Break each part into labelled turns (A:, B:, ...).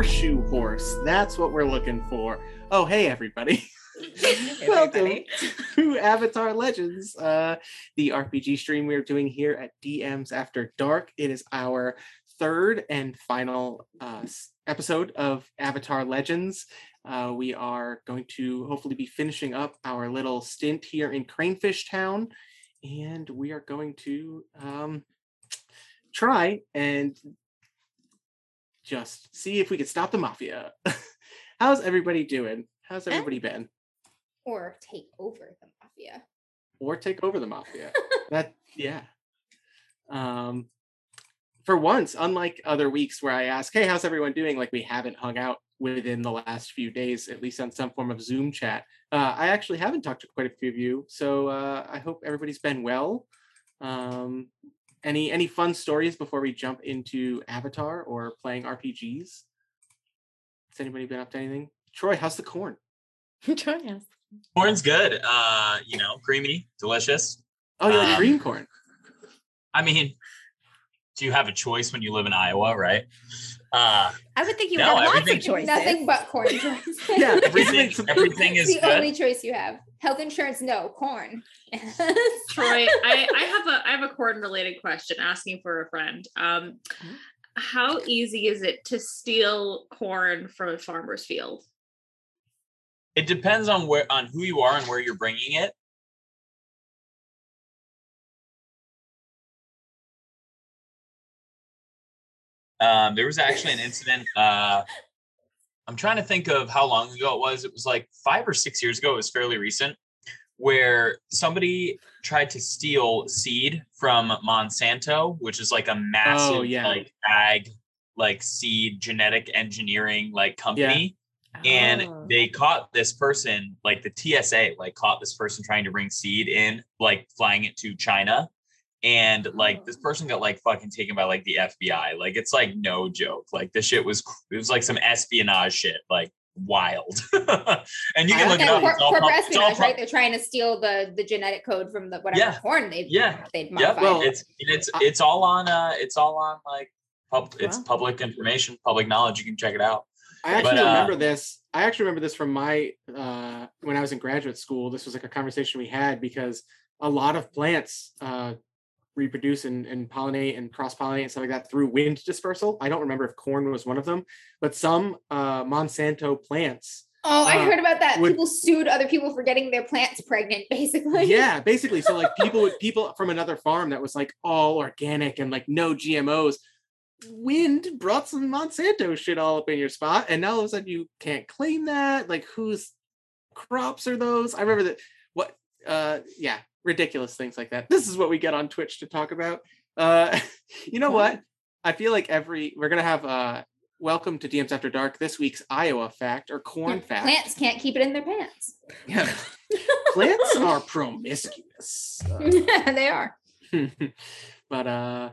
A: horseshoe horse. That's what we're looking for. Oh, hey, everybody. Welcome to Avatar Legends, uh, the RPG stream we're doing here at DMs After Dark. It is our third and final uh, episode of Avatar Legends. Uh, we are going to hopefully be finishing up our little stint here in Cranefish Town, and we are going to um, try and just see if we could stop the mafia. How's everybody doing? How's everybody been?
B: Or take over the mafia.
A: Or take over the mafia. that yeah. Um for once, unlike other weeks where I ask, hey, how's everyone doing? Like we haven't hung out within the last few days, at least on some form of Zoom chat. Uh, I actually haven't talked to quite a few of you, so uh, I hope everybody's been well. Um, any any fun stories before we jump into Avatar or playing RPGs? Has anybody been up to anything? Troy, how's the corn?
C: Troy has.
D: Corn's good. Uh, you know, creamy, delicious.
A: Oh, you like
D: Um,
A: green corn?
D: I mean, do you have a choice when you live in Iowa, right? Uh,
B: I would think you
D: No,
B: have lots
D: everything-
B: of choices. Nothing but corn choices.
A: Yeah,
D: everything, everything is
B: the
D: good.
B: only choice you have. Health insurance, no. Corn.
C: Troy, I, I have a I have a corn related question asking for a friend. Um, how easy is it to steal corn from a farmer's field?
D: It depends on where, on who you are and where you're bringing it. Um, there was actually an incident. Uh, I'm trying to think of how long ago it was. It was like five or six years ago. It was fairly recent, where somebody tried to steal seed from Monsanto, which is like a oh, massive
A: yeah.
D: like ag like seed genetic engineering like company and
C: Oh.
D: they caught this person like the tsa like caught this person trying to bring seed in like flying it to china and like this person got like fucking taken by like the fbi like it's like no joke like this shit was it was like some espionage shit like wild and you can
A: I
D: look it
B: Yeah,
D: up
B: cor-
D: it's all
B: corporate
D: pub- it's all
B: espionage, right? They're trying to steal the the genetic code from the whatever
D: Yeah.
B: corn they've
D: Yeah.
B: they've
D: Yep,
B: modified.
A: Well,
D: it's it's it's all on uh it's all on like pub it's
C: Wow.
D: public information public knowledge you can check it out
A: I actually
D: But, uh,
A: remember this. I actually remember this from my uh, when I was in graduate school. This was like a conversation we had because a lot of plants uh, reproduce and, and pollinate and cross pollinate and stuff like that through wind dispersal. I don't remember if corn was one of them, but some uh, Monsanto plants.
B: oh, I
A: uh,
B: heard about that.
A: would-
B: People sued other people for getting their plants pregnant, basically.
A: yeah, basically. So like people would people from another farm that was like all organic and like no GMOs. Wind brought some Monsanto shit all up in your spot, and now all of a sudden you can't claim that. Like whose crops are those? I remember that. What? Uh, yeah, ridiculous things like that. This is what we get on Twitch to talk about. Uh, you know what? I feel like every we're gonna have uh, welcome to DMs After Dark. This week's Iowa fact or corn fact.
B: Plants can't keep it in their pants.
A: Yeah. Plants are promiscuous. Uh,
B: they are.
A: but uh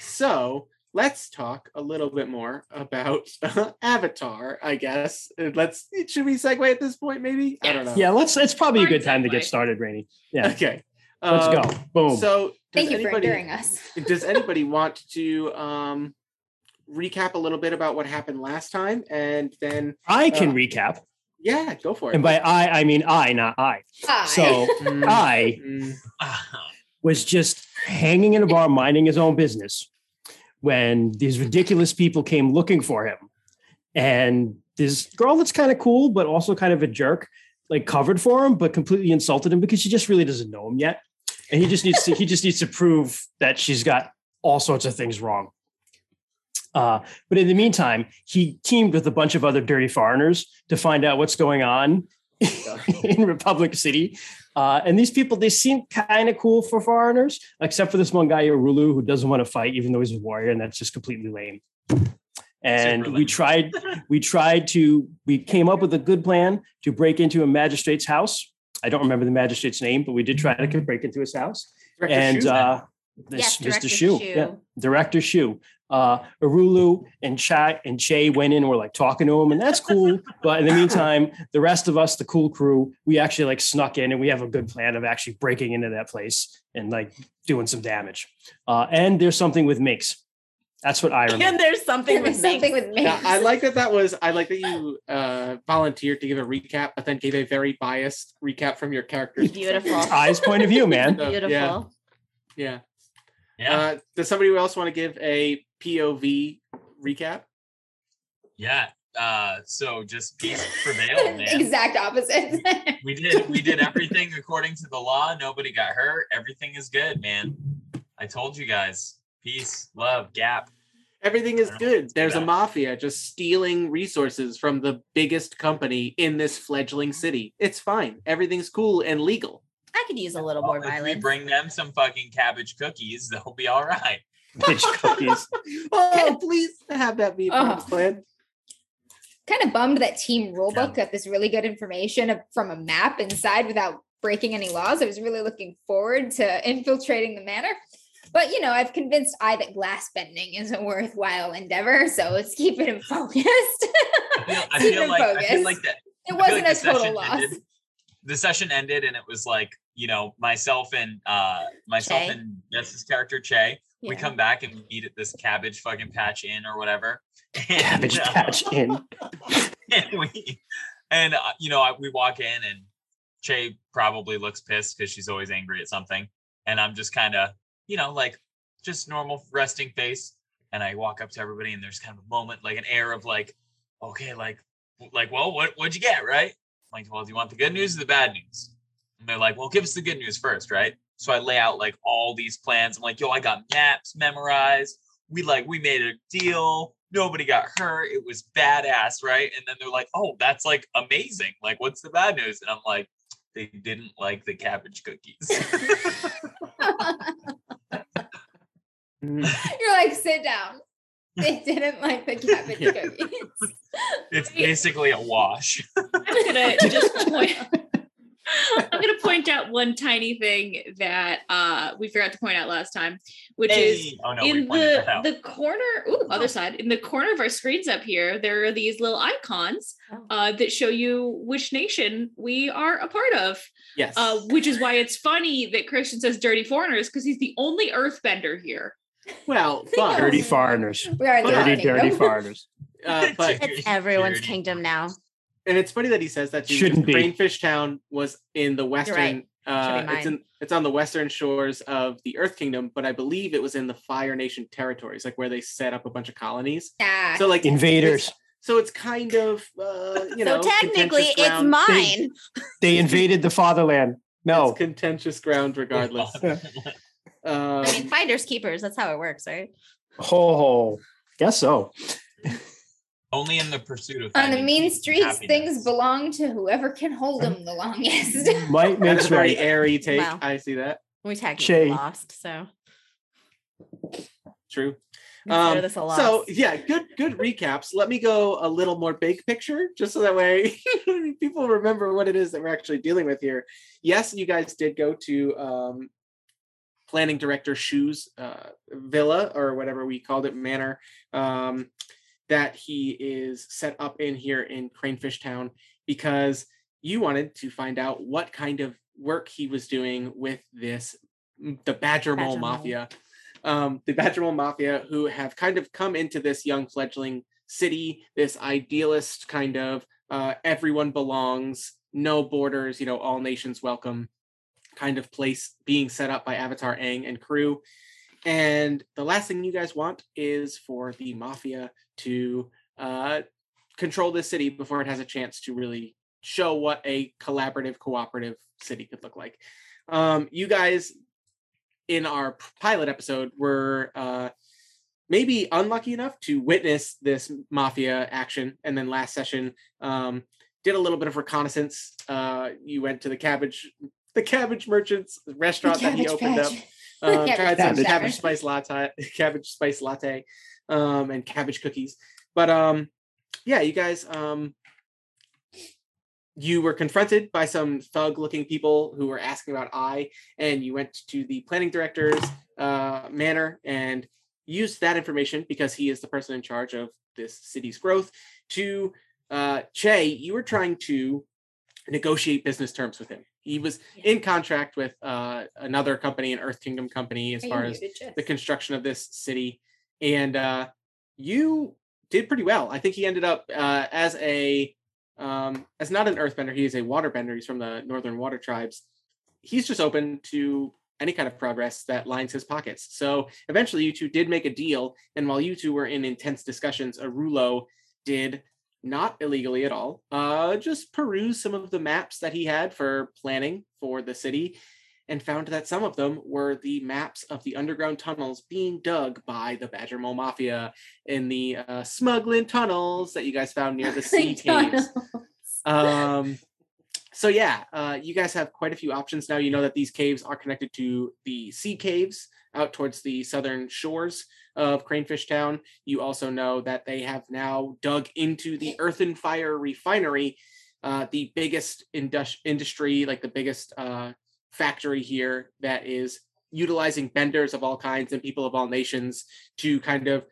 A: so let's talk a little bit more about avatar i guess Uh, let's it should we segue at this point maybe i don't know
E: Yeah, let's. It's probably a good time to get started, Rainy. Yeah,
A: okay
E: let's
A: Um,
E: go. Boom.
A: so
B: Thank you for
A: anybody
B: enduring us.
A: does anybody want to um recap a little bit about what happened last time and then
E: I can
A: uh,
E: recap,
A: yeah go for it
E: and by I, I mean I, not I.
B: Hi.
E: So
A: Mm,
E: I
A: mm,
E: was just hanging in a bar, minding his own business, when these ridiculous people came looking for him, and this girl that's kind of cool, but also kind of a jerk, like covered for him, but completely insulted him because she just really doesn't know him yet, and he just needs to he just needs to prove that she's got all sorts of things wrong. Uh, but in the meantime, he teamed with a bunch of other dirty foreigners to find out what's going on in Republic City. Uh, and these people, they seem kind of cool for foreigners, except for this one guy, Urulu, who doesn't want to fight, even though he's a warrior, and that's just completely lame. And
D: Super
E: we tried, we tried to, we came up with a good plan to break into a magistrate's house. I don't remember the magistrate's name, but we did try to break into his house.
A: Director
E: and
A: Shu?
E: uh, this
B: Yes,
E: Mr.
B: Director
E: Shu,
B: Shu.
E: yeah, Director Shu. Uh, Arulu and Chai and Che went in and were like talking to him, and that's cool. but in the meantime, the rest of us, the cool crew, we actually like snuck in, and we have a good plan of actually breaking into that place and like doing some damage. Uh, and there's something with Minx. That's what I remember.
F: And there's something
B: There's
F: with
B: something with me.
A: Yeah, I like that. That was I like that you uh, volunteered to give a recap, but then gave a very biased recap from your character's
F: Beautiful.
E: Eyes point of view, man.
F: Beautiful.
A: Yeah, yeah.
D: Yeah.
A: Uh, does somebody else want to give a POV recap?
D: yeah. Uh, so just peace prevail, man.
B: exact opposite.
D: We did we did everything according to the law. Nobody got hurt. Everything is good, man. I told you guys. Peace, love, gap.
A: Everything is good. There's a mafia just stealing resources from the biggest company in this fledgling city. It's fine. Everything's cool and legal.
F: I could use a little more
D: If we bring them some fucking cabbage cookies, they'll be all right.
E: Bitch cookies.
A: Oh, please have that be a part of
B: Oh.
A: the plan.
B: kind of bummed that team rulebook got this really good information from a map inside without breaking any laws. I was really looking forward to infiltrating the manor. But you know, I've convinced I that glass bending is a worthwhile endeavor, so let's keep it in focus.
D: I feel, I
B: Keep
D: feel
B: in
D: like I feel
B: focus.
D: like that
B: it
D: I
B: wasn't
D: like
B: a total
D: session
B: loss.
D: ended- the session ended and it was like, you know, myself and uh myself
F: Che.
D: and Jess's character Che. We come back and we meet at this cabbage fucking patch inn or whatever. And,
E: Cabbage
D: uh,
E: patch in.
D: and we and uh, you know I, we walk in and Che probably looks pissed because she's always angry at something, and I'm just kind of you know like just normal resting face, and I walk up to everybody and there's kind of a moment like an air of like okay like like well what what'd you get right? I'm like well do you want the good news or the bad news? And they're like well give us the good news first right? So I lay out like all these plans. I'm like yo I got maps memorized. We like we made a deal nobody got hurt. It was badass, right? And then they're like, "Oh, that's like amazing. Like, what's the bad news?" And I'm like, "They didn't like the cabbage cookies."
B: You're like, sit down. They didn't like the cabbage
A: Yeah.
B: cookies.
D: it's basically a wash.
C: I'm gonna just point. I'm gonna point out one tiny thing that uh, we forgot to point out last time, which is
D: oh no,
C: in the the corner. Ooh, other side. In the corner of our screens up here, there are these little icons
F: Oh.
C: uh, that show you which nation we are a part of.
A: Yes.
C: Uh, which is why it's funny that Christian says "dirty foreigners" because he's the only Earthbender here.
A: well,
B: Think.
E: Dirty foreigners.
B: We are
A: Dirty,
E: Dirty, dirty foreigners.
A: Uh, but
F: It's everyone's
D: Dirty.
F: kingdom now.
A: And it's funny that he says that. too, because
E: Shouldn't be.
A: Cranefish Town was in the western.
F: right.
A: Uh, it's in it's on the western shores of the Earth Kingdom, but I believe it was in the Fire Nation territories, like where they set up a bunch of colonies.
B: Yeah.
A: So like
E: Invaders.
A: it's- So it's kind of uh, you know
F: so technically, it's mine.
E: They invaded the fatherland. No.
A: It's contentious ground regardless. Um,
F: I mean, finders keepers. That's how it works, right?
E: Oh, ho. Guess so.
D: Only in the pursuit of
B: on the
D: finding
B: mean streets,
D: happiness.
B: things belong to whoever can hold them the longest.
E: Might
A: that
E: makes
A: a very
E: right.
A: airy take.
F: Wow.
A: I see that.
F: We technically
E: Shay.
F: lost, so
A: True. Um,
F: this a loss.
A: So yeah, good good recaps. Let me go a little more big picture, just so that way people remember what it is that we're actually dealing with here. Yes, you guys did go to um, planning director Shu's uh, villa or whatever we called it, manor. Um, that he is set up in here in Cranefish Town because you wanted to find out what kind of work he was doing with this the Badger Mole Mafia um, the Badger Mole Mafia, who have kind of come into this young fledgling city, this idealist kind of uh, everyone belongs, no borders, you know, all nations welcome kind of place being set up by Avatar Aang and crew. And the last thing you guys want is for the Mafia to uh, control this city before it has a chance to really show what a collaborative, cooperative city could look like. Um, you guys in our pilot episode were uh, maybe unlucky enough to witness this mafia action, and then last session um, did a little bit of reconnaissance. Uh, you went to the cabbage, the cabbage merchant's restaurant that he opened up.
B: patch.
A: Um,
B: Cabbage
A: tried some cabbage spice latte, cabbage spice latte, um, and cabbage cookies. But um, yeah, you guys, um, you were confronted by some thug-looking people who were asking about I, and you went to the planning director's uh, manor and used that information because he is the person in charge of this city's growth. To uh, Che, you were trying to negotiate business terms with him. He was in contract with uh, another company, an Earth Kingdom company, as
B: you
A: far as the construction of this city and uh, you did pretty well. I think he ended up uh, as a um, as not an earthbender. He is a waterbender. He's from the northern water tribes. He's just open to any kind of progress that lines his pockets. So eventually, you two did make a deal, and while you two were in intense discussions, Arulo did not illegally at all. Uh, just peruse some of the maps that he had for planning for the city and found that some of them were the maps of the underground tunnels being dug by the Badger Mole Mafia in the uh, smuggling tunnels that you guys found near the sea caves. Um, so yeah, uh, you guys have quite a few options now. You know that these caves are connected to the sea caves out towards the southern shores of Cranefish Town. You also know that they have now dug into the Earth and Fire Refinery, uh, the biggest indus- industry, like the biggest uh, factory here that is utilizing benders of all kinds and people of all nations to kind of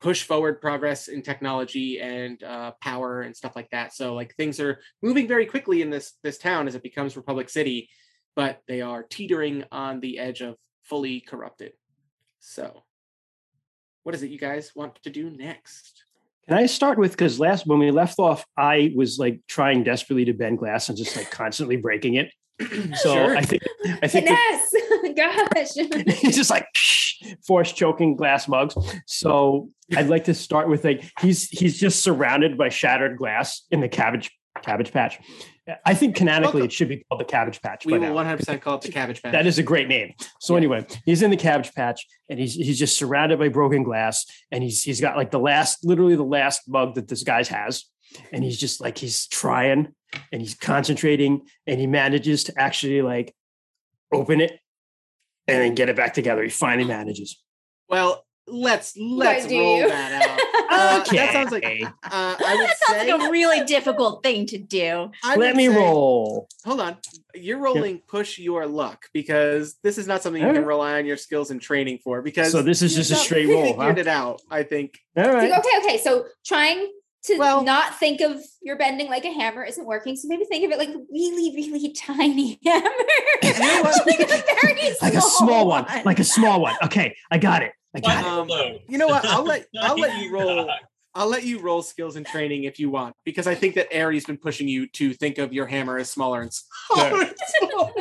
A: push forward progress in technology and uh, power and stuff like that. So like things are moving very quickly in this this town as it becomes Republic City, but they are teetering on the edge of fully corrupted. So what is it you guys want to do next?
E: Can I start with because last when we left off, I was like trying desperately to bend glass and just like constantly breaking it. So
A: Sure.
E: I think I think that-
B: Gosh.
E: he's just like force choking glass mugs. So I'd like to start with like he's he's just surrounded by shattered glass in the cabbage cabbage patch. I think canonically oh, it should be called the cabbage patch.
A: We will 100% call it the cabbage patch.
E: That is a great name. So
A: Yeah.
E: anyway, he's in the cabbage patch and he's he's just surrounded by broken glass and he's he's got like the last literally the last mug that this guy's has and he's just like he's trying and he's concentrating and he manages to actually like open it and then get it back together. He finally manages.
A: well, let's let's
B: do
A: roll
B: you?
A: that out. Uh,
E: Okay.
A: That sounds like uh, I would
F: That sounds
A: say.
F: like a really difficult thing to do.
A: I
E: Let me
A: say-
E: roll.
A: Hold on. You're rolling push your luck because this is not something you can rely on your skills and training for because
E: So this is just a straight roll,
A: figured
E: huh?
A: it out, I think.
E: All
B: It's okay, okay. So trying to
A: Well-
B: not think of your bending like a hammer isn't working. So maybe think of it like a really, really tiny hammer.
A: know what?
B: like a very
E: Like a small one. Like a small one. Okay, I got it. I got it.
A: Um,
D: Hello.
A: you know what? I'll let I'll let you roll. I'll let you roll skills and training if you want because I think that Ari's been pushing you to think of your hammer as smaller and smaller. and smaller.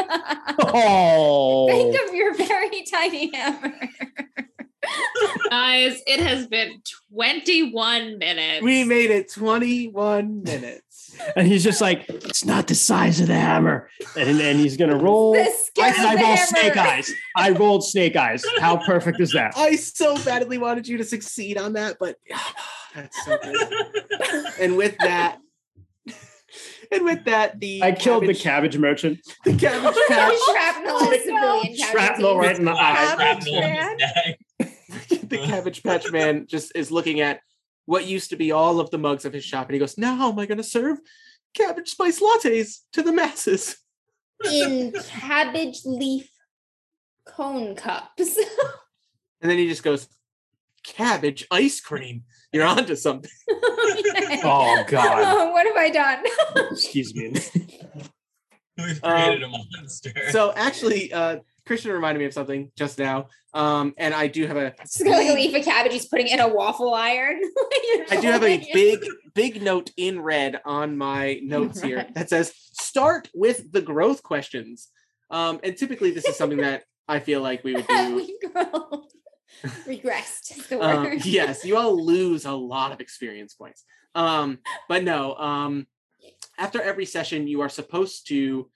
E: Oh.
B: think of your very tiny hammer.
C: Guys, it has been 21 minutes.
A: we made it 21 minutes.
E: and he's just like, it's not the size of the hammer. And then he's gonna roll.
B: The
E: I, I
B: the
E: rolled snake eyes. I rolled snake eyes. How perfect is that?
A: I so badly wanted you to succeed on that, but that's so good. and with that, and with that, the
E: I killed the
A: cabbage-
E: cabbage merchant.
A: the cabbage patch.
B: Shrapnel is civilian
E: Shrapnel right in the eye.
F: Cabbage
D: Shrapnel
A: the cabbage patch man just is looking at what used to be all of the mugs of his shop, and he goes, "Now how am I going to serve cabbage spice lattes to the masses?"
B: in cabbage leaf cone cups.
A: And then he just goes, "Cabbage ice cream. You're onto something."
E: Oh God.
B: Oh, what have I done?
E: Excuse me.
D: We've
A: Um,
D: created a monster.
A: So actually, uh, Christian reminded me of something just now, um, and I do have a
B: got like a leaf of cabbage he's putting in a waffle iron.
A: I do have a big, big note in red on my notes here that says start with the growth questions. Um, and typically this is something that I feel like we would do.
B: Regressed
A: Um, yes, you all lose a lot of experience points. Um, but no, um, after every session, you are supposed to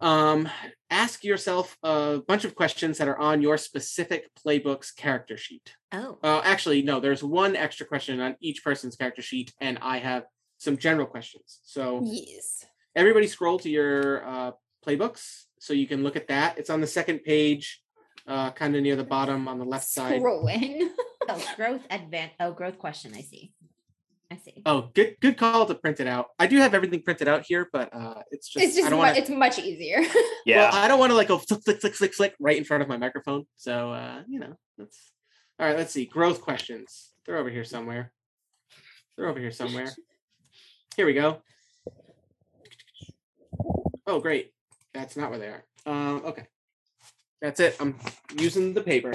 A: um, ask yourself a bunch of questions that are on your specific playbook's character sheet.
F: Oh.
A: Uh, actually, no, there's one extra question on each person's character sheet, and I have some general questions. So
B: Yes.
A: everybody scroll to your uh, playbooks so you can look at that. It's on the second page, uh, kind of near the bottom on the left side.
B: Scrolling.
F: Oh, growth advan Oh, growth question. I see. I see.
A: Oh, good good call to print it out. I do have everything printed out here, but uh, it's just,
B: it's just
A: I don't
B: mu-
A: want to.
B: it's much easier.
A: yeah, Well, I don't want to like go flick flick flick flick flick right in front of my microphone. So uh, you know, that's all right. Let's see growth questions. They're over here somewhere. They're over here somewhere. Here we go. Oh, great. That's not where they are. Um, okay. That's it. I'm using the paper.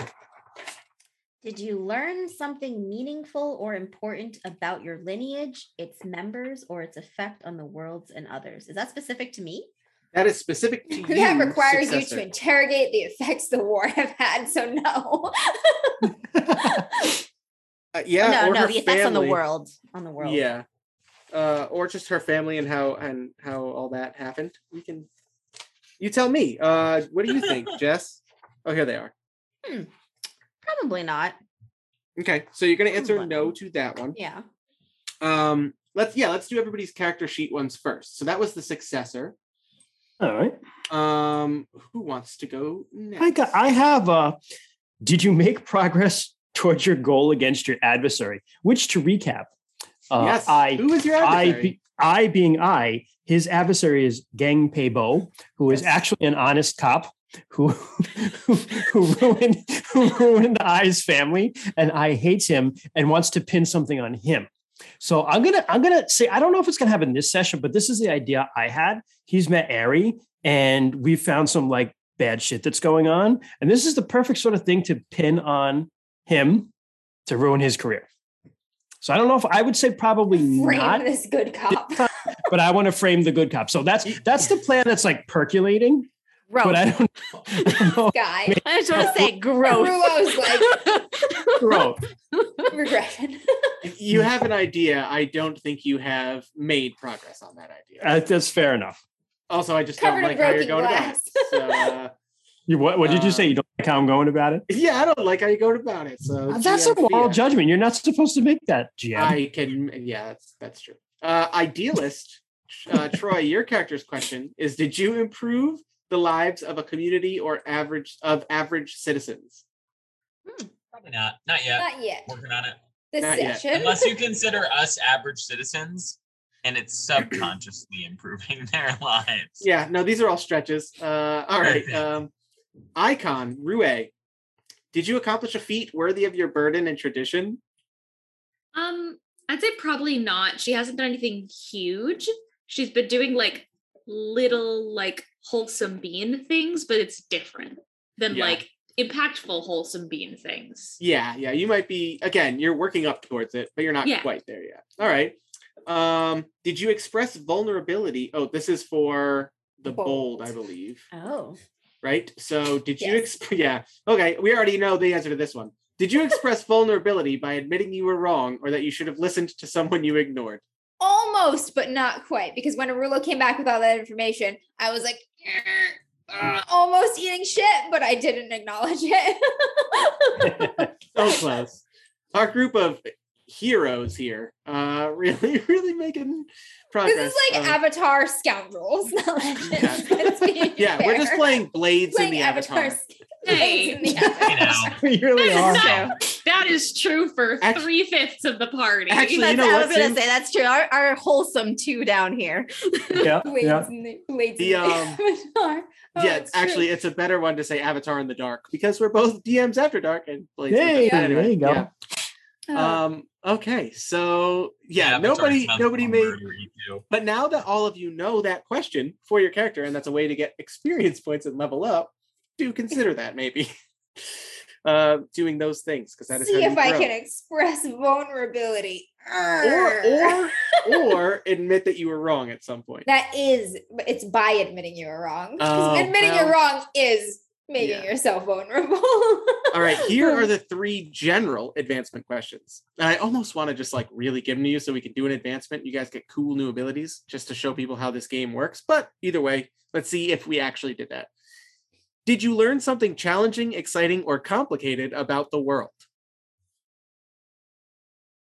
F: Did you learn something meaningful or important about your lineage, its members, or its effect on the worlds and others? Is that specific to me?
A: That is specific to you.
B: that requires you to interrogate the effects the war have had. So no.
A: Uh, yeah,
F: no, no, the effects on the world. On the world.
A: Yeah. Uh, or just her family and how and how all that happened. We can. You tell me. Uh, what do you think, Jess? Oh, here they are.
F: Probably not.
A: Okay, so you're gonna answer
F: Probably.
A: no to that one.
F: Yeah.
A: Um, let's yeah, let's do everybody's character sheet ones first. So that was the successor.
E: All right.
A: Um, who wants to go next?
E: I got. I have. Uh, did you make progress towards your goal against your adversary? Which, to recap, uh,
A: yes.
E: I
A: who is your
E: I,
A: adversary?
E: be, I being I, his adversary is Gang Peibo, who is
A: Yes.
E: actually an honest cop who who, who ruined who ruined the I's family, and I hates him and wants to pin something on him. So I'm gonna I'm gonna say I don't know if it's gonna happen this session, but this is the idea I had. He's met Ari, and we found some like bad shit that's going on, and this is the perfect sort of thing to pin on him to ruin his career. So I don't know if I would say probably
B: Frame
E: not
B: this good cop.
E: but I want to frame the good cop. So that's that's the plan that's like percolating.
F: Gross.
E: But I don't, I don't know.
B: Guy.
F: I just want to say gross.
B: Rulo's like
E: Bro,
B: regression.
A: you have an idea. I don't think you have made progress on that idea.
E: uh, that's fair enough.
A: also, I just
B: Covered
A: don't like how you're
B: broken
A: going about it. So, uh,
E: You what? What did you say?
A: Uh,
E: You don't like how I'm going about it?
A: yeah, I don't like how you're going about it. So
E: That's a moral
A: Thea.
E: judgment. You're not supposed to make that, GM.
A: I can, yeah, that's that's true. Uh, idealist, uh, Troy, your character's question is: Did you improve the lives of a community or average of average citizens?
D: Probably not. Not yet.
B: Not yet.
D: Working on it.
B: This
A: Not yet.
D: Unless you consider us average citizens and it's subconsciously improving their lives.
A: Yeah, no, these are all stretches. Uh, all right, um, icon Rue. Did you accomplish a feat worthy of your burden and tradition?
C: Um, I'd say probably not. She hasn't done anything huge. She's been doing like little like wholesome bean things, but it's different than
A: Yeah.
C: like impactful wholesome bean things.
A: Yeah, yeah, you might be again, you're working up towards it, but you're not
C: Yeah.
A: quite there yet. All right. Um, did you express vulnerability? Oh, this is for the bold,
B: Bold.
A: I believe.
F: Oh.
A: Right? So did you
B: Yes.
A: exp- yeah. Okay, we already know the answer to this one. Did you express vulnerability by admitting you were wrong or that you should have listened to someone you ignored?
B: Almost, but not quite. Because when Arulo came back with all that information, I was like, "Uh, almost eating shit, but I didn't acknowledge it.
A: So close. Our group of heroes here, uh, really, really making progress.
B: this is like
A: Uh,
B: Avatar scoundrels, not legends.
A: Yeah. Yeah, we're just playing blades
B: Playing
A: in the Avatar.
B: sc-
C: Hey,
B: blades in the
D: You
B: Avatar.
D: know.
E: we really are.
C: No, that is true for
A: Actu-
C: three fifths of the party.
A: Actually, you
F: That's,
A: know
F: I
A: what,
F: was gonna say that's true. Our, our wholesome two down here.
E: Yeah,
B: Blades
E: yeah.
B: in the blades
A: The,
B: in the
A: um,
B: Avatar. Oh,
A: yeah,
B: it's true.
A: actually, it's a better one to say Avatar in the Dark because we're both DMs after dark and blades. in the
E: Hey,
A: Dark.
E: there you go.
A: yeah.
B: Oh.
A: Um. Okay. So yeah,
D: Avatar
A: nobody, nobody made.
D: murdery.
A: But now that all of you know that question for your character, and that's a way to get experience points and level up, do consider that maybe. Uh, doing those things because that is
B: See
A: how
B: if I
A: grow.
B: can express vulnerability.
A: or or or admit that you were wrong at some point.
B: that is, it's by admitting you were wrong.
A: Oh,
B: admitting
A: well,
B: you're wrong is making
A: yeah.
B: yourself vulnerable.
A: All right, here are the three general advancement questions. And I almost want to just like really give them to you so we can do an advancement. You guys get cool new abilities just to show people how this game works. But either way, let's see if we actually did that. Did you learn something challenging, exciting, or complicated about the world?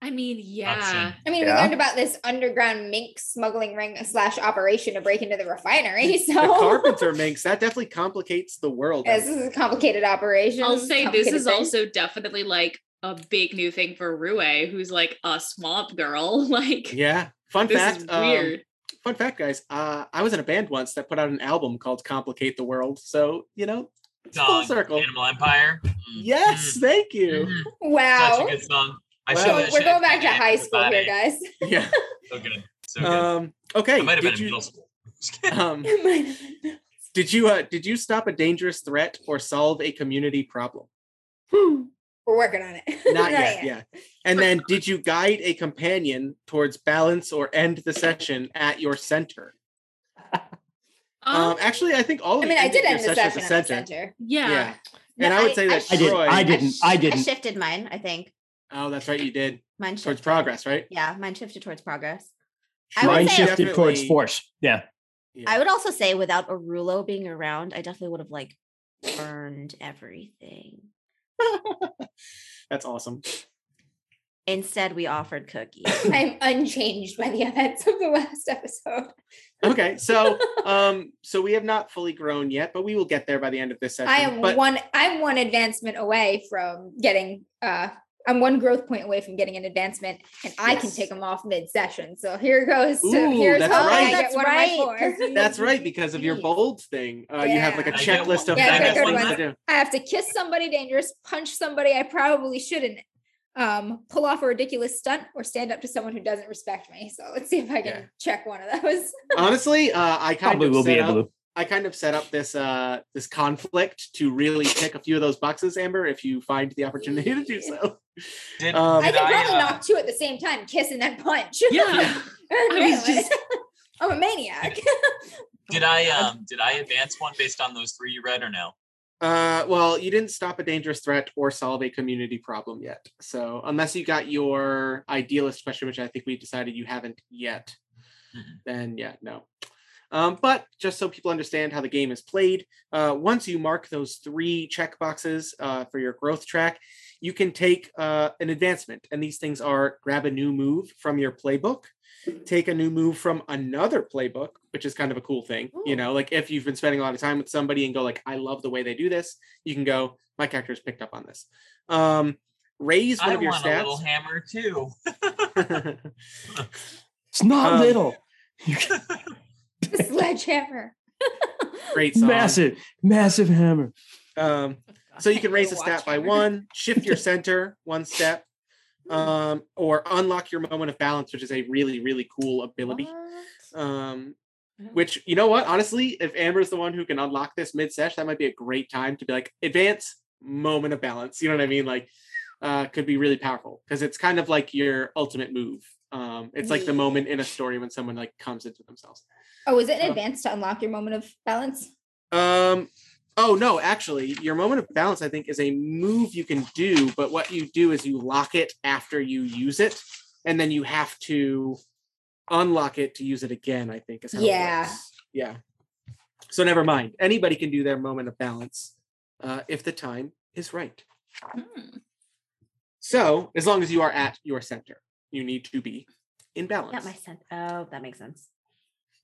C: I mean, yeah.
D: Option.
B: I mean, we learned about this underground mink smuggling ring slash operation to break into the refinery. So
A: The carpenter minx, that definitely complicates the world.
B: Yes, this is a complicated operation.
C: I'll say this is
B: thing.
C: also definitely like a big new thing for Rue, who's like a swamp girl. Like,
A: Yeah. Fun
C: this
A: fact.
C: is
A: um,
C: weird.
A: fun fact, guys. Uh, I was in a band once that put out an album called "Complicate the World." So you know, it's full circle.
D: Animal Empire. Mm,
A: Yes,
D: mm,
A: thank you.
D: mhm.
B: wow.
D: Such a good song. I
A: Wow.
D: showed
B: So we're
D: shit
B: going back to high school here, guys.
A: Yeah.
D: So good. So good.
A: Um. Okay.
D: I might have been
A: Did
D: in
A: you
D: middle school. Just kidding.
A: um did you uh did you stop a dangerous threat or solve a community problem?
B: Ooh, We're working on it.
A: Not yet, yeah. And then did you guide a companion towards balance or end the session at your center? Um, actually, I think all of
B: I mean, I did
A: your
B: end the
A: session at
B: session at the center.
C: yeah.
A: Yeah.
F: No,
A: And I would say that
E: I did.
A: Troy.
E: I didn't. I
F: I
E: didn't.
F: I shifted mine, I think.
A: Oh, that's right, you did.
F: Mine
A: Towards progress, right?
F: Yeah, mine shifted towards progress. I would say
E: shifted towards force. Yeah.
A: Yeah.
F: I would also say without Arulo being around, I definitely would have like burned everything.
A: That's awesome.
F: Instead, we offered cookies.
B: I'm unchanged by the events of the last episode.
A: Okay, so um, so we have not fully grown yet, but we will get there by the end of this session.
B: I am
A: but
B: one I'm one advancement away from getting uh I'm one growth point away from getting an advancement and I can take them off mid-session. So here goes to
A: Ooh,
B: here's
A: that's right.
B: I get
F: That's
B: one
F: right,
B: of my
F: 'cause
B: four.
A: that's right because of your bold thing. Uh, You have like a
B: Yeah.
D: I get
A: checklist of
B: Yeah,
A: things
B: that's a
A: to do.
B: I have to kiss somebody dangerous, punch somebody I probably shouldn't, um, pull off a ridiculous stunt, or stand up to someone who doesn't respect me. So let's see if I can
A: Yeah.
B: check one of those.
A: Honestly, uh, I kind
E: Probably
A: of
E: will be able
A: up,
E: to.
A: I kind of set up this uh this conflict to really tick a few of those boxes, Amber, if you find the opportunity to do so.
D: Did,
A: Um,
B: I
D: did
B: can
D: I,
B: probably
D: uh,
B: knock two at the same time, kiss and then punch.
C: Yeah.
A: Yeah.
B: I
C: was just-
B: I'm a maniac.
D: did I um did I advance one based on those three you read or no?
A: Uh, well, you didn't stop a dangerous threat or solve a community problem yet. So unless you got your idealist question, which I think we decided you haven't yet,
D: Mhm.
A: then yeah, no. Um, but just so people understand how the game is played, uh, once you mark those three check boxes uh, for your growth track, you can take uh, an advancement. And these things are grab a new move from your playbook, take a new move from another playbook, which is kind of a cool thing. You know, like if you've been spending a lot of time with somebody and go like, I love the way they do this, you can go, my character has picked up on this. Um, raise one
D: I
A: of your
D: want a little
A: stats.
D: hammer too.
E: It's not
A: Um,
E: little.
B: Sledgehammer.
A: Great song.
E: Massive, massive hammer.
A: Um, so you can raise a stat by one, shift your center one step, um, or unlock your moment of balance, which is a really, really cool ability. Um, which you know what? Honestly, if Amber's the one who can unlock this mid sesh, that might be a great time to be like advance moment of balance. You know what I mean? Like, uh, could be really powerful because it's kind of like your ultimate move. Um, it's like the moment in a story when someone like comes into themselves.
B: Oh, is it in
A: Oh.
B: advance to unlock your moment of balance?
A: Um. Oh no, actually, your moment of balance, I think, is a move you can do. But what you do is you lock it after you use it, and then you have to unlock it to use it again. I think is how. it
B: Yeah.
A: works. Yeah. So never mind. Anybody can do their moment of balance uh, if the time is right.
B: Hmm.
A: So as long as you are at your center, you need to be in balance.
F: Got my sense. Oh, that makes sense.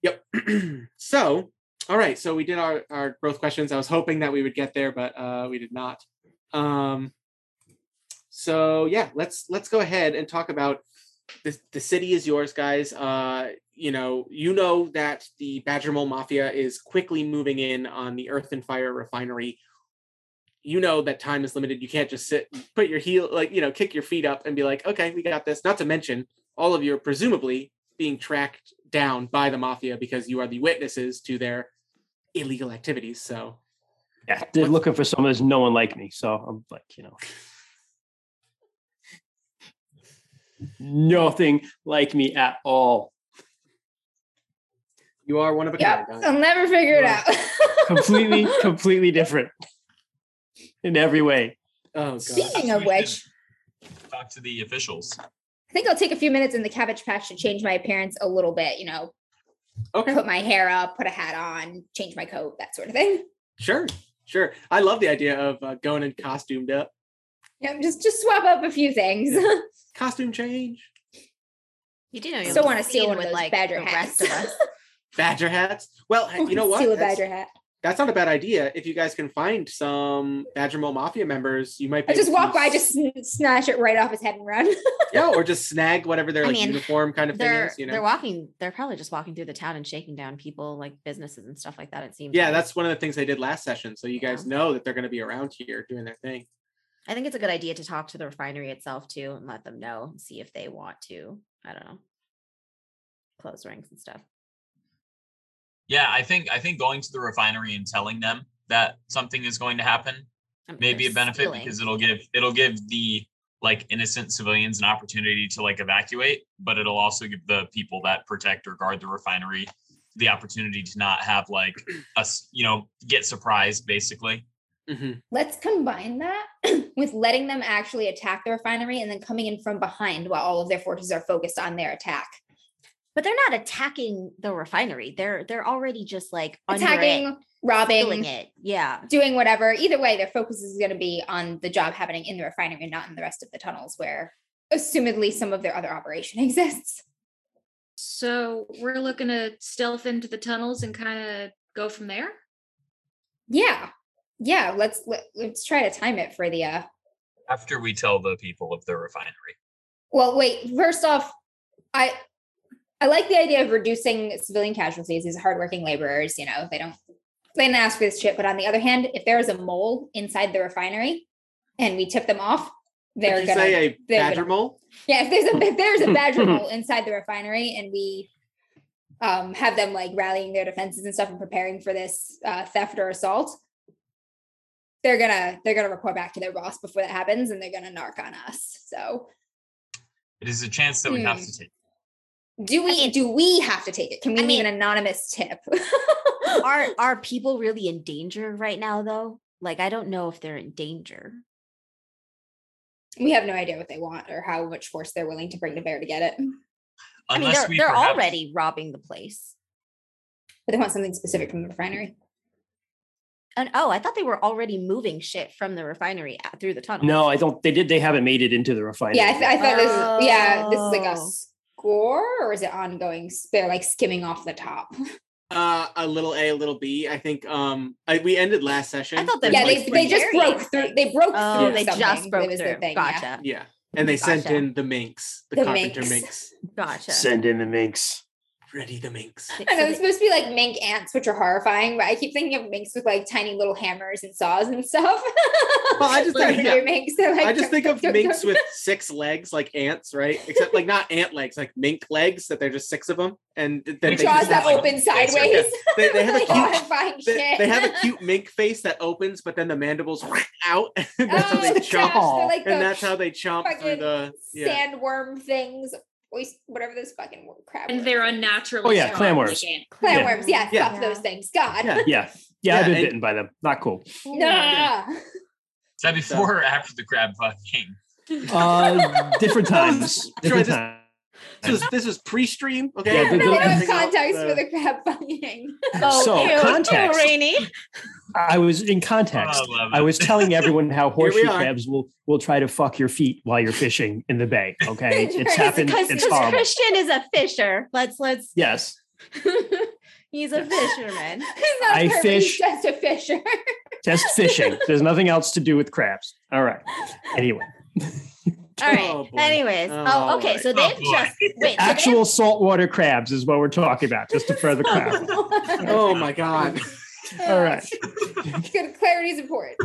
A: Yep. so, all right. So we did our, our growth questions. I was hoping that we would get there, but uh, we did not. Um, so yeah, let's let's go ahead and talk about the the city is yours, guys. Uh, you know, you know that the Badger Mole Mafia is quickly moving in on the Earth and Fire refinery. You know that time is limited. You can't just sit, put your heel, like you know, kick your feet up and be like, okay, we got this. Not to mention, all of you are presumably being tracked down by the mafia because you are the witnesses to their illegal activities. So
E: Yeah, they're looking for someone. There's no one like me, so I'm like, you know, nothing like me at all.
A: you are one of a
B: Yeah,
A: kind.
B: I'll never figure it out.
E: Completely, completely different in every way.
A: Oh god.
B: Speaking of which,
D: Talk to the officials.
B: I think I'll take a few minutes in the cabbage patch to change my appearance a little bit. You know,
A: Okay.
B: put my hair up, put a hat on, change my coat, that sort of thing.
A: Sure. Sure. I love the idea of uh, going in costumed up.
B: Yeah, just just swap up a few things.
A: Costume change.
F: You do know you
B: Still wanna steal one of those badger
F: the rest of
B: hats.
A: Badger hats. Well, you know what?
B: Steal a
A: That's,
B: badger hat.
A: That's not a bad idea. If you guys can find some Badger Mole Mafia members, you might be
B: I just
A: able to
B: walk by, just snatch it right off his head and run.
A: yeah, or just snag whatever their
F: I
A: like
F: mean,
A: uniform kind of thing
F: They're
A: is. You know, they're
F: walking. They're probably just walking through the town and shaking down people, like businesses and stuff like that. It seems.
A: Yeah,
F: like.
A: that's one of the things they did last session. So you
F: Yeah.
A: guys know that they're going to be around here doing their thing.
F: I think it's a good idea to talk to the refinery itself too, and let them know, see if they want to. I don't know. Close ranks and stuff.
D: Yeah, I think I think going to the refinery and telling them that something is going to happen
F: I mean,
D: maybe a benefit
F: stealing.
D: because it'll give it'll give the like innocent civilians an opportunity to like evacuate, but it'll also give the people that protect or guard the refinery the opportunity to not have like us, you know, get surprised basically.
A: Mhm.
B: Let's combine that with letting them actually attack the refinery and then coming in from behind while all of their forces are focused on their attack.
F: But they're not attacking the refinery. They're they're already just like under it,
B: Attacking, robbing,
F: stealing it. Yeah.
B: doing whatever. Either way, their focus is going to be on the job happening in the refinery and not in the rest of the tunnels where assumedly some of their other operation exists.
C: So we're looking to stealth into the tunnels and kind of go from there.
B: Yeah. Yeah, let's let, let's try to time it for the uh
D: After we tell the people of the refinery.
B: Well, wait. First off, I I like the idea of reducing civilian casualties. These hardworking laborers. You know, they don't they didn't ask for this shit. But on the other hand, if there is a mole inside the refinery and we tip them off, they're
A: Did you
B: gonna
A: say a badger
B: gonna-
A: mole?
B: yeah. If there's a if there's a badger mole inside the refinery and we um have them like rallying their defenses and stuff and preparing for this uh, theft or assault they're gonna they're gonna report back to their boss before that happens and they're gonna narc on us so
D: It is a chance that we have
B: Hmm.
D: to take.
B: Do we do we have to take it? Can we
F: I
B: leave
F: mean-
B: an anonymous tip?
F: Are are people really in danger right now though? Like I don't know if they're in danger.
B: we have no idea what they want or how much force they're willing to bring to bear to get it.
F: I mean, they're
D: we
F: they're
D: perhaps-
F: already robbing the place.
B: But they want something specific from the refinery.
F: And oh, I thought they were already moving shit from the refinery uh, through the tunnel.
E: No, I don't. They did. They haven't made it into the refinery.
B: Yeah, I, th- I thought this. Yeah, this is like a
F: Oh.
B: Score, or is it ongoing? They're like skimming off the top.
A: Uh, a little A, a little B. I think um, I, we ended last session.
F: I thought
A: with,
F: they
B: yeah, they, they just broke through. They broke
F: Oh,
B: through.
F: they just broke
B: It
F: through.
B: their thing, yeah.
F: gotcha.
A: Yeah, and they sent in the minx, the,
B: The
A: carpenter
B: minx.
A: minx.
F: Gotcha.
E: Send in the minx.
A: Ready the minx.
F: Th-
B: I know it's supposed to be like mink ants, which are horrifying, but I keep thinking of minks with like tiny little hammers and saws and stuff.
A: Well, I just think-
B: Carpenter minks, like
A: I just think of
B: tuk, tuk,
A: minks with six legs, like ants, right? Except like not ant legs, like mink legs. That they're just six of them, and then they
B: jaws
A: just
B: that
A: have, like,
B: open sideways.
A: They, they have a cute. They, they have a cute mink face that opens, but then the mandibles out. and that's how
B: Oh,
A: they
B: gosh,
A: chomp.
B: like
A: and that's how they chomp through the yeah.
B: sandworm things, oyster, whatever those fucking wor- crab.
C: And they're unnatural.
E: Oh, yeah,
C: strong,
E: clam
C: like
E: worms.
C: ant-
B: Clamworms, yeah,
A: Yeah.
B: fuck those things. God.
A: Yeah.
E: Yeah, yeah.
A: Yeah,
E: I've been
A: and-
E: bitten by them. Not cool.
B: Nah.
D: Is that before or after the crab fucking?
E: Uh, different times. Different
A: this-
E: times.
A: This was this was pre-stream, okay?
E: Yeah, the-
B: They
E: the-
B: don't have
A: Everything else,
B: context
A: uh,
B: for the crab fucking.
E: So,
F: ew, ew,
E: context.
F: Rainy.
E: I was in context.
D: Oh, I
E: I was telling everyone how horseshoe crabs will will try to fuck your feet while you're fishing in the bay. Okay, it's
B: Right,
E: happened.
F: Because
E: It's horrible.
F: Christian is a fisher. Let's let's.
E: Yes,
F: He's a fisherman.
B: He's not
E: I
B: a
E: fish-
B: He's just a fisher.
E: just fishing. There's nothing else to do with crabs. All right. Anyway,
F: All right.
A: Oh.
F: Anyways, oh,
A: Oh,
F: okay.
A: boy.
F: So
D: Oh,
F: they've
D: boy.
F: just wait. so they've-
E: actual saltwater crabs is what we're talking about. Just to further clarify.
A: Oh my god.
E: All right.
B: Good clarity is important.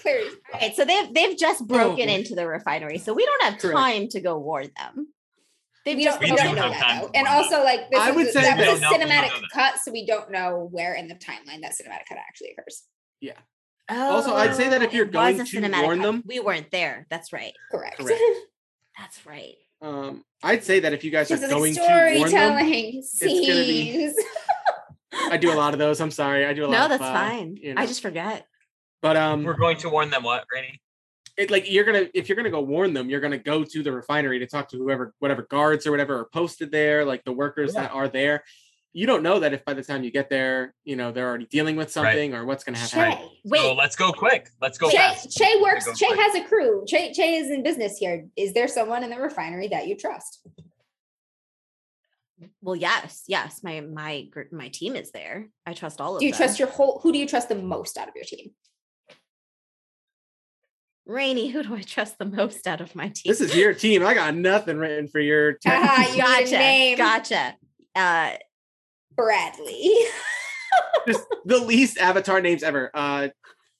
B: clarity.
F: All right, so they've they've just oh, broken
A: boy.
F: into the refinery, so we don't have
A: Correct.
F: time to go warn them. They've
B: We
F: just
B: don't,
D: We
B: we
D: do
B: don't know that though. And also, like this
A: I would
B: a-
A: say
B: that was a
D: don't know- we don't
B: cinematic cut, so we don't know where in the timeline that cinematic cut actually occurs.
A: Also, I'd say that if
F: Oh,
A: you're going to warn them-
F: we weren't there. That's right.
B: Correct.
A: Correct.
F: That's right.
A: Um, I'd say that if you guys are
B: This like
A: going to warn them,
B: storytelling
A: gonna be-
B: scenes.
A: I do a lot of those. I'm sorry, I do a lot.
F: No,
A: of,
F: that's
A: uh,
F: fine.
A: you
F: I just forget.
A: But um,
D: We're going to warn them what, Rainy?
A: it, like you're gonna if you're gonna go warn them, you're gonna go to the refinery to talk to whoever, whatever guards or whatever are posted there, like the workers
D: Yeah.
A: that are there. You don't know that if by the time you get there, you know they're already dealing with something or what's gonna happen.
B: Che.
F: Wait,
D: So let's go quick. Let's go
B: Che,
D: fast.
B: che works.
D: Go
B: Che
D: quick.
B: has a crew. Che, che is in business here. Is there someone in the refinery that you trust?
F: well, yes, yes. My my gr- my team is there. I trust all of
B: Do you
F: them.
B: trust your whole? Who do you trust the most out of your team?
F: Rainy? Who do I trust the most out of my team?
A: This is your team. I got nothing written for your team.
B: Ah, you need a
F: gotcha.
B: name.
F: Gotcha. Uh,
B: Bradley.
A: Just the least avatar names ever. Uh,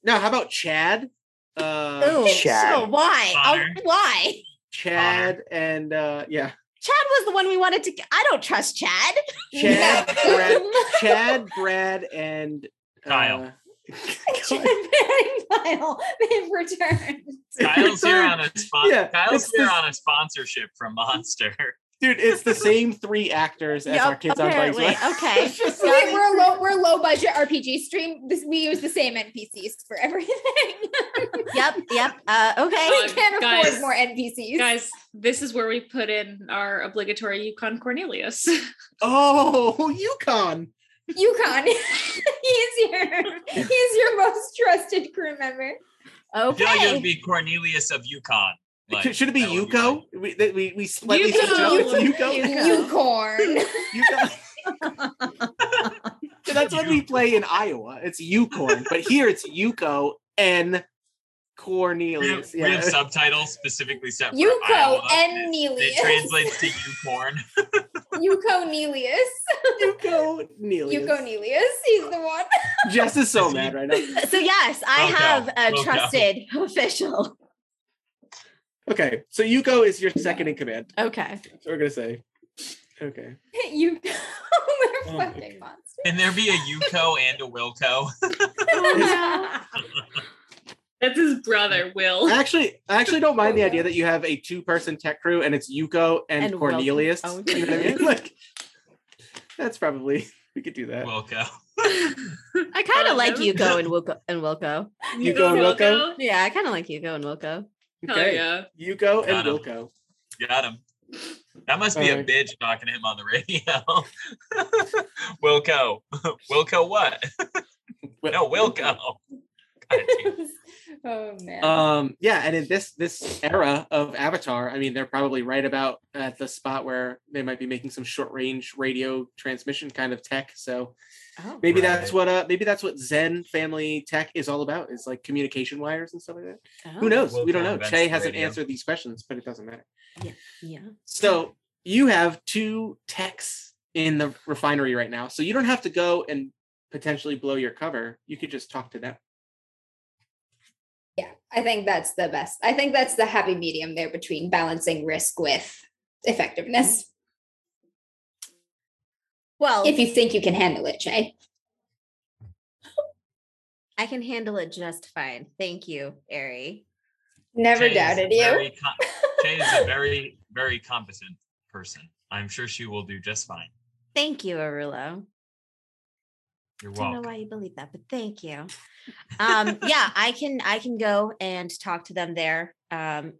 A: no, how about Chad? Uh,
F: ooh,
E: Chad.
F: so why? Oh, why?
A: Chad and uh, yeah,
F: Chad was the one we wanted to. I don't trust Chad.
A: Chad,
B: No.
A: Brad, Chad, Brad, and uh,
D: Kyle.
B: Chad, and Kyle. They've returned.
D: Kyle's here on a spon-
A: Yeah,
D: Kyle's here on a sponsorship from Monster.
A: Dude, it's the same three actors as
F: Yup,
A: our kids on bikes.
F: Okay.
A: Just
B: we, we're, low. We're low budget RPG stream. This, we use the same NPCs for everything.
F: Yep. Yep. Uh, okay.
B: we
C: Uh,
B: can't
C: guys-
B: afford more NPCs.
C: Guys, this is where we put in our obligatory Yukon Cornelius.
A: oh, Yukon.
B: Yukon. He's your. He's your most trusted crew member.
D: I feel like it
F: Okay.
D: would be Cornelius of Yukon. Like,
A: Should it be
D: that would
A: Yuko? We, that we, we slightly
C: Yuko.
A: switch Yuko.
F: Yuko.
B: Unicorn.
A: Yuko. So that's what we play in Iowa. It's Yukorn, but here it's Yuko and
D: We have,
A: Cornelius.
D: we have subtitles specifically set for
B: Yuko
D: Iowa.
B: and
D: It
B: Nelius.
D: translates to Ucorn.
B: Yuko Nelius.
A: Yuko Nelius.
B: Yuko Nelius. He's the one.
A: Jess is so
D: Is he-
A: mad right now.
F: So yes, I
D: Wilco.
F: have a
D: Wilco.
F: trusted official.
A: Okay, so Yuko is your second in command.
F: Okay.
A: So we're gonna say. Okay.
B: Yuko. They're
A: Oh
B: fucking monsters.
D: Can there be a Yuko and a Wilco?
C: That's his brother, Will.
A: I actually, I actually don't mind the idea that you have a two-person tech crew and it's Yuko and,
F: And
A: Cornelius.
F: Oh,
A: You know what I mean? Like, that's probably we could do that.
D: Wilco.
F: I kind of like Yuko and Wilco and Wilco.
A: Yuko and Wilco.
F: Yeah, I kind of like Yuko and Wilco.
C: Hell
A: Okay.
C: yeah.
A: Yuko and
D: Got him.
A: Wilco.
D: Got him. That must be a
A: Alright.
D: bitch talking to him on the radio. Wilco. Wilco what? No, Wilco. God
B: oh man.
A: Um, yeah, and in this this era of Avatar, I mean, they're probably right about at the spot where they might be making some short range radio transmission kind of tech. So
F: Oh.
A: maybe
D: Right.
A: that's what uh maybe that's what Zen family tech is all about is like communication wires and stuff like that.
F: Oh.
A: Who knows? we
D: Wilco
A: don't know. Che hasn't
D: radio.
A: answered these questions, but it doesn't matter.
F: Yeah.
A: So you have two techs in the refinery right now. So you don't have to go and potentially blow your cover. You could just talk to them.
B: Yeah, I think that's the best. I think that's the happy medium there between balancing risk with effectiveness. Mm-hmm.
F: Well,
B: If you think you can handle it, Jay.
F: I can handle it just fine. Thank you, Ari.
B: Never
D: Che is
B: doubted you.
D: Very com- Che is a very, very competent person. I'm sure she will do just fine.
F: Thank you, Arulo.
D: You're
F: I don't know why you believe that, but thank you. Um, yeah, I can I can go and talk to them there. Um,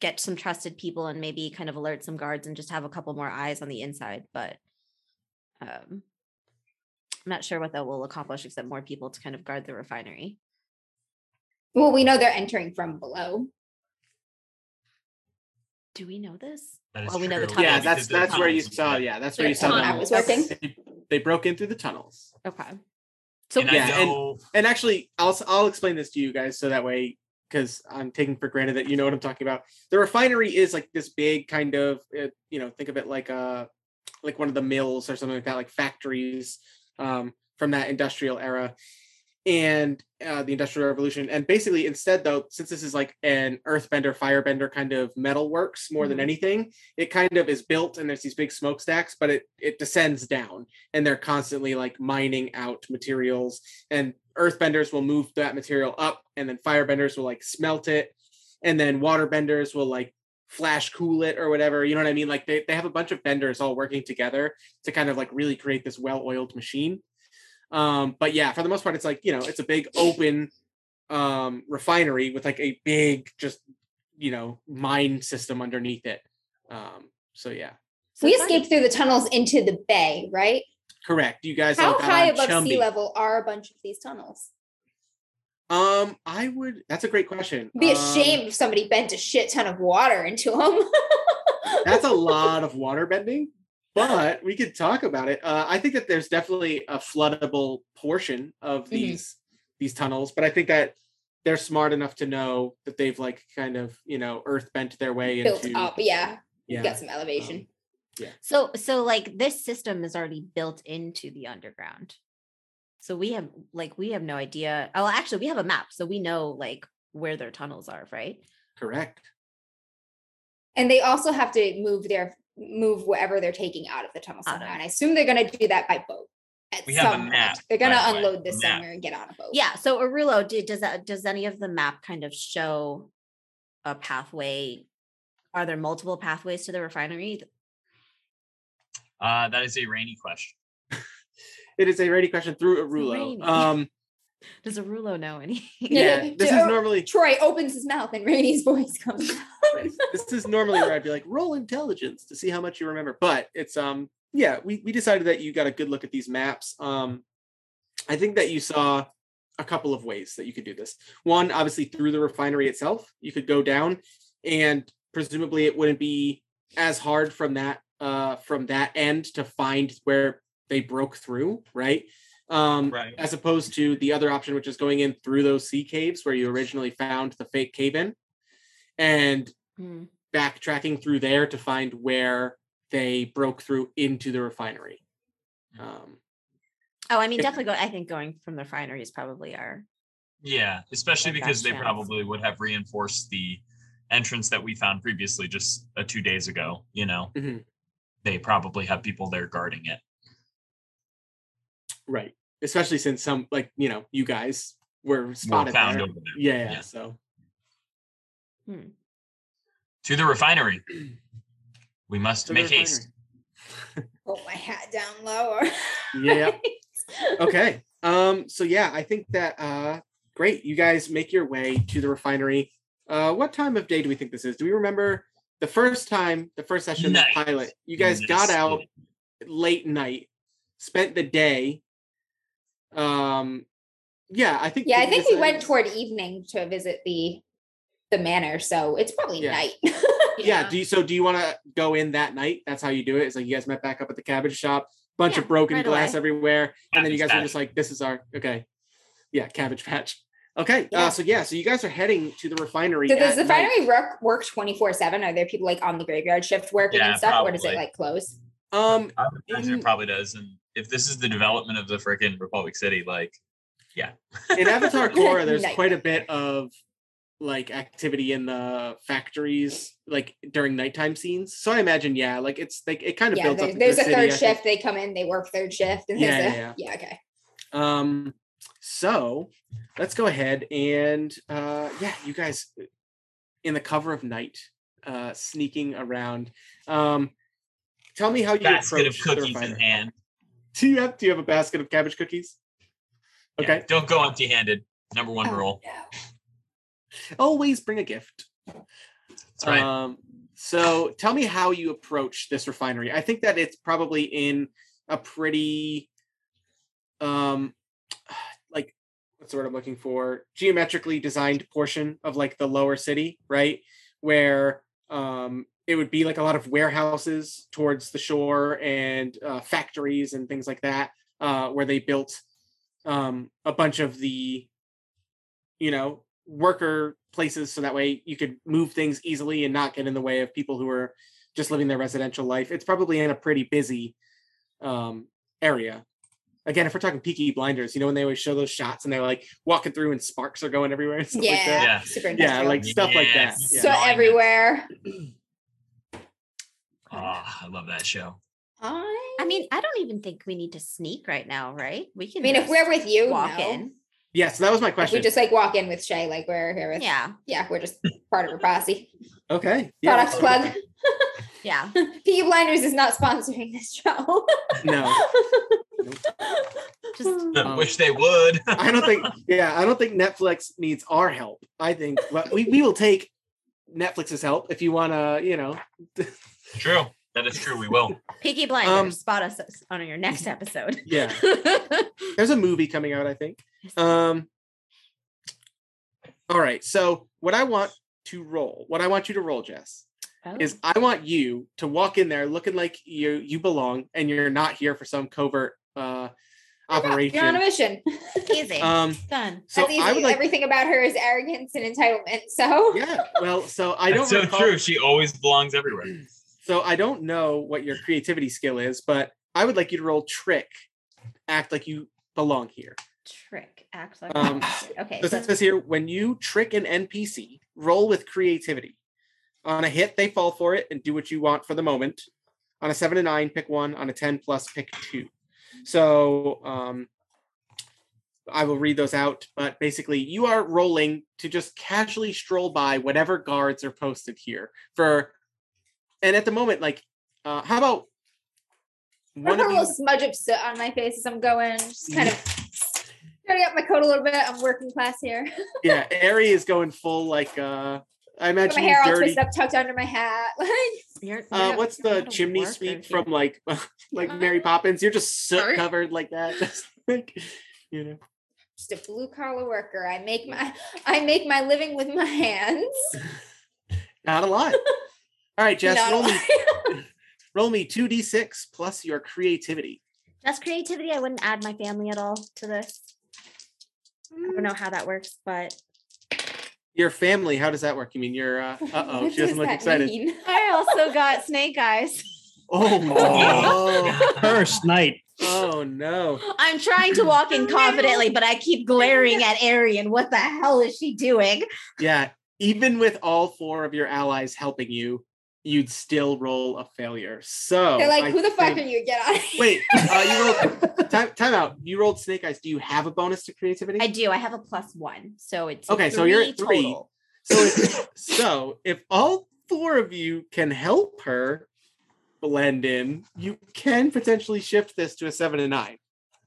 F: get some trusted people and maybe kind of alert some guards and just have a couple more eyes on the inside. But um, I'm not sure what that will accomplish except more people to kind of guard the refinery.
B: Well, we know they're entering from below.
F: Do we know this?
D: That is
F: Well, we know the
D: true.
F: tunnels.
A: Yeah,
D: because
A: that's that's where you saw. Yeah, that's where you saw them.
B: tunnel was working.
A: They, they broke in through the tunnels.
F: Okay. So
D: And
A: Yeah,
D: I
A: and- And actually, I'll I'll explain this to you guys so that way, because I'm taking for granted that you know what I'm talking about. The refinery is like this big kind of, uh, you know, think of it like a like one of the mills or something like that, like factories um, from that industrial era and uh, the industrial revolution. And basically, instead though, since this is like an earthbender, firebender kind of metal works more than
F: Mhm.
A: anything, it kind of is built and there's these big smokestacks, but it it descends down and they're constantly like mining out materials and earthbenders will move that material up and then firebenders will like smelt it and then waterbenders will like flash cool it or whatever you know what i mean like they, they have a bunch of benders all working together to kind of like really create this well-oiled machine um but yeah for the most part it's like you know it's a big open um refinery with like a big just you know mine system underneath it um so yeah
F: so
B: we escaped through the tunnels into the bay, right?
A: correct you guys
B: How high above
A: Chumby.
B: sea level are a bunch of these tunnels?
A: um i would that's a great question
B: Be
A: Um,
B: ashamed if somebody bent a shit ton of water into them.
A: that's a lot of water bending but we could talk about it uh, i think that there's definitely a floodable portion of
B: Mhm.
A: these these tunnels but i think that they're smart enough to know that they've like kind of you know earth bent their way
B: Built
A: into
B: up, yeah.
A: yeah
B: Got some elevation. Yeah.
F: So so like this system is already built into the underground. So we have like we have no idea. Oh, actually we have a map, so we know like where their tunnels are, right?
A: correct
B: and they also have to move their move whatever they're taking out of the tunnel
F: Out
B: somehow. And I assume they're going to do that by boat. at
D: We have a
B: some
D: map,
B: point. They're gonna
D: by way,
B: unload this
D: map.
B: somewhere and get on a boat.
F: Yeah. So Arulo, did, does that does any of the map kind of show a pathway? Are there multiple pathways to the refinery?
D: Uh, that is a rainy question.
A: It is a rainy question through Arulo. Um,
F: Does Arulo know any?
A: yeah, this is normally
B: Troy opens his mouth and Rainey's voice comes out.
A: this is normally where I'd be like, roll intelligence to see how much you remember. But it's um yeah, we, we decided that you got a good look at these maps. Um I think that you saw a couple of ways that you could do this. One, obviously through the refinery itself, you could go down and presumably it wouldn't be as hard from that uh from that end to find where they broke through, right? Um
D: Right.
A: as opposed to the other option, which is going in through those sea caves where you originally found the fake cave in. And
F: Hmm.
A: backtracking through there to find where they broke through into the refinery. Um,
F: Oh, I mean,
A: If-
F: definitely go. I think going from the refinery is probably our.
D: Yeah, especially
F: Like
D: because they
F: chance.
D: probably would have reinforced the entrance that we found previously just uh, two days ago. You know,
A: Mhm.
D: they probably have people there guarding it.
A: right. Especially since some, like, you know, you guys were spotted
D: found
A: there.
D: over there.
A: Yeah, yeah,
D: Yeah.
A: So,
D: To the refinery. We must
A: to
D: make haste.
B: Hold my hat down lower.
A: Yeah. okay. Um, so yeah, I think that uh great. You guys make your way to the refinery. Uh what time of day do we think this is? Do we remember the first time, the first session,
D: Night.
A: the pilot, you guys got out late night, spent the day. Um yeah, I think
B: Yeah, I think we went
A: decided-
B: toward evening to visit the the manor, so it's probably
A: Yeah.
B: night.
A: yeah. do you so do you want to go in that night that's how you do it it's like you guys met back up at the cabbage shop bunch
F: Yeah,
A: of broken
F: right
A: glass
F: away.
A: everywhere and then you
D: Cabbage
A: guys were
D: patch.
A: just like this is our okay yeah cabbage patch okay
B: Yeah.
A: uh so yeah so you guys are heading to the refinery
B: So does
A: at
B: the
A: night.
B: refinery work work twenty four seven? Are there people like on the graveyard shift working
D: Yeah,
B: and stuff, or does it like close?
A: Um
D: I would imagine
A: in-
D: it probably does. And if this is the development of the freaking Republic City, like, yeah.
A: in avatar core there's
B: Night.
A: quite a bit of like activity in the factories like during nighttime scenes so i imagine yeah like it's like it kind of
B: Yeah,
A: builds
B: there-
A: up
B: there's
A: the
B: a
A: city,
B: third
A: I think.
B: shift. They come in, they work third shift, and
A: Yeah,
B: a
A: yeah,
B: yeah, okay.
A: Um, so let's go ahead and uh yeah, you guys in the cover of night, uh sneaking around. Um tell me how you
D: basket of cookies in
A: refinery.
D: hand.
A: Do you have do you have a basket of cabbage cookies?
D: Yeah,
A: Okay.
D: don't go empty handed. Number one
B: Oh,
D: rule.
B: no.
A: Always bring a gift.
D: That's right.
A: Um, so tell me how you approach this refinery. I think that it's probably in a pretty um like what's the word I'm looking for? Geometrically designed portion of like the lower city, right? Where um it would be like a lot of warehouses towards the shore and uh, factories and things like that, uh, where they built um, a bunch of the, you know, worker places so that way you could move things easily and not get in the way of people who are just living their residential life. It's probably in a pretty busy um, area. Again, if we're talking Peaky Blinders, you know when they always show those shots and they're like walking through and sparks are going everywhere and stuff
B: Yeah,
A: like that.
D: Yeah.
B: super
A: Yeah, like stuff like that. Yeah.
B: so
D: Yeah.
B: everywhere.
D: Oh, I love that show.
B: I,
F: I mean, I don't even think we need to sneak right now, right? We can.
B: I mean, if we're with you,
F: walk
B: no.
F: in,
A: Yeah, so that was my
B: If
A: question.
B: we just like walk in with Shay, like we're here with
F: yeah,
B: yeah, we're just part of a posse.
A: okay. Yeah,
B: Products plug.
F: yeah.
B: Peaky Blinders is not sponsoring this show.
A: No.
F: Just
A: Um,
D: Wish they would.
A: I don't think. Yeah, I don't think Netflix needs our help. I think well, we we will take Netflix's help if you want to. You know.
D: True. That is true. We will.
F: Peaky Blinders.
A: Um,
F: spot us on your next episode.
A: Yeah. There's a movie coming out. I think. Um. All right. So what I want to roll, what I want you to roll, Jess,
F: Oh,
A: is I want you to walk in there looking like you you belong and you're not here for some covert uh operation.
B: You're on a mission.
F: easy.
A: Um.
F: Done.
A: So
B: That's easy.
A: I would like.
B: Everything about her is arrogance and entitlement. So
A: Yeah. Well, so I don't.
D: That's so
A: recall-
D: true. She always belongs everywhere.
A: So I don't know what your creativity skill is, but I would like you to roll trick, act like you belong here.
F: Trick. Act like
A: Um,
F: okay.
A: So
F: so-
A: it says here when you trick an NPC, roll with creativity. On a hit, they fall for it and do what you want for the moment. On a seven to nine, pick one. On a 10 plus, pick two. So um, I will read those out, but basically, you are rolling to just casually stroll by whatever guards are posted here for. And at the moment, like, uh, how about
B: I
A: one
B: put a little smudge of soot on my face as I'm going, just kind of turning up my coat a little bit. I'm working class here.
A: Yeah, Ari is going full like. uh I
B: Got
A: imagine
B: my
A: he's
B: hair all
A: dirty.
B: twisted up, tucked under my hat. Like,
F: You're,
A: Uh,
F: you're-
A: what's the chimney sweep from like like Mary Poppins? You're just soot
C: Sorry?
A: covered like that. Just like, you know.
B: just a blue collar worker. I make my I make my living with my hands.
A: Not a lot. All right, Jess,
B: Not a
A: roll me roll me two d six plus your creativity.
F: Just creativity. I wouldn't add my family at all to this. I don't know how that works, but
A: Your family, how does that work? You mean you're uh oh, she doesn't
B: does
A: look excited.
B: mean?
F: I also got snake eyes.
A: Oh no.
E: First night.
A: oh no.
F: I'm trying to walk in confidently, but I keep glaring at Arian. What the hell is she doing?
A: Yeah, even with all four of your allies helping you, you'd still roll a failure. So
B: They're like,
A: I
B: who the fuck
A: think-
B: are you? Get out.
A: Wait, uh, you rolled time, time out. You rolled snake eyes. Do you have a bonus to creativity?
F: I do. I have a plus one, so it's
A: Okay, so you're at three.
F: total.
A: So, if, so if all four of you can help her blend in, you can potentially shift this to a seven and nine.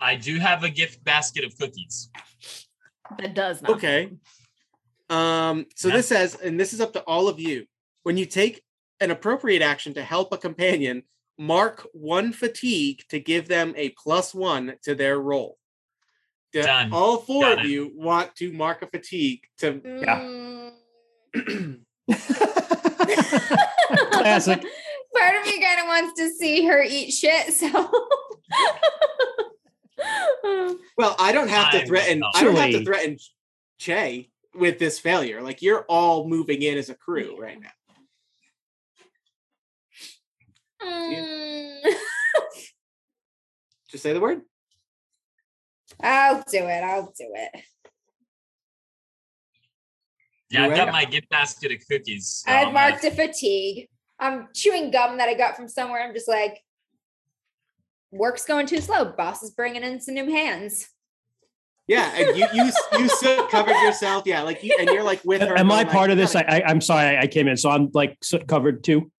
D: I do have a gift basket of cookies.
F: That does not.
A: Okay. Um, so
D: Yeah.
A: this says, and this is up to all of you. When you take an appropriate action to help a companion, mark one fatigue to give them a plus one to their roll. Do
D: Done.
A: All four
D: Got
A: of you want to mark a fatigue to
B: Yeah.
E: Classic.
B: Part of me kind of wants to see her eat shit. So
A: Well, I don't have to threaten.
D: not.
A: I don't have to threaten Che with this failure. Like you're all moving in as a crew right now.
B: Mm,
A: Just say the word.
B: I'll do it. I'll do it.
D: Yeah, I've got my gift basket of cookies. so
B: I've
D: I'm gonna-
B: marked a fatigue. I'm chewing gum that I got from somewhere. I'm just like, work's going too slow. Boss is bringing in some new hands.
A: Yeah, and you you you soot covered yourself. Yeah, like you and you're like with her.
E: Am I part
A: like,
E: of this? I, I, I'm sorry, I came in, so I'm like soot covered too.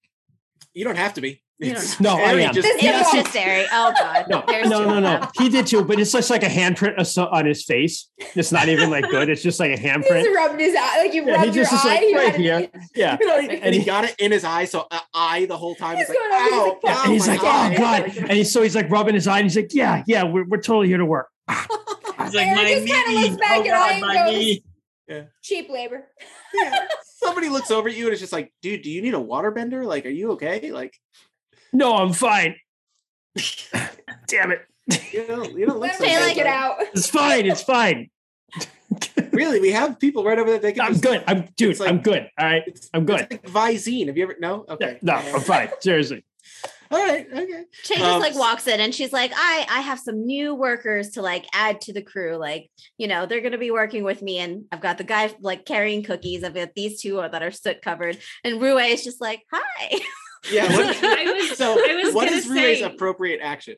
A: You don't have to be.
F: You don't
A: It's-
E: No, I
A: Ari
E: am.
A: just-
B: This
F: It
B: Yeah.
F: just Ari. Oh God.
E: No,
F: There's
E: no,
F: two
E: no, no. He did too, but it's just like a handprint on his face. It's not even like good. It's just like a
B: He
E: handprint.
B: just rubbed his eye, like you
E: Yeah, he
B: rubbed your
E: just is
B: eye.
E: like
B: you
E: right
B: had it-
E: here. Yeah.
A: You know, and
E: And
A: he
E: he-
A: got it in his eye, so uh, eye the whole time.
B: He's
A: He's like,
B: going, "Oh,
A: ow,
B: he's
E: Yeah, and he's like,
A: eye."
E: oh god, and he's so he's like rubbing his eye, and he's like, yeah, yeah, we're, we're totally here to work.
D: He's like,
B: Aaron
D: my
B: just kinda looks back
D: Oh
B: at
D: God,
B: Ryan
D: my
B: and goes-
D: knee.
B: cheap labor.
A: Yeah. Somebody looks over at you and it's just like, dude, do you need a water bender? Like, are you okay? Like,
E: No, I'm fine. Damn it,
A: you know, you don't look
B: Let
A: so
B: him
F: like
B: take it
A: though.
B: out.
E: it's fine, it's fine.
A: Really, we have people right over there. They can
E: I'm
A: just-
E: good. I'm dude.
A: It's like-
E: I'm good. All right,
A: It's,
E: I'm good.
A: It's like Visine. Have you ever? No. Okay.
E: no, I'm fine. Seriously.
A: All right. Okay.
F: She just
A: Um,
F: like walks in and she's like, I I have some new workers to like add to the crew. Like, you know, they're gonna be working with me. And I've got the guy like carrying cookies. I've got these two that are soot covered. And Rue is just like, hi.
A: Yeah. What,
C: I was-
A: so,
C: I was
A: what
C: gonna
A: Rue's
C: say-
A: appropriate action?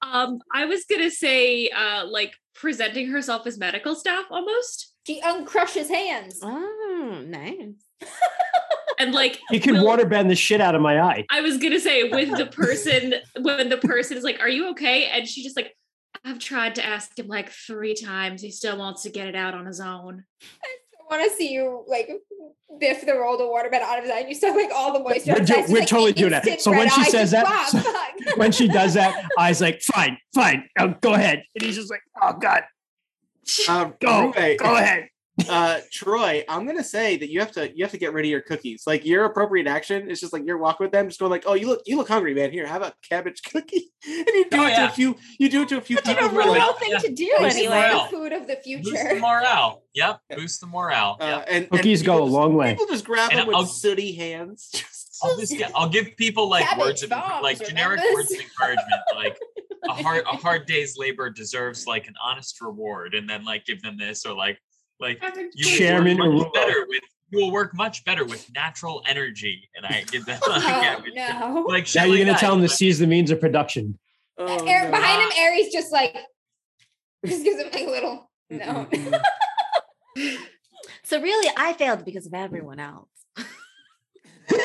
C: Um, I was gonna say, uh, like presenting herself as medical staff almost,
B: She uncrushes hands.
F: Oh, nice.
C: and like
E: He can
C: will-
E: water bend the shit out of my eye.
C: I was gonna say with the person when the person is like, "Are you okay?" and she just like, "I've tried to ask him like three times. He still wants to get it out on his own."
B: I want to see you like biff the rolled waterbed out of his eye, and you still like all the moisture.
E: We're
B: out
E: do- we're
B: like,
E: totally doing that. So when she says that- so- When she does that, I was like, fine, fine, uh, go ahead. And he's just like, oh god,
A: Um,
E: go,
A: Rue,
E: go ahead.
A: Uh Troy, I'm gonna say that you have to you have to get rid of your cookies. Like your appropriate action is just like you're walking with them, just going like, oh, you look you look hungry, man. Here, have a cabbage cookie, and you do
D: Oh,
A: it to a few. You do it to a few
F: But you
A: people.
F: know,
A: who are
F: real
A: like,
F: thing
D: yeah.
F: to do
D: Boost the
F: anyway.
D: morale.
B: the food of the future.
D: Boost the morale. Yep. Boost the morale.
A: uh,
D: Yep.
A: and and
E: Cookies go
A: people
E: a
A: just-
E: long way.
A: People just grab
D: And
A: them with
D: I'll-
A: sooty hands.
D: I'll just get, I'll give people like
B: Cabbage
D: words of
B: bombs,
D: like generic
B: remember?
D: words of encouragement, like a hard a hard day's labor deserves like an honest reward, and then like give them this or like like you
E: Chairman
D: will work much better with you will work much better with natural energy, and I give them like,
B: Oh
D: yeah,
B: no!
D: like
E: Now you're gonna
D: that.
E: tell him to seize the means of production.
A: Oh,
B: Air,
A: no.
B: behind him, Ari's just like just gives him like a little no.
F: So really, I failed because of everyone else.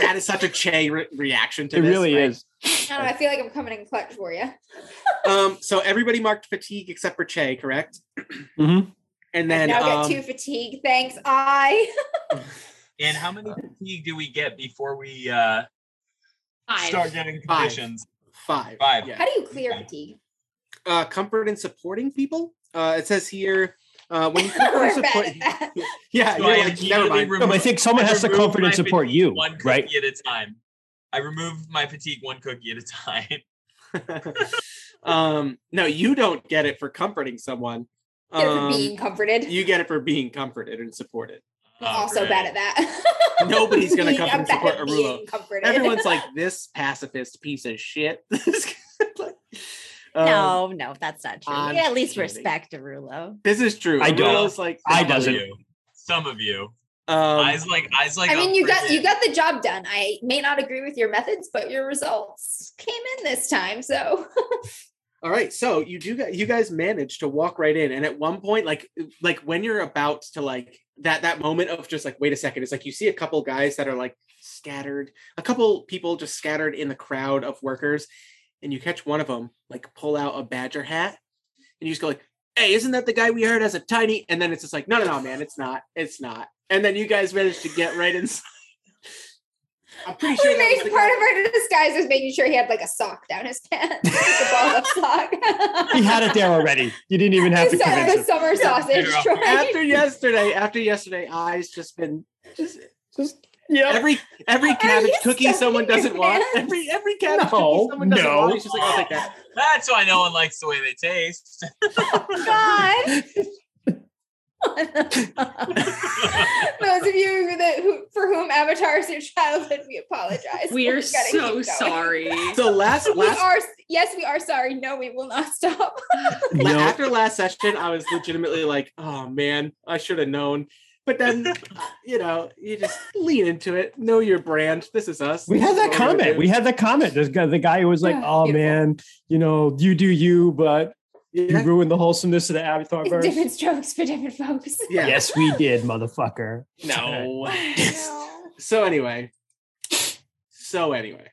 A: that is such a Che re- reaction to
E: It
A: this.
E: really
A: right?
E: is.
B: I don't know. I feel like I'm coming in clutch for you.
A: Um, so everybody marked fatigue except for Che, correct?
E: Mhm.
A: And
B: I
A: then
B: now
A: um,
B: get two fatigue. Thanks, I.
D: And how many fatigue do we get before we uh
C: Five.
D: start getting conditions?
A: five.
D: Five.
A: Yeah.
B: How do you clear fatigue?
A: Uh, comfort in supporting people. Uh, it says here uh, when you comfort and support.
B: at that.
A: Yeah,
D: So
A: you're
D: I
A: like, never
D: immediately
A: mind.
E: No, I think someone
D: I
E: has to comfort and support you,
D: one cookie
E: right?
D: at a time. I remove my fatigue one cookie at a time.
A: um, no, you don't get it for comforting someone.
B: Get it for
A: Um,
B: being comforted.
A: you get it for being comforted and supported.
D: Oh,
B: I'm also
D: great.
B: bad at that.
A: Nobody's gonna
B: Being-
A: comfort
B: I'm
A: and support
B: at
A: Arulo.
B: comforted.
A: Everyone's like this pacifist piece of shit. Um,
F: no, no, that's not true.
A: I'm
F: We at least
A: kidding.
F: respect Derulo.
A: this is true.
E: I don't.
A: Arulo's like
E: I
D: Some of
E: doesn't.
D: you. Some of you.
A: um,
D: eyes like eyes like.
B: I
D: a
B: mean, you got
D: freaking-
B: you got the job done. I may not agree with your methods, but your results came in this time. So
A: All right, so you do you guys managed to walk right in, and at one point, like uh, like when you're about to like that that moment of just like wait a second, it's like you see a couple guys that are like scattered, a couple people just scattered in the crowd of workers, and you catch one of them like pull out a badger hat, and you just go like, "Hey, isn't that the guy we heard as a tiny?" And then it's just like, "No, no, no, man, it's not, it's not." And then you guys managed to get right inside. I'm pretty sure
B: we made
A: the
B: part
A: guy-
B: of our disguise was making sure he had like a sock down his pants, like a ball up sock.
E: He had it there already. You didn't even have to
B: Instead of
E: convince
B: a
E: him.
B: summer sausage.
D: Yeah.
A: After yesterday, after yesterday, eyes just been just
E: Just yeah.
A: every every
B: Are
A: cabbage
B: you
A: cookie someone doesn't want. Every every cabbage
E: No,
A: cookie someone doesn't
E: no.
A: want. He's just like, I'll take that.
D: That's why no one likes the way they taste.
B: Oh God. Those of you who, that, who for whom Avatar is your childhood, we apologize.
C: We are
B: We've
C: so sorry.
A: So last
B: We are yes, we are sorry. No, we will not stop.
A: la-
E: No.
A: after last session, I was legitimately like, oh man, I should have known. But then, uh, you know, you just lean into it. Know your brand. This is us.
E: We had that
A: what we're gonna
E: comment. We had that comment. Guy, the guy who was like,
B: Yeah,
E: "Oh
B: beautiful.
E: man, you know, you do you, but you ruined the wholesomeness of the Avatar verse."
B: different strokes for different folks.
A: Yeah.
E: Yes, we did, motherfucker.
A: No.
B: No.
A: so anyway. So anyway.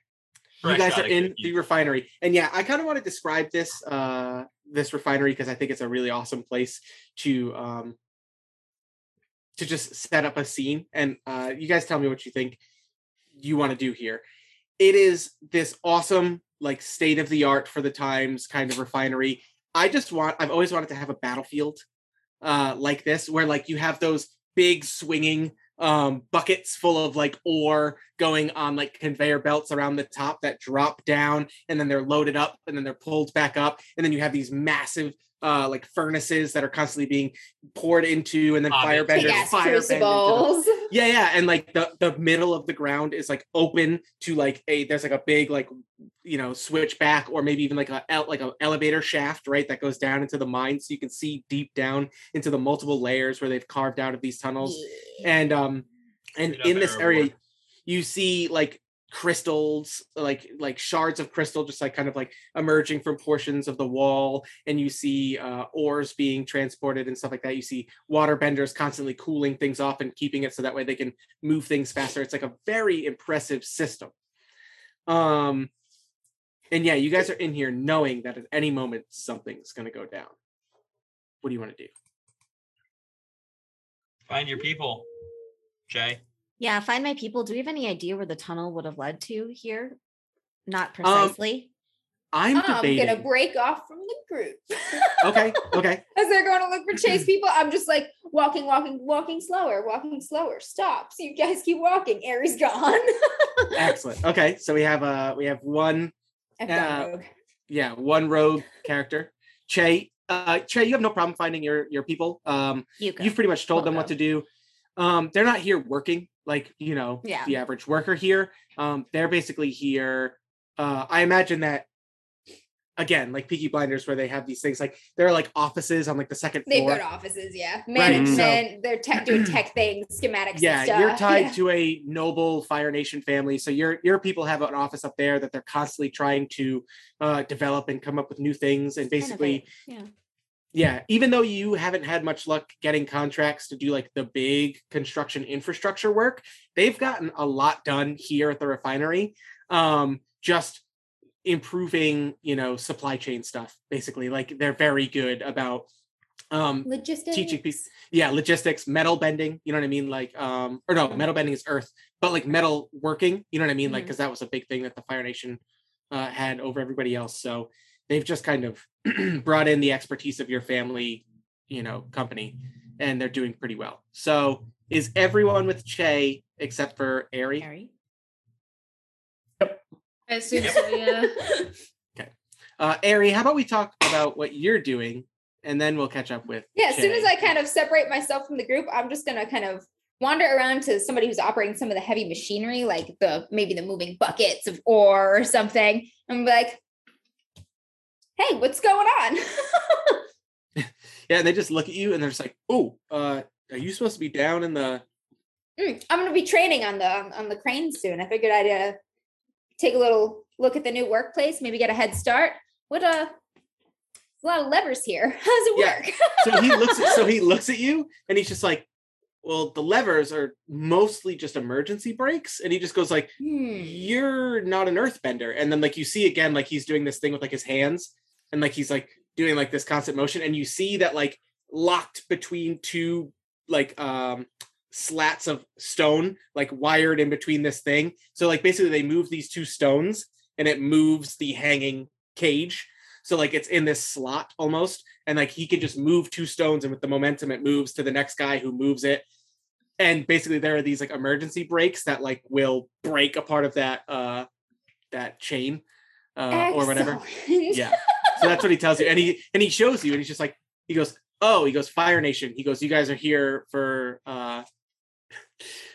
D: Fresh
A: you guys are in the refinery and yeah i kind of want to describe this uh this refinery because i think it's a really awesome place to um to just set up a scene and uh you guys tell me what you think you want to do here it is this awesome like state of the art for the times kind of refinery i just want i've always wanted to have a battlefield uh like this where like you have those big swinging um buckets full of like ore going on like conveyor belts around the top that drop down and then they're loaded up and then they're pulled back up and then you have these massive uh like furnaces that are constantly being poured into and then
D: Oven.
A: firebenders
B: Big ass
A: fire bend into them.
B: crucibles.
A: Yeah, yeah, and like the the middle of the ground is like open to like a there's like a big like you know switchback or maybe even like a like a elevator shaft right that goes down into the mine so you can see deep down into the multiple layers where they've carved out of these tunnels and um and in this area you see like crystals like like shards of crystal just like kind of like emerging from portions of the wall and you see uh, ores being transported and stuff like that. You see water benders constantly cooling things off and keeping it so that way they can move things faster. It's like a very impressive system. Um and yeah you guys are in here knowing that at any moment something's going to go down. What do you want to do?
D: Find your people, Jay.
F: Yeah, find my people. Do we have any idea where the tunnel would have led to here? Not
A: Um,
F: precisely.
A: i'm
B: I'm gonna break off from the group.
A: okay okay
B: As they're going to look for Che's people, I'm just like walking, walking, walking slower, walking slower. Stop. So you guys keep walking. Ari's gone.
A: excellent okay so we have uh we have one
B: I've
A: Yeah.
B: rogue.
A: yeah, one rogue character. Che, uh, Che, you have no problem finding your your people. Um,
F: you
A: you've pretty much told
F: Well
A: them what to do. Um, they're not here working like you know
F: Yeah.
A: the average worker here. Um, they're basically here. Uh, I imagine that again like Peaky Blinders where they have these things like there are like offices on like the second floor.
B: They've
A: floor.
B: got offices, yeah.
A: Right,
B: Management, they're tech doing tech things, schematics.
A: yeah,
B: and stuff.
A: you're tied
B: Yeah.
A: to a noble Fire Nation family, so your your people have an office up there that they're constantly trying to uh, develop and come up with new things, and basically,
F: yeah.
A: Yeah, even though you haven't had much luck getting contracts to do like the big construction infrastructure work, they've gotten a lot done here at the refinery. Um, just improving, you know, supply chain stuff. Basically, like they're very good about um
B: logistics.
A: teaching people yeah logistics metal bending you know what i mean like um or no metal bending is earth but like metal working you know what i mean like
F: Mhm.
A: because that was a big thing that the fire nation uh, had over everybody else so they've just kind of brought in the expertise of your family you know company and they're doing pretty well so is everyone with che except for Ari?
F: Harry.
C: I assume so, yeah.
A: uh Ari, how about we talk about what you're doing and then we'll catch up with
B: Yeah, as soon as I kind of separate myself from the group, I'm just gonna kind of wander around to somebody who's operating some of the heavy machinery, like the maybe the moving buckets of ore or something, and be like, "Hey, what's going on?"
A: yeah and they just look at you and they're just like oh uh are you supposed to be down in the
B: "Mm, I'm gonna be training on the on, on the crane soon. I figured I'd uh, take a little look at the new workplace, maybe get a head start. What uh, a lot of levers here. How does it
A: Yeah.
B: work?
A: so he looks at so he looks at you and he's just like well the levers are mostly just emergency brakes and he just goes like
B: Hmm.
A: you're not an earthbender and then like you see again like he's doing this thing with like his hands and like he's like doing like this constant motion and you see that like locked between two like um slats of stone like wired in between this thing. So like basically they move these two stones and it moves the hanging cage. So like it's in this slot almost and like he can just move two stones and with the momentum it moves to the next guy who moves it. And basically there are these like emergency brakes that like will break a part of that uh that chain uh or whatever. Yeah so that's what he tells you and he and he shows you and he's just like he goes oh he goes fire nation he goes you guys are here for uh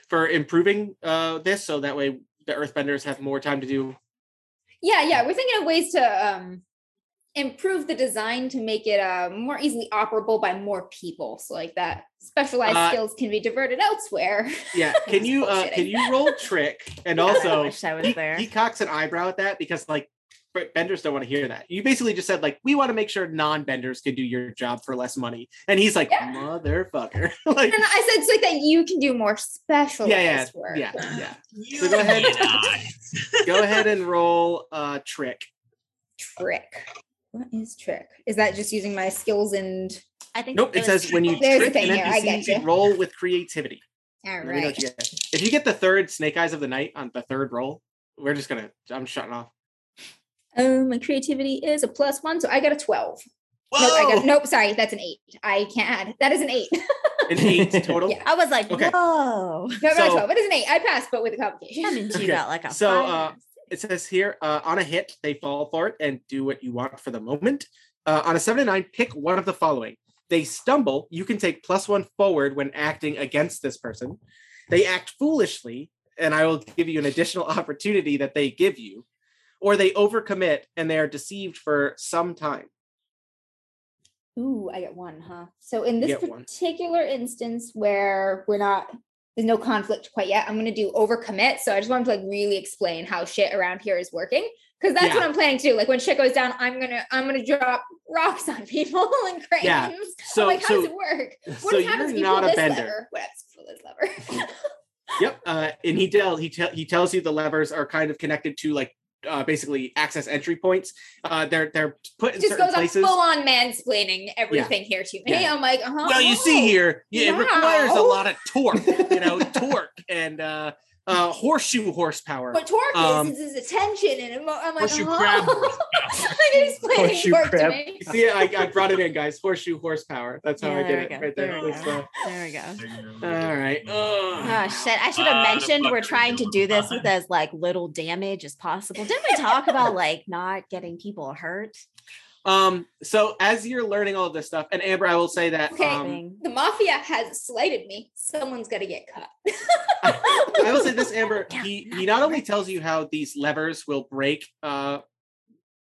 A: for improving uh this so that way the earthbenders have more time to do
B: Yeah, yeah, we're thinking of ways to um, improve the design to make it uh, more easily operable by more people, so like that specialized
A: Uh,
B: skills can be diverted elsewhere.
A: yeah can you uh can you roll trick and
F: I
A: also
F: wish I was
A: he,
F: there.
A: he cocks an eyebrow at that because like b- benders don't want to hear that you basically just said like we want to make sure non-benders can do your job for less money and he's like
B: Yeah.
A: motherfucker like
B: And I said it's like that you can do more specialized
A: yeah yeah
B: work.
A: yeah yeah So go ahead. go ahead and roll uh trick
B: Trick. What is trick? Is that just using my skills and
F: I think
A: nope it says when you
B: There's the
A: trick
B: thing
A: an
B: here, I
A: NPC,
B: get
A: you
B: you.
A: roll with creativity
B: all
A: Let know you if you get the third snake eyes of the night on the third roll we're just gonna i'm shutting off
B: Um, my creativity is a plus one, so I got a twelve.
A: Whoa!
B: Nope, I got nope. Sorry, that's an eight. I can't add. That is an eight.
A: an eight total
B: Yeah.
F: I was like,
A: Okay.
F: whoa.
B: No, not
A: So-
B: a twelve. It is an eight. I passed, but with a complication.
F: I'm into
A: Okay,
F: that like a
A: so,
F: five
A: uh, it says here uh, on a hit they fall for it and do what you want for the moment uh, on a seven to nine pick one of the following they stumble you can take plus one forward when acting against this person they act foolishly and i will give you an additional opportunity that they give you or they overcommit and they are deceived for some time
B: Ooh, I get one, huh? So in this
A: get one.
B: particular instance where we're not there's no conflict quite yet, I'm gonna do overcommit. So I just wanted to like really explain how shit around here is working. Because that's what I'm planning to do. Like when shit goes down, I'm gonna I'm gonna drop rocks on people and cranes.
A: Yeah,
B: I'm
A: so-
B: like, how
A: so-
B: does it work? What
A: so
B: happens if
A: you're
B: pull
A: not a
B: this
A: bender
B: lever? What happens if you pull this lever?
A: Yep, uh, and he tells he tell he tells you the levers are kind of connected to like uh, basically access entry points. Uh, they're they're put in
B: just
A: certain
B: goes on
A: places.
B: full on mansplaining everything here to me.
A: Yeah.
B: I'm like, uh-huh.
A: well, you see here, yeah, it requires a lot of torque, you know, torque and uh, uh, horseshoe horsepower.
B: What torque
A: Um,
B: is, is his attention and emo- I'm like,
D: Horseshoe
B: oh.
D: crab horsepower.
B: like he's explaining
E: Horseshoe
B: torque
E: crab.
B: to me.
A: See, I, I brought it in, guys. Horseshoe horsepower. That's how
F: Yeah,
A: I
F: there
A: did it
F: go.
A: right there.
F: There we go. There we go.
A: all right.
F: Oh shit! I should have
D: Uh,
F: mentioned we're trying to do this with as like little damage as possible. Didn't we talk about like not getting people hurt?
A: Um. So as you're learning all of this stuff, and Amber, I will say that.
B: Okay.
A: Um,
B: The mafia has slighted me. Someone's got to get cut.
A: I will say this, Amber.
F: Yeah,
A: He he not only
F: right.
A: tells you how these levers will break uh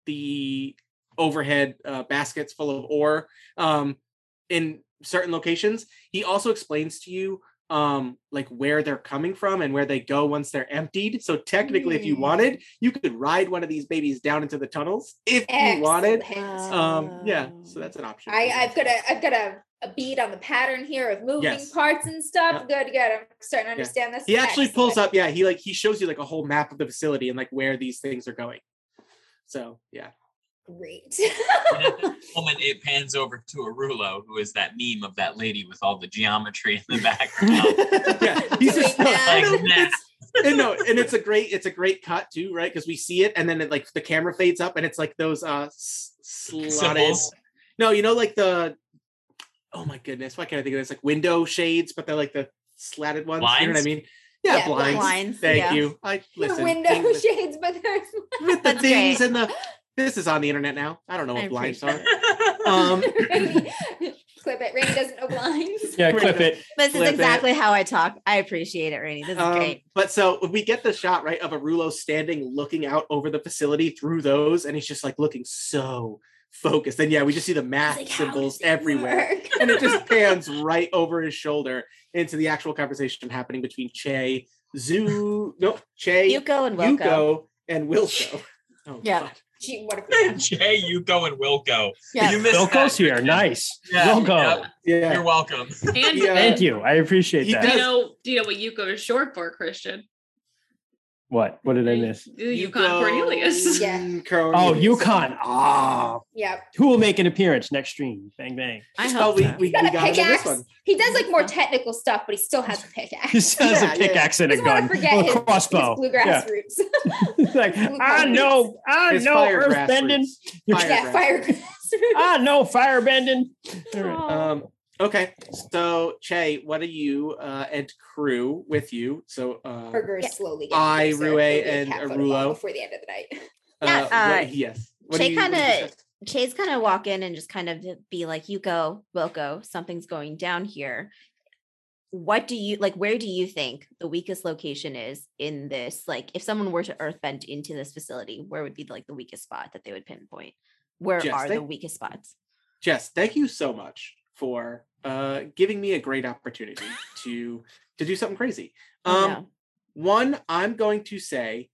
A: the overhead uh, baskets full of ore um, in certain locations. He also explains to you um like where they're coming from and where they go once they're emptied so technically if you
B: Mm.
A: wanted you could ride one of these babies down into the tunnels if you wanted um yeah so that's an option
B: I, I've got a I've got a, a bead on the pattern here of moving
A: Yes.
B: parts and stuff. Good, good. I'm starting to understand this.
A: he actually pulls up yeah he like he shows you like a whole map of the facility and like where these things are going so yeah
B: Great.
D: And at that moment, it pans over to Arulo, who is that meme of that lady with all the geometry in the background.
A: yeah he's just
B: Doing
D: like
A: no,
D: that.
A: and no, and it's a great it's a great cut too, right? Because we see it, and then it like the camera fades up, and it's like those uh s- slotted.
D: Symbols.
A: No, you know, like the oh my goodness, why can't I think of this? Like window shades, but they're like the slatted ones. You know what I mean? Yeah,
B: Yeah,
A: blinds.
F: blinds,
A: Thank
F: yeah.
A: you. I listen.
B: the window
A: things-
B: shades, but there's
A: with the things
F: great.
A: and the this is on the internet now. I don't know
F: I
A: what blinds are. Um,
B: clip it. Rainy doesn't know blinds.
E: Yeah, clip it.
F: This is
A: Flip it.
F: exactly how I talk. I appreciate it, Rainy. This is
A: Um,
F: great.
A: But so we get the shot right of Arulo standing looking out over the facility through those, and he's just like looking so focused. And yeah, we just see the math
B: Like,
A: symbols everywhere.
B: work?
A: and it just pans right over his shoulder into the actual conversation happening between Che, Zoo, no, Che,
F: Yuko and Wilco.
A: Yuko, and Wilco. Oh,
F: Yeah.
A: God.
B: Gee, what if
D: Jay, Yuko, and Wilco.
F: Yeah.
D: You missed
E: Wilco's
D: that.
E: here. Nice.
D: Yeah,
E: Wilco.
D: yep.
A: Yeah.
D: You're welcome.
C: And
A: Yeah.
E: Thank you. I appreciate
A: He
E: that.
C: do you know do you know what Yuko is short for, Christian?
E: What? What did I miss?
C: Yukon Cornelius.
B: Yeah.
E: Oh, Yukon. Ah,
B: Yep.
E: who will make an appearance next stream? Bang bang.
F: I
A: Oh,
F: hope
A: we,
F: so.
A: we, we
B: He's got a
A: got it in this
B: pickaxe.
A: one.
B: He does like more technical stuff, but he still has a pickaxe.
E: He still has
A: Yeah,
E: a
A: yeah.
E: pickaxe and a
B: Doesn't want
E: gun
B: to forget
E: or
B: his,
E: a crossbow.
B: his bluegrass
E: Yeah.
B: roots.
E: It's like,
B: I
E: know,
B: colors.
E: no, ah,
A: His
E: no,
A: fire
E: earth
A: grassroots.
E: bending. You're-
A: Fire
B: yeah,
A: grassroots.
B: firegrass roots.
E: Ah, fire bending. All right.
A: Um, okay, so Che, what are you uh, and crew with you? So uh,
B: Burger is
F: Yeah.
B: slowly.
A: I,
B: getting closer.
A: Rue,
B: He'll be a
A: and
B: cat
A: Arulo.
B: before the end of the night.
F: Yeah,
A: uh,
F: uh,
A: what- yes. What
F: Che
A: do you- what do you
F: kinda-
A: suggest?
F: Chase kind of walk in and just kind of be like, Yuko, Wilco, something's going down here. What do you like? Where do you think the weakest location is in this? Like, if someone were to earthbend into this facility, where would be like the weakest spot that they would pinpoint? Where
A: Jess,
F: are the weakest spots?
A: Jess, thank you so much for uh, giving me a great opportunity to to do something crazy.
F: Oh,
A: Um,
F: no.
A: One, I'm going to say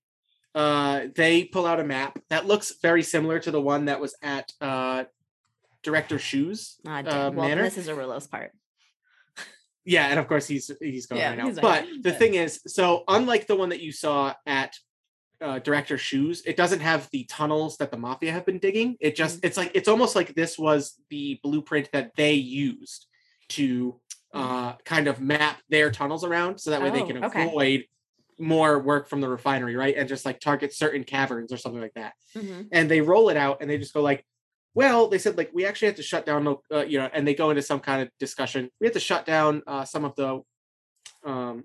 A: uh, they pull out a map that looks very similar to the one that was at uh, Director Shoes.
F: Ah,
A: uh,
F: well, this is Arulo's part.
A: Yeah, and of course he's he's going
F: Yeah,
A: right now.
F: right
A: But the thing is, so unlike the one that you saw at uh, Director Shoes, it doesn't have the tunnels that the mafia have been digging. It just
F: Mm.
A: it's like it's almost like this was the blueprint that they used to uh, kind of map their tunnels around, so that way they
F: Mm. Oh,
A: can
F: okay.
A: avoid more work from the refinery, right? And just like target certain caverns or something like that.
F: Mhm.
A: And they roll it out, and they just go like. Well, they said like we actually had to shut down, uh, you know, and they go into some kind of discussion. We had to shut down uh, some of the um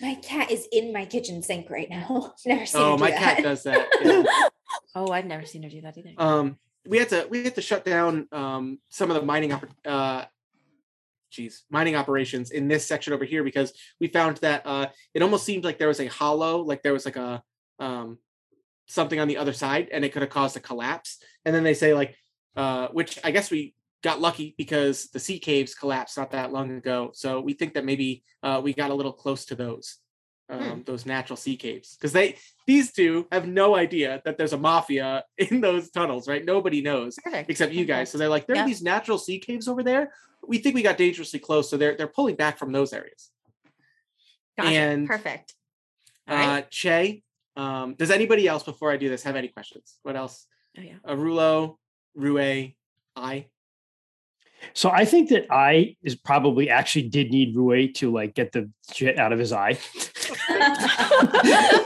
B: My cat is in my kitchen sink right now. Never seen
A: oh
B: her do
A: my
B: that.
A: cat does that yeah.
F: Oh, I've never seen her do that either.
A: um we had to we had to shut down um some of the mining oper- uh geez mining operations in this section over here because we found that uh it almost seemed like there was a hollow like there was like a um something on the other side and it could have caused a collapse and then they say like uh which i guess we got lucky because the sea caves collapsed not that long ago so we think that maybe uh we got a little close to those um those natural sea caves because they these two have no idea that there's a mafia in those tunnels right nobody knows
F: Perfect.
A: except you guys so they're like there
F: Yeah.
A: are these natural sea caves over there we think we got dangerously close so they're they're pulling back from those areas
F: Gotcha.
A: and,
F: Perfect. Right.
A: uh che um does anybody else before i do this have any questions what else
F: oh yeah.
A: arulo rue i
E: So I think that I is probably actually did need Rui to like get the shit out of his eye.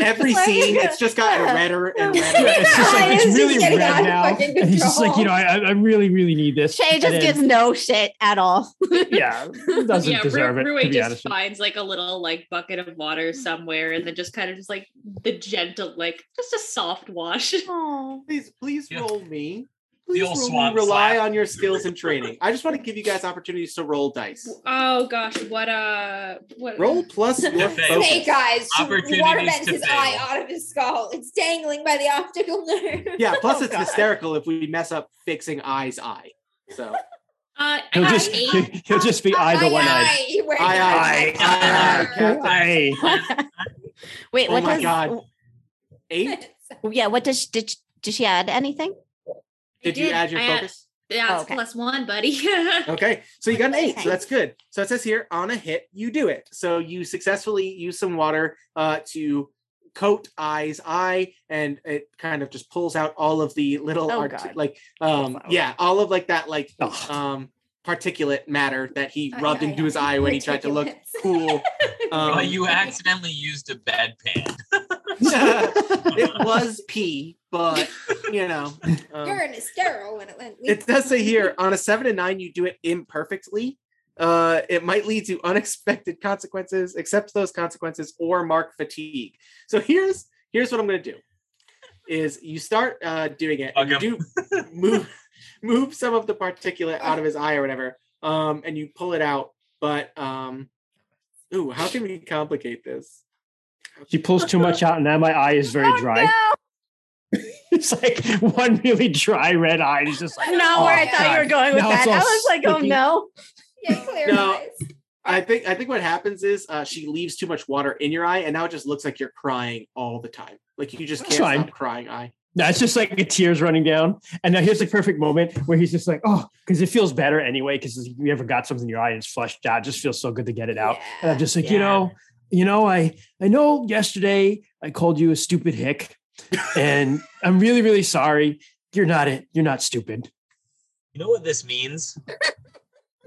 A: every scene it's just gotten redder and
E: Yeah,
A: redder
E: it's just like
B: Eyes
E: it's really
B: getting
E: red now. And he's just like, you know. I, I really, really need this.
F: Shay just
E: then-
F: gives no shit at all.
E: yeah, doesn't
C: yeah,
E: deserve
C: Ru-
E: it.
C: Rui
E: to be
C: just
E: honest
C: finds like a little like bucket of water somewhere and then just kind of just like the gentle, like just a soft wash.
F: Oh.
A: please please
D: Yeah.
A: roll me please
D: old
A: roll-
D: swamp
A: rely
D: slap.
A: on your skills and training. I just want to give you guys opportunities to roll dice.
C: Oh gosh, what uh what
A: Roll plus your
D: Fail.
A: focus.
B: Snake eyes.
D: Opportunities
B: Water bends his
D: fail.
B: eye out of his skull. It's dangling by the optical nerve.
A: Yeah, plus
B: Oh,
A: it's
B: God.
A: hysterical if we mess up fixing Eye's eye. So
C: uh
E: He'll
C: I
E: just
C: have eight.
E: he'll just be eye the one eyed.
B: Eye, where
A: Aye,
B: the
A: aye,
B: eye-
A: aye, aye,
E: Aye.
F: Wait,
A: Oh
F: what
A: my
F: does
A: God. eight.
F: yeah, what does did did she add anything?
A: Did you add your
C: I add-
A: focus?
C: Yeah, it's
F: okay.
C: plus one, buddy.
A: Okay, so you got an eight, so that's good. So it says here on a hit, you do it. So you successfully use some water uh, to coat Eye's eye, and it kind of just pulls out all of the little
F: Oh,
A: art-
F: God.
A: like um
F: flower.
A: yeah, all of like that like
E: Ugh.
A: um particulate matter that he
B: Aye,
A: rubbed
B: aye,
A: into his
B: aye.
A: eye when he tried to look cool. Um,
D: Well, you accidentally used a bedpan.
A: it was pee, but you know. um,
B: You're in a sterile when it went.
A: it does say here on a seven and nine, you do it imperfectly. Uh, it might lead to unexpected consequences, accept those consequences, or mark fatigue. So here's here's what I'm gonna do: is you start uh, doing it, and you do move move some of the particulate out of his eye or whatever, um, and you pull it out. But um, ooh, how can we complicate this?
E: She pulls too much out, and now my eye is very dry. It's like one really dry red eye. and He's just like,
F: Not
E: oh,
F: where I thought you were going with
E: Now
F: that. I was like, oh no.
B: Yeah, clear
A: No.
B: eyes.
A: I think I think what happens is uh, she leaves too much water in your eye, and now it just looks like you're crying all the time. Like you just can't
E: fine.
A: stop crying. Eye.
E: That's just like a tears running down. And now here's the perfect moment where he's just like, oh, because it feels better anyway. Because you ever got something in your eye and it's flushed out, it just feels so good to get it out. And I'm just like, you know, you know, I I know yesterday I called you a stupid hick, and I'm really, really sorry. You're not it. You're not stupid.
D: You know what this means?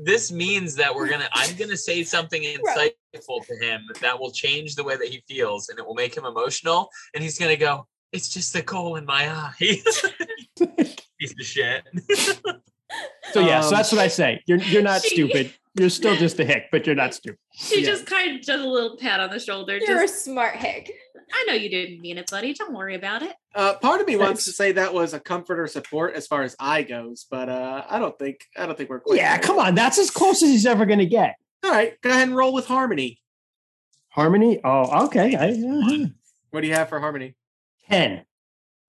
D: this means that we're gonna I'm gonna say something insightful to him that will change the way that he feels and it will make him emotional and he's gonna go, It's just the coal in my eye. Piece of shit.
E: So yeah, so
A: Um,
E: that's what I say. You're you're not
C: She-
E: stupid. You're still just a hick, but you're not stupid.
C: she
A: Yeah.
C: just kind of does a little pat on the shoulder.
B: You're a smart hick.
C: I know you didn't mean it, buddy. Don't worry about it.
A: Uh, part of me wants to say that was a comfort or support as far as I goes, but uh, I don't think I don't think we're quite.
E: Yeah,
A: there.
E: come on. That's as close as he's ever gonna get.
A: All right, go ahead and roll with harmony.
E: Harmony. Oh, okay. I, uh,
A: What do you have for harmony?
E: ten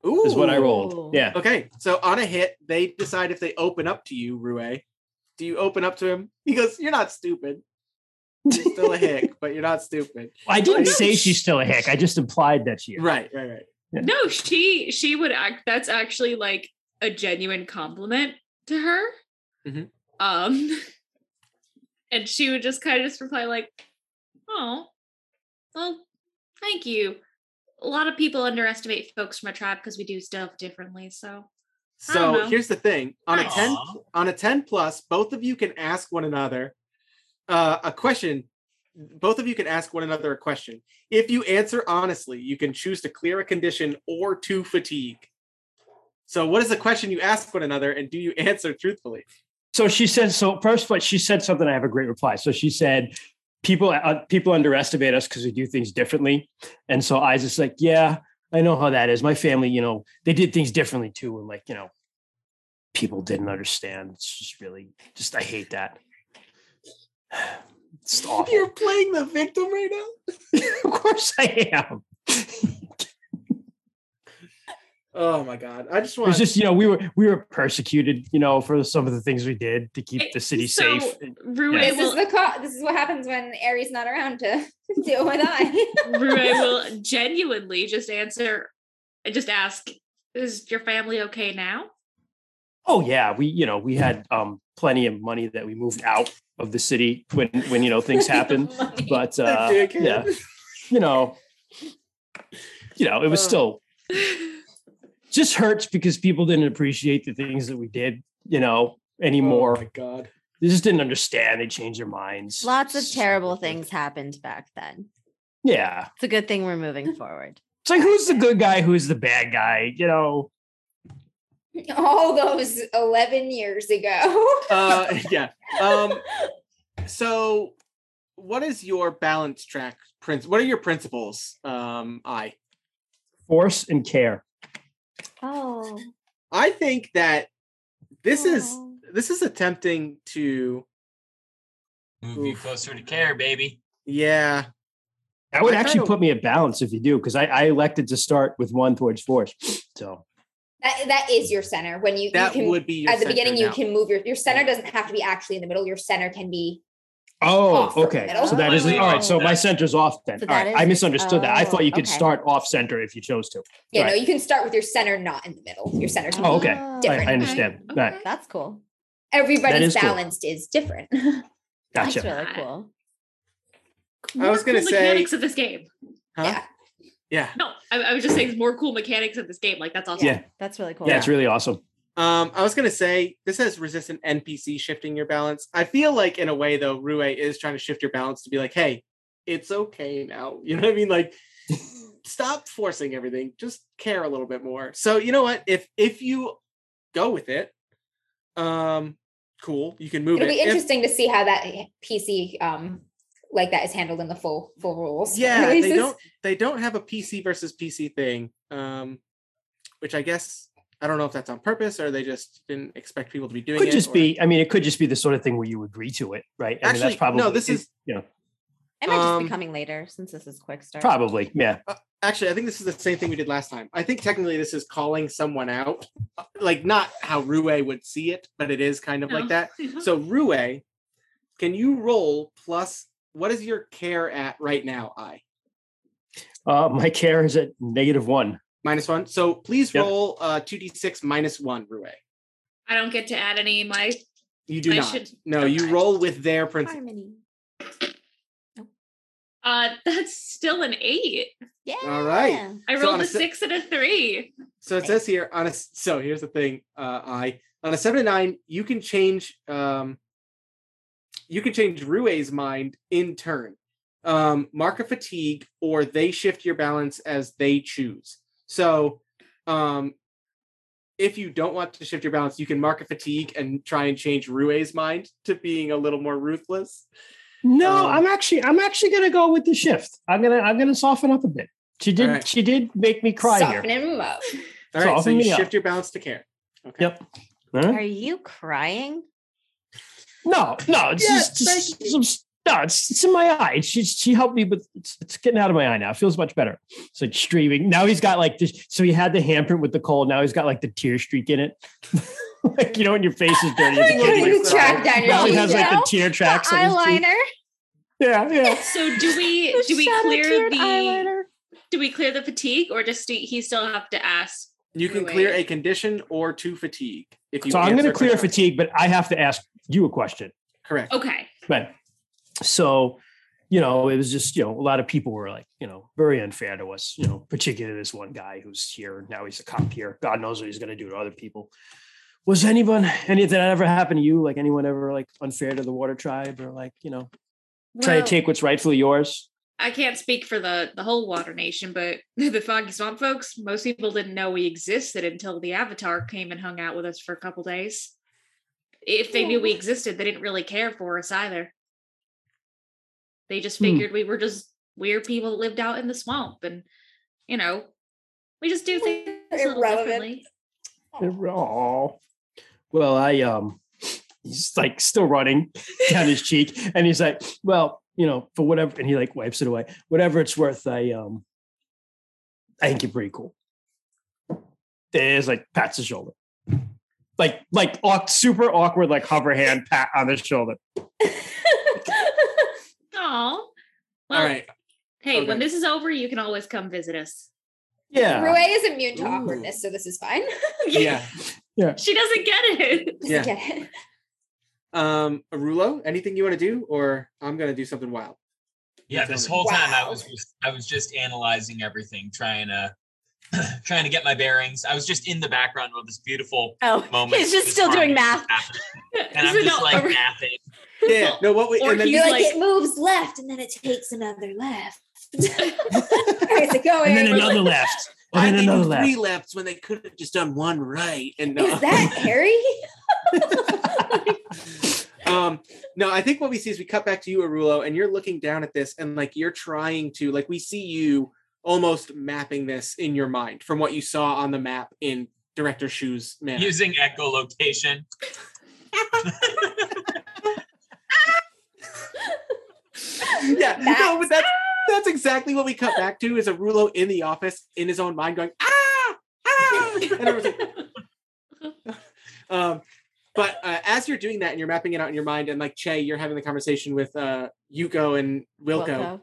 A: Ooh,
E: is what I rolled. Yeah.
A: Okay, so on a hit, they decide if they open up to you, Rue. Do you open up to him? He goes, "You're not stupid. You're still a hick, but you're not stupid."
E: I didn't
C: no,
E: say she's still a hick. I just implied that she is.
A: Right, right, right.
E: Yeah.
C: No, she she would act. That's actually like a genuine compliment to her.
A: Mhm.
C: Um, and she would just kind of just reply like, "Oh, well, thank you." A lot of people underestimate folks from a tribe because we do stuff differently. So
A: So here's the thing: on a ten, on a ten plus, both of you can ask one another uh, a question. Both of you can ask one another a question. If you answer honestly, you can choose to clear a condition or to fatigue. So, what is the question you ask one another, and do you answer truthfully?
E: So she said. So first, but she said something. I have a great reply. So she said, "People, uh, people underestimate us because we do things differently." And so I was just like, "Yeah, I know how that is. My family, you know, they did things differently too, and like, you know, people didn't understand. It's just really, just I hate that. It's awful.
A: You're playing the victim right now.
E: of course I am.
A: Oh my god! I just want.
E: was just, you know, we were we were persecuted, you know, for some of the things we did to keep the city
C: so,
E: safe.
C: Rue
E: Yeah.
B: This
C: will
B: is the co- this is what happens when Ari's not around to deal with I.
C: Rue will genuinely just answer, and just ask, "Is your family okay now?"
E: Oh yeah, we you know we had um plenty of money that we moved out of the city when when you know things
B: happen.
E: But uh, yeah, you know, you know it was still just hurts because people didn't appreciate the things that we did, you know, anymore.
A: Oh my god!
E: they just didn't understand. They changed their minds.
F: Lots of terrible things happened back then.
E: Yeah,
F: It's a good thing we're moving forward.
E: it's like who's the good guy, who's the bad guy, you know?
B: All those 11 years ago.
A: Uh, yeah. Um. So, what is your balance track prince? What are your principles? Um, I
E: Force and care.
F: Oh.
A: I think that This is this is attempting to
D: Move you closer to care, baby.
A: yeah.
E: That would
A: I
E: actually
A: kinda-
E: put me at balance if you do, because I, I elected to start with one towards force. So
B: That that is your center. When you, you can
A: would be your
B: at the
A: center
B: beginning you can move your your center doesn't have to be actually in the middle. Your center can be
E: Oh,
B: Off from the
E: okay. So that is all right. So my center's off then.
F: So
E: all
F: that
E: right. I
F: is-
E: misunderstood that. I thought you could
F: oh, okay.
E: start off center if you chose to.
B: yeah, no,
E: Right.
B: you can start with your center not in the middle. Your center can
E: Oh, okay.
F: Oh,
E: I. I understand.
C: Okay.
E: Right.
F: That's cool.
B: everybody's
E: is cool.
B: balanced is different.
E: Gotcha.
F: That's really cool.
A: I was gonna
C: cool
A: say-
C: mechanics of this game.
A: Huh?
B: Yeah.
A: Yeah.
C: No, I, I was just saying there's more cool mechanics of this game. Like that's awesome.
E: Yeah.
F: That's really cool.
E: Yeah, it's really awesome.
A: Um, I was gonna say this has resistant NPC shifting your balance. I feel like in a way though, Rue is trying to shift your balance to be like, hey, it's okay now. You know what I mean? Like, stop forcing everything. Just care a little bit more. So you know what? If if you go with it, um, cool. You can move
B: It'll
A: it.
B: be
A: If-
B: interesting to see how that PC um like that is handled in the full full rules.
A: yeah, they don't they don't have a PC versus PC thing. Um, which I guess I don't know if that's on purpose or they just didn't expect people to be doing
E: Could
A: it.
E: just
A: or-
E: be. I mean, it could just be the sort of thing where you agree to it, right? I mean,
A: Actually,
E: that's probably
A: no, this
E: it-
A: is-
E: you know
F: It might just
A: Um,
F: be coming later since this is quick start.
E: probably yeah.
A: actually i think this is the same thing we did last time i think technically this is calling someone out uh, like not how rue would see it but it is kind of like
C: Oh.
A: that so rue can you roll plus what is your care at right now i
E: Uh, my care is at negative one.
A: minus one so please
E: Yep.
A: roll uh 2d6 minus one rue
C: I don't get to add any of my
A: you do
C: I
A: not
C: should-
A: no you
C: okay.
A: roll with their principle.
F: Harmony.
C: uh that's still an eight.
F: Yeah.
A: All right.
C: I rolled
A: on a
C: a
A: si-
C: six and a three.
A: So it says here on a so here's the thing. Uh, I on a seven to nine, you can change um, you can change Rue's mind in turn. Um, mark a fatigue, or they shift your balance as they choose. So, um, if you don't want to shift your balance, you can mark a fatigue and try and change Rue's mind to being a little more ruthless.
E: No,
A: Um,
E: I'm actually I'm actually gonna go with the shift. I'm gonna I'm gonna soften up a bit. She did
A: Alright.
E: she did make me cry
B: Soften
E: here.
B: him up.
A: All right, so
E: Soften
A: you
E: me up.
A: shift your balance to care. Okay.
E: Yep. All right.
F: Are you crying?
E: No, no, it's
A: Yeah,
E: just, just some, no, it's, it's in my eye. She she helped me, but it's, it's getting out of my eye now. It feels much better. It's like streaming. Now he's got like this. So he had the handprint with the cold. Now he's got like the tear streak in it. like you know when your face is dirty.
A: Like, you
B: track down your
E: has like the tear tracks. his cheek. Yeah, yeah.
C: So do we do we clear the
F: eyeliner.
C: do we clear the fatigue or does he still have to ask?
A: You can clear a condition or two fatigue. If you
E: So I'm going to clear fatigue, but I have to ask you a question.
A: Correct.
C: Okay.
E: Right. So, you know, it was just, you know, a lot of people were like, you know, very unfair to us, you know, particularly this one guy who's here. Now he's a cop here. God knows what he's going to do to other people. Was anyone, any that ever happened to you? Like anyone ever like unfair to the water tribe or like, you know, try to take what's rightfully yours?
C: I can't speak for the the whole Water Nation, but the Foggy Swamp folks, most people didn't know we existed until the Avatar came and hung out with us for a couple days. If they knew we existed, they didn't really care for us either. They just
E: Hmm.
C: figured we were just weird people that lived out in the swamp, and you know, we just do things a little differently.
E: Oh, well, I, um, he's like still running down his cheek and he's like, well, you know, for whatever, and he like wipes it away, whatever it's worth. I, um, I think you're pretty cool. There's like pats the shoulder, like, like super awkward, like hover hand pat on the shoulder.
C: Oh, well,
A: All right.
C: hey,
A: Okay.
C: when this is over, you can always come visit us.
E: Yeah.
B: Rue is immune to
A: Ooh.
B: awkwardness, so this is fine.
A: Yeah. Yeah.
C: She doesn't get it.
A: Yeah.
B: Get it.
A: Um, Arulo, anything you want to do, or I'm gonna do something wild.
D: Yeah, this
A: me.
D: whole time I was just I was just analyzing everything, trying to trying to get my bearings. I was just in the background with this beautiful
F: Oh,
D: moment.
F: he's just still doing math.
D: And I'm just
C: no,
D: like
C: or-
D: mathing.
A: Yeah. No. What we
C: Or
A: and then
C: he's
B: You're like,
C: like-
B: it moves left and then it takes another left. Where's it going?
E: And then another left. And then
A: they
E: another left.
A: three lefts when they could have just done one right? And no.
B: Is that Harry?
A: um no i think what we see is we cut back to you arulo and you're looking down at this and like you're trying to like we see you almost mapping this in your mind from what you saw on the map in director shoes man.
D: Using echolocation.
A: yeah, no, but that's that's exactly what we cut back to is arulo in the office in his own mind going ah ah and everyone's like, um but uh, as you're doing that and you're mapping it out in your mind and like Che you're having the conversation with uh Yuko and Wilco,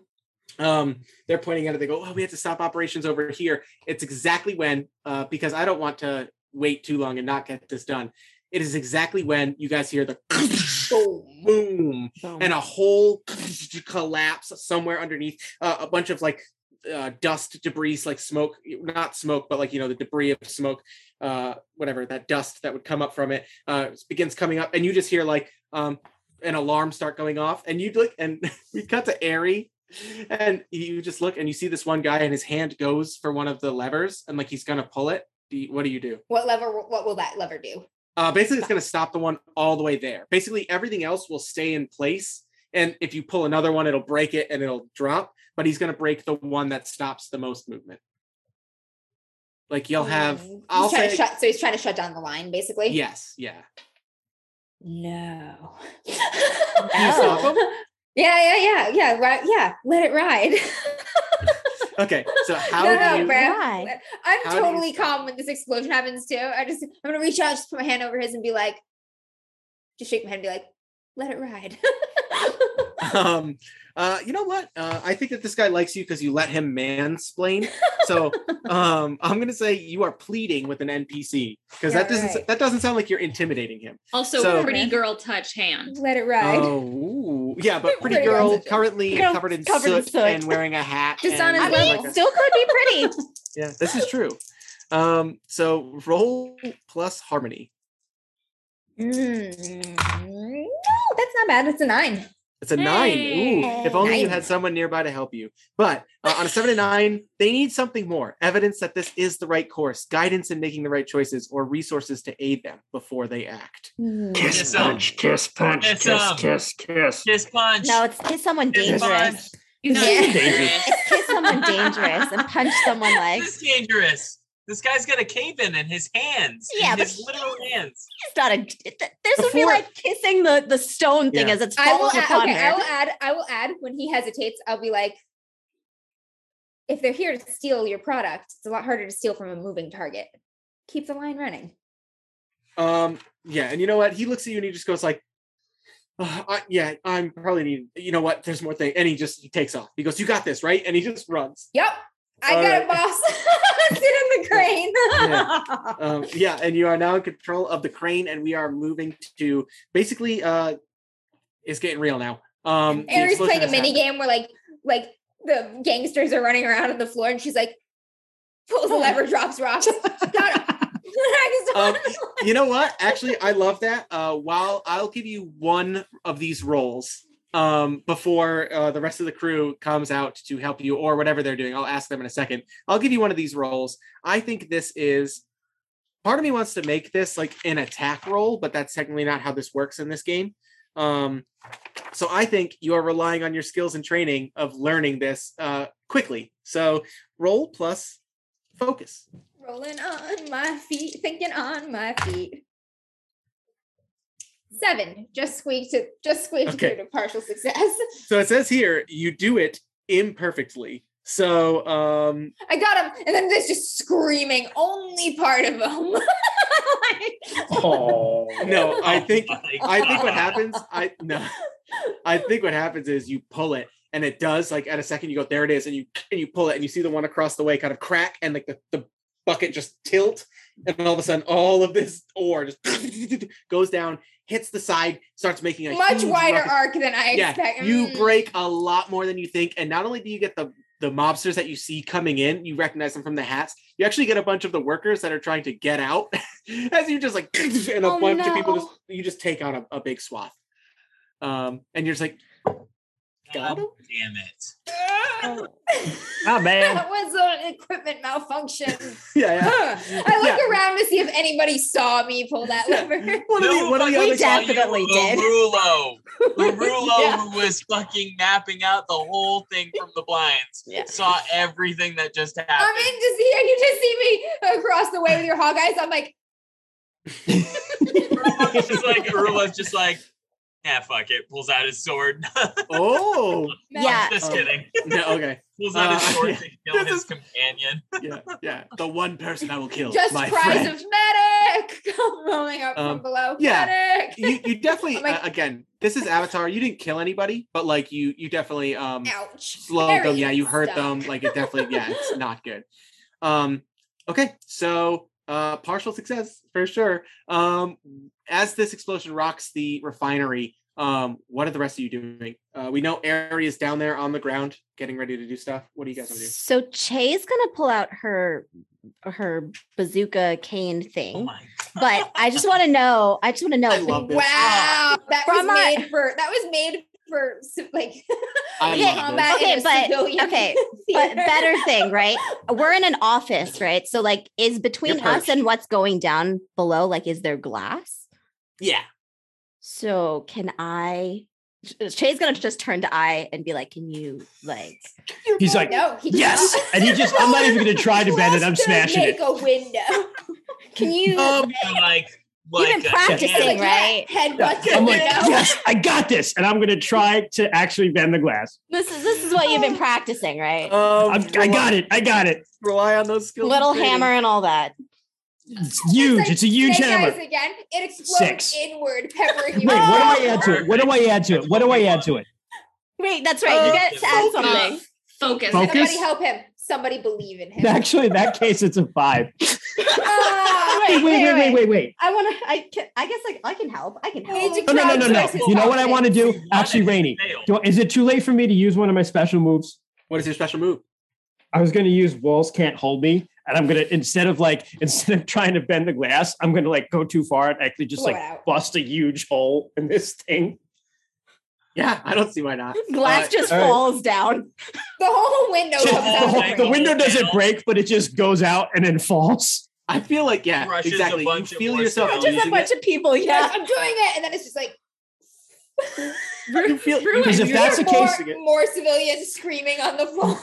A: um they're pointing at it they go oh we have to stop operations over here. It's exactly when uh because I don't want to wait too long and not get this done. It is exactly when you guys hear the boom. and a whole collapse somewhere underneath uh, a bunch of like uh, dust debris like smoke not smoke but like you know the debris of smoke uh whatever that dust that would come up from it uh begins coming up and you just hear like um an alarm start going off and you look and we cut to Ari and you just look and you see this one guy and his hand goes for one of the levers and like he's gonna pull it do you, what do you do
B: What lever? What will that lever do?
A: uh, basically, it's going to stop the one all the way there. Basically, everything else will stay in place. And if you pull another one, it'll break it and it'll drop. But he's going to break the one that stops the most movement. Like you'll have,
B: Mm.
A: I'll
B: he's
A: say,
B: shut. So he's trying to shut down the line, basically.
A: yes, yeah.
B: No.
A: Can you stop him?
B: Yeah, yeah, yeah, yeah. Right. Yeah. Let it ride.
A: Okay, so how
B: no,
A: do
B: no,
A: you?
B: bro. I'm
A: How do you
B: totally calm when this explosion happens too. I just, I'm gonna reach out, just put my hand over his, and be like, just shake my head and be like, let it ride.
A: Um, uh, you know what? Uh, I think that this guy likes you because you let him mansplain. So, um, I'm gonna say you are pleading with an NPC because
B: Yeah,
A: that doesn't
B: right.
A: that doesn't sound like you're intimidating him.
C: Also,
A: So-
C: pretty girl touch hand.
B: let it ride.
A: Oh, ooh. yeah, but pretty
B: Pretty
A: girl
B: girl.
A: currently
F: Girl
A: covered in
F: covered in
A: soot,
F: soot.
A: and wearing a hat.
B: Just on his
F: I
A: looking like a-
F: still could be pretty.
A: yeah, this is true. Um, so roll plus harmony.
B: Mm, no, that's not bad. It's a nine.
A: It's a nine. Ooh, if only you had someone nearby to help you. But uh, on a seven to nine, they need something more evidence that this is the right course, guidance in making the right choices, or resources to aid them before they act.
E: Kiss
D: Kiss 'em.
E: punch, kiss punch,
D: Kiss
E: kiss,
D: 'em.
E: kiss, kiss.
D: Kiss punch.
F: No, it's kiss someone
D: Kiss punch.
F: dangerous.
C: He's not
B: Yeah.
C: dangerous.
F: It's kiss someone dangerous and punch someone like
D: This is dangerous. This guy's got a cave in in his hands.
F: Yeah,
D: in
F: but
D: his literal hands.
F: it's not a. th- This would be like kissing the the stone thing
A: Yeah.
F: as it's
B: I will
F: falling
B: add,
F: upon
B: okay, I will add, I will add when he hesitates, I'll be like, if they're here to steal your product, it's a lot harder to steal from a moving target. Keep the line running.
A: Um, yeah, and you know what? He looks at you and he just goes like, "Uh, I, "Yeah, I'm probably need. You know what? There's more thing." And he just he takes off. He goes, "You got this, right?" And he just runs.
B: Yep. I
A: All
B: got
A: right.
B: it, boss. Sit in the crane.
A: Um, yeah, and you are now in control of the crane, and we are moving to basically. uh It's getting real now. Um, Ari's
B: playing a mini
A: happened.
B: game where like like the gangsters are running around on the floor, and she's like pulls the lever, drops rocks.
A: Um, you know what? Actually, I love that. Uh, while I'll give you one of these rolls um, before uh, the rest of the crew comes out to help you or whatever they're doing. I'll ask them in a second. I'll give you one of these rolls. I think this is part of me wants to make this like an attack roll, but that's technically not how this works in this game. Um, so I think you are relying on your skills and training of learning this uh, quickly. So roll plus focus.
B: Rolling on my feet, thinking on my feet. Seven. Just squeaked it. Just squeaked
A: Okay.
B: through to partial success.
A: So it says here you do it imperfectly. So um
B: I got him, and then there's just screaming. Only part of him.
E: Oh
A: no, I think I think what happens I no I think what happens is you pull it and it does like at a second you go there it is and you and you pull it and you see the one across the way kind of crack and like the, the bucket just tilt and all of a sudden all of this ore just goes down hits the side starts making a
B: Much wider
A: ruckus.
B: arc than I
A: yeah
B: expect.
A: you
B: Mm.
A: break a lot more than you think and not only do you get the the mobsters that you see coming in you recognize them from the hats you actually get a bunch of the workers that are trying to get out as you just like and a
B: Oh,
A: bunch of people just you just take out a, a big swath um and you're just like got him.
D: Damn it.
F: Oh.
E: Ah man.
B: that was an equipment malfunction.
A: Yeah, yeah.
B: I look
A: Yeah.
B: around to see if anybody saw me pull that
A: Yeah.
B: lever.
A: One of the, one of the
F: We
A: other
F: def- definitely did.
D: Rulo. Rulo,
F: Yeah.
D: who was fucking mapping out the whole thing from the blinds,
F: Yeah.
D: saw everything that just happened.
B: I'm
D: happened.
B: in to see you just see me across the way with your hog eyes. I'm like,
D: It's just like Urla's just like, yeah, fuck it. Pulls out his sword.
A: Oh,
B: "Matt,
F: Yeah.
D: just
A: Oh.
D: kidding.
A: no, okay.
D: Pulls out his
A: Uh,
D: sword
A: yeah.
D: to kill his
A: is-
D: companion.
A: Yeah, yeah. The one person I will kill.
B: just
A: my
B: cries
A: friend.
B: of medic come rolling up
A: Um,
B: from below.
A: yeah.
B: Medic.
A: you, you definitely
B: I'm like-
A: uh, again. This is Avatar. You didn't kill anybody, but like you, you definitely um
B: Ouch.
A: slowed them. Yeah, you hurt
B: stuck.
A: them. Like it definitely. Yeah, it's not good. Um. Okay, so uh, partial success for sure. Um, as this explosion rocks the refinery, um, what are the rest of you doing? Uh, we know Ari is down there on the ground, getting ready to do stuff. What are you guys gonna do?
F: So Che's gonna pull out her her bazooka cane
D: Oh
F: thing,
D: my
F: but I just want to know. I just want to know.
A: I love this.
B: Wow, that was
F: From our-
B: made for that was made for like
A: I
F: Okay,
B: combat.
F: Okay, but- okay, but better thing, right? We're in an office, right? So like, is between us and what's going down below, like, is there glass?
A: Yeah.
F: So can I? Che's gonna just turn to I and be like, "Can you like?"
E: He's like,
B: no, he
E: yes.
B: cannot.
E: And he just, I'm not even gonna try to bend it. I'm
B: Just to
E: smashing
B: make
E: it.
B: a window.
F: Can you?
A: Um,
D: like,
F: You've
D: like
F: You've
D: been
F: practicing,
D: hand-
B: Like,
F: right?
B: Yeah,
E: Yeah,
B: headbutt the
E: I'm like, yes, I got this. And I'm gonna try to actually bend the glass.
F: this is this is what you've been practicing, right?
A: Um,
E: I'm, I got it. I got it.
A: Rely on those skills.
F: Little
A: and
F: hammer and all that.
E: It's huge.
B: like
E: It's a huge
B: Snake
E: hammer.
B: eyes again. It explodes
E: Six.
B: inward, peppering
E: Wait, what do I add to it? What do I add to it? What do I add to it?
F: Wait, that's right. you
A: Uh,
F: get to add something.
C: Focus.
E: Focus.
B: Somebody help him. Somebody believe in him.
E: Actually, in that case, it's a five.
B: Ah,
E: Wait, wait, wait, wait, wait, wait.
F: I want to. I can. I guess I, I can help. I can help.
B: to
E: No, no, no, no, no. You know what I want to do? Actually, Rainy, do, is it too late for me to use one of my special moves?
A: What is your special move?
E: I was going to use walls can't hold me, and I'm going to instead of like instead of trying to bend the glass, I'm going to like go too far and actually just
B: Blow
E: like
B: out.
E: bust a huge hole in this thing.
A: Yeah, I don't see why not.
F: Glass
A: Uh,
F: just
E: all right.
F: falls down.
B: The whole window
E: Just-
B: comes
E: the, whole- the
B: the
E: window doesn't
D: Panel.
E: break, but it just goes out and then falls.
A: I feel like yeah,
D: Crushes
A: exactly. You
D: bunch of
A: feel
D: more
A: yourself
D: cells.
F: Just a bunch
A: it.
F: of people.
B: Yes,
F: Yeah.
B: I'm doing it, and then it's just like
A: You feel
C: Ruin
E: Because if that's the
B: more,
E: case,
B: more civilians screaming on the floor.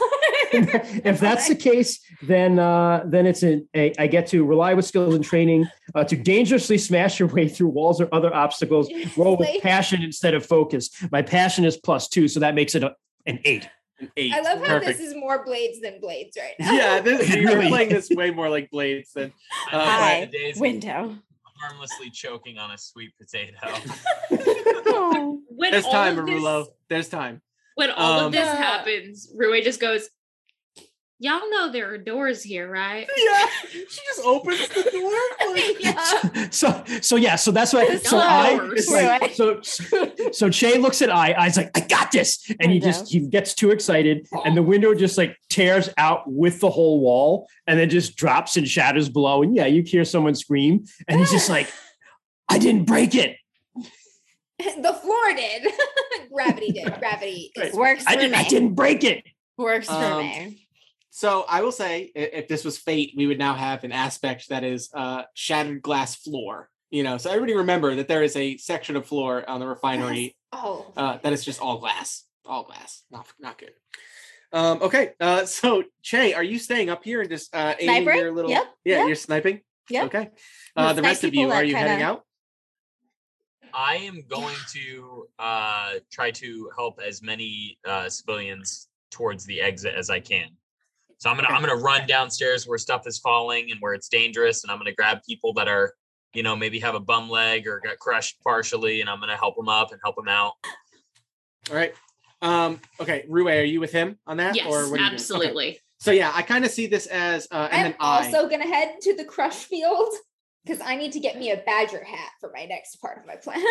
E: if that's the case, then uh, then it's a, a I get to rely with skills and training uh, to dangerously smash your way through walls or other obstacles. Roll with passion instead of focus. My passion is plus two, so that makes it a, an eight.
A: an eight.
B: I love how
A: Perfect.
B: this is more blades than blades right now.
A: Yeah, this, you're
E: really
A: playing this way more like Blades than Uh,
D: miss
F: Hi,
D: the days of
F: Window.
D: Harmlessly choking on a sweet potato.
C: When
A: there's time,
C: of this-
A: Arulo. There's time.
C: When all
A: Um,
C: of this happens, Rue just goes, Y'all know there are doors here, right?
A: Yeah, she just opens the door. like-
B: Yeah.
E: So so yeah, so that's what. So
C: No.
E: I like, so so Che looks at I. I's like, I got this, and he just he gets too excited, and the window just like tears out with the whole wall, and then just drops and shatters below. And yeah, you hear someone scream, and he's just like, I didn't break it.
B: the floor did. Gravity did. Gravity is
F: Works
E: I didn't. I didn't break it.
F: Works for
A: Um,
F: me.
A: So I will say, if this was Fate, we would now have an aspect that is uh, shattered glass floor. You know, so everybody remember that there is a section of floor on the refinery
B: Oh.
A: uh, that is just all glass, all glass. Not not good. Um, okay, uh, so Che, are you staying up here and just uh, aiming
F: Snipering?
A: your little?
F: Yep,
A: Yeah,
F: yep.
A: you're sniping.
F: Yep.
A: Okay. Uh, the rest of you, are you
F: kinda-
A: heading out?
D: I am going to uh, try to help as many uh, civilians towards the exit as I can. So I'm gonna I'm gonna run downstairs where stuff is falling and where it's dangerous, and I'm gonna grab people that are, you know, maybe have a bum leg or got crushed partially, and I'm gonna help them up and help them out.
A: All right. Um, okay, Rue, are you with him on that?
C: Yes,
A: or what are you? Okay.
C: absolutely.
A: So yeah, I kind of see this as, uh, and
B: I'm
A: then I.
B: also gonna head to the crush field because I need to get me a badger hat for my next part of my plan.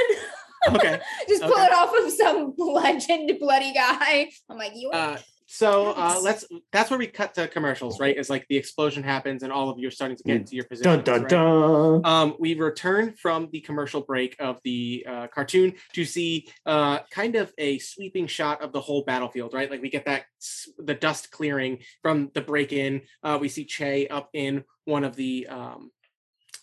A: Okay.
B: Just pull
A: Okay.
B: it off of some legend bloody guy. I'm like, you
A: Uh, So uh, let's. That's where we cut to commercials, right? Is like the explosion happens and all of you are starting to get
E: Mm.
A: into your
E: Dun
A: positions.
E: dun
A: right?
E: dun.
A: Um, we return from the commercial break of the uh, cartoon to see uh, kind of a sweeping shot of the whole battlefield, right? Like we get that the dust clearing from the break in. Uh, we see Che up in one of the um,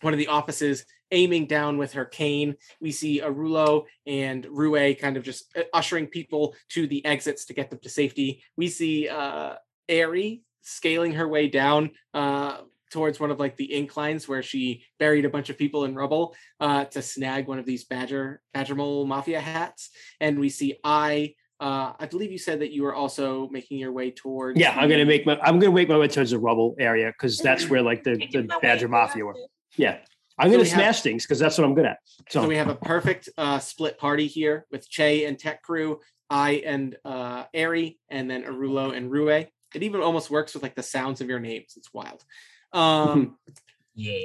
A: one of the offices, aiming down with her cane. We see Arulo and Rue kind of just uh, ushering people to the exits to get them to safety. We see uh, Ari scaling her way down. Uh, towards one of like the inclines where she buried a bunch of people in rubble uh, to snag one of these badger badger mole mafia hats and we see i uh, i believe you said that you were also making your way towards
E: Yeah, I'm gonna make my I'm gonna make my way towards the rubble area because that's where like the, the Badger Mafia were. Yeah. I'm
A: So
E: gonna
A: we have-
E: smash things because that's what I'm good at. So,
A: so we have a perfect uh, split party here with che and tech crew i and uh Ari, and then arulo and rue it even almost works with like the sounds of your names it's wild um
D: Yeah.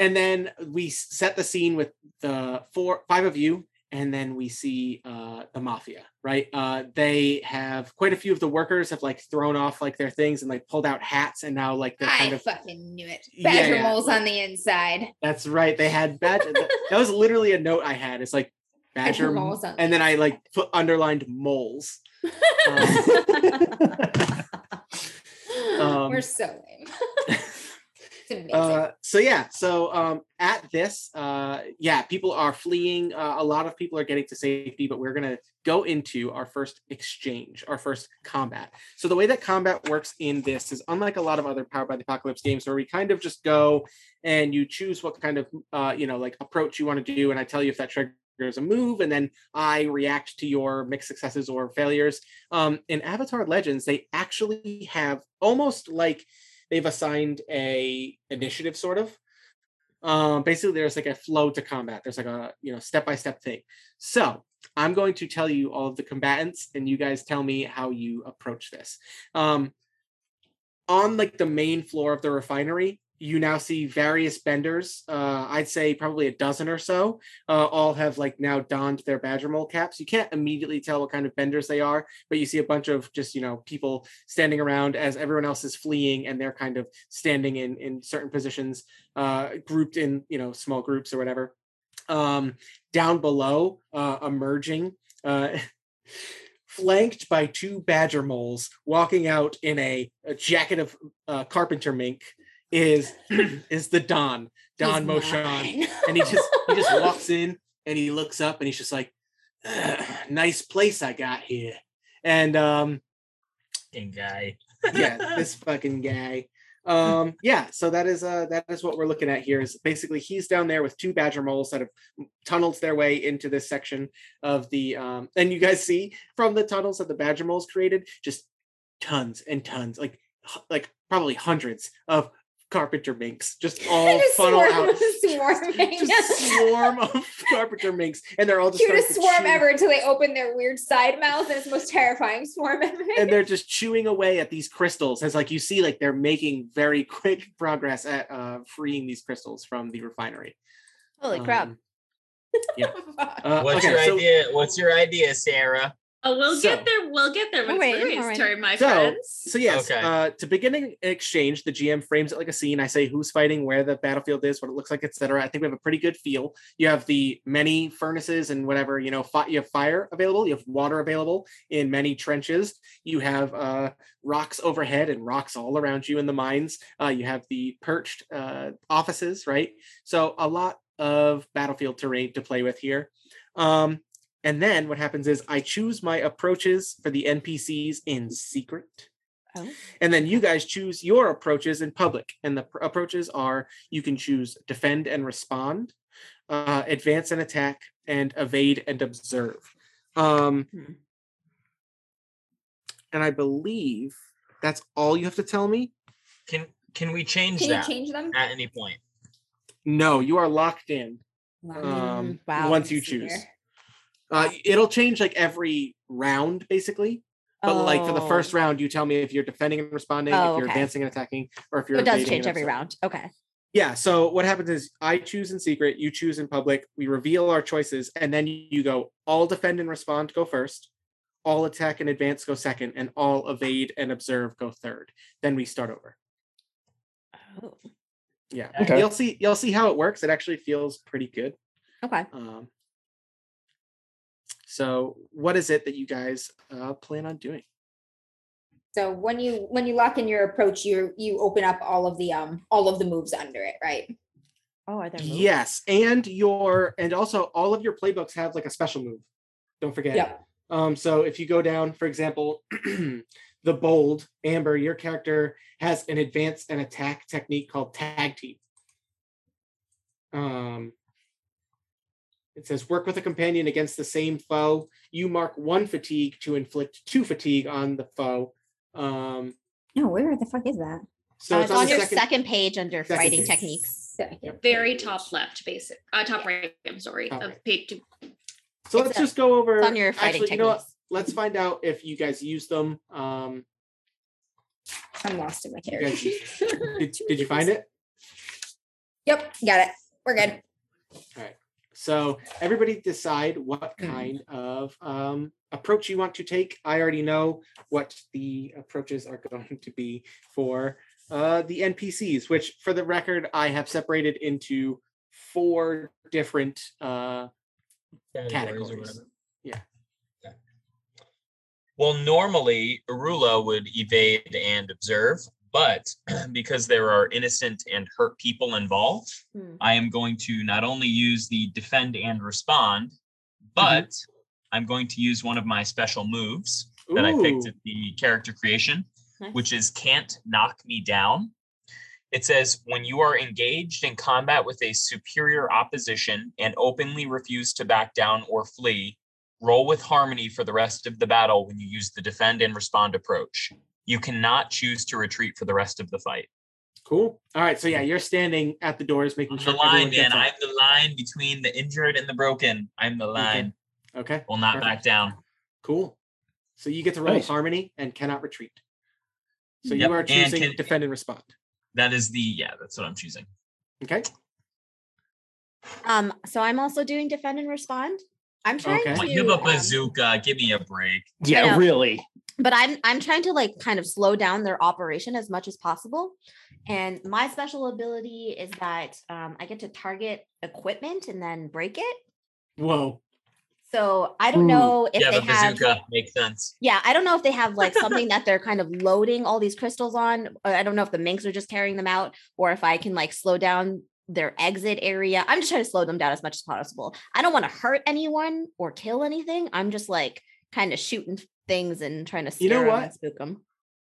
A: and then we set the scene with the four five of you and then we see uh the mafia right uh they have quite a few of the workers have like thrown off like their things and like pulled out hats and now like they're
B: I
A: kind of
B: fucking knew it.
A: Yeah,
B: Badger
A: yeah,
B: moles on the inside.
A: that's right they had badger that was literally a note i had it's like badger
B: Badger moles on
A: and then i like put underlined moles Um, um,
B: We're so.
A: Uh, so yeah, so um, at this, uh, yeah, people are fleeing. Uh, a lot of people are getting to safety, but we're gonna go into our first exchange, our first combat. So the way that combat works in this is unlike a lot of other Powered by the Apocalypse games, where we kind of just go and you choose what kind of uh, you know like approach you want to do, and I tell you if that triggers a move, and then I react to your mixed successes or failures. Um, in Avatar Legends, they actually have almost like they've assigned a initiative sort of. Um basically there's like a flow to combat. There's like a you know step by step thing. So i'm going to tell you all of the combatants and you guys tell me how you approach this. Um on like the main floor of the refinery you now see various benders uh i'd say probably a dozen or so uh, all have like now donned their badger mole caps. You can't immediately tell what kind of benders they are but you see a bunch of just you know people standing around as everyone else is fleeing and they're kind of standing in in certain positions uh grouped in you know small groups or whatever. Um down below uh emerging uh flanked by two badger moles walking out in a, a jacket of uh, carpenter mink is is the don don
B: He's
A: moshan
B: mine.
A: and he just he just walks in and he looks up and he's just like nice place i got here and um
D: Fucking guy.
A: yeah this fucking guy um yeah so that is uh that is what we're looking at here is basically he's down there with two badger moles that have tunneled their way into this section of the um and you guys see from the tunnels that the badger moles created just tons and tons like like probably hundreds of carpenter minks just all
B: Just
A: funnel
B: swarm-
A: out
B: swarming.
A: just swarm of carpenter minks and they're all just
B: Cutest
A: starting
B: swarm
A: chew-
B: ever until they open their weird side mouth and it's most terrifying swarm ever.
A: and they're just chewing away at these crystals as like you see like they're making very quick progress at uh freeing these crystals from the refinery
F: Holy crap.
A: Um, uh,
D: What's
A: okay,
D: your
A: so-
D: idea? What's your idea, Sarah?
C: Oh, we'll
A: So-
C: get there. We'll get there when
F: We're
C: it's
F: waiting,
C: turn, my
A: So-
C: friends.
A: So yes,
D: Okay.
A: uh, to begin an exchange, the GM frames it like a scene. I say who's fighting, where the battlefield is, what it looks like, etc. I think we have a pretty good feel. You have the many furnaces and whatever you know. Fi- you have fire available. You have water available in many trenches. You have uh, rocks overhead and rocks all around you in the mines. Uh, you have the perched uh, offices, right? So a lot of battlefield terrain to play with here. Um, and then what happens is I choose my approaches for the NPCs in secret.
F: Oh.
A: And then you guys choose your approaches in public. And the pr- approaches are you can choose defend and respond, uh, advance and attack, and evade and observe. Um,
F: Hmm.
A: and I believe that's all you have to tell me.
D: Can can we change
B: Can you
D: that
B: change them?
D: at any point?
A: No, you are locked in.
B: Wow.
A: Um,
F: Mm, wow.
A: once you choose,
B: here.
A: Uh, it'll change like every round, basically. But like for the first
F: Oh.
A: round, you tell me if you're defending and responding,
F: Oh,
A: if you're
F: okay.
A: advancing and attacking, or if you're
F: it does change every round. Okay.
A: Yeah. So what happens is I choose in secret, you choose in public, we reveal our choices, and then you go all defend and respond, go first, all attack and advance go second, and all evade and observe go third. Then we start over.
F: Oh,
A: Yeah.
E: Okay.
A: You'll see you'll see how it works. It actually feels pretty good.
F: okay.
A: Um, so what is it that you guys uh, plan on doing?
B: So when you when you lock in your approach, you you open up all of the um all of the moves under it, right?
F: Oh, are there moves?
A: Yes, and your and also all of your playbooks have like a special move. Don't forget.
B: Yep.
A: Um, so if you go down, for example, the bold Amber, your character has an advanced and attack technique called tag team. Um, it says work with a companion against the same foe. You mark one fatigue to inflict two fatigue on the foe. Um,
B: No, where the fuck is that?
A: so
F: Uh,
A: it's
F: it's on
A: the
F: your second, page under
A: second
F: fighting
A: page.
F: techniques.
B: Second
C: Very
B: page.
C: top left, basic. Uh, top right. I'm sorry.
A: Top
C: of
A: right.
C: page two.
A: So
F: It's
A: let's
F: a-
A: just go over.
F: It's on your fighting
A: actually, you know what?
F: techniques.
A: Let's find out if you guys use them. Um,
B: I'm lost in my
A: you guys did, did you find it?
B: Yep, got it. We're good.
A: So everybody decide what
B: Mm.
A: kind of um, approach you want to take. I already know what the approaches are going to be for uh, the NPCs, which, for the record, I have separated into four different. Uh,
D: Categories
A: Categories.
D: whatever.
A: Yeah.
D: Well, normally Arulo would evade and observe, but because there are innocent and hurt people involved,
F: Hmm.
D: I am going to not only use the defend and respond, but I'm going to use one of my special moves that I picked at the character creation,
F: Nice.
D: which is can't knock me down. It says when you are engaged in combat with a superior opposition and openly refuse to back down or flee, roll with harmony for the rest of the battle when you use the defend and respond approach. You cannot choose to retreat for the rest of the fight.
A: cool. All right, so yeah, you're standing at the doors, making
D: I'm
A: sure
D: the line, man.
A: gets
D: I'm the line between the injured and the broken. I'm the line.
A: Okay,
D: Will not
A: perfect.
D: back down.
A: cool. So you get to roll
E: Nice.
A: harmony and cannot retreat. So
D: Yep,
A: you are
D: and
A: choosing
D: can-
A: defend and respond.
D: That is the yeah. That's what I'm choosing.
A: Okay.
F: Um, so I'm also doing defend and respond. I'm trying
A: Okay.
F: to
D: Well, you have a
F: um,
D: bazooka. Give me a break.
E: Yeah, really.
F: but I'm I'm trying to like kind of slow down their operation as much as possible. And my special ability is that um, I get to target equipment and then break it.
A: Whoa.
F: So I don't
E: Ooh.
F: know if
D: yeah,
F: they
D: the
F: have
D: bazooka makes sense.
F: yeah, I don't know if they have like something that they're kind of loading all these crystals on. I don't know if the minks are just carrying them out, or if I can like slow down their exit area. I'm just trying to slow them down as much as possible. I don't want to hurt anyone or kill anything. I'm just like kind of shooting things and trying to scare
A: You know
F: 'em
A: what?
F: and spook them.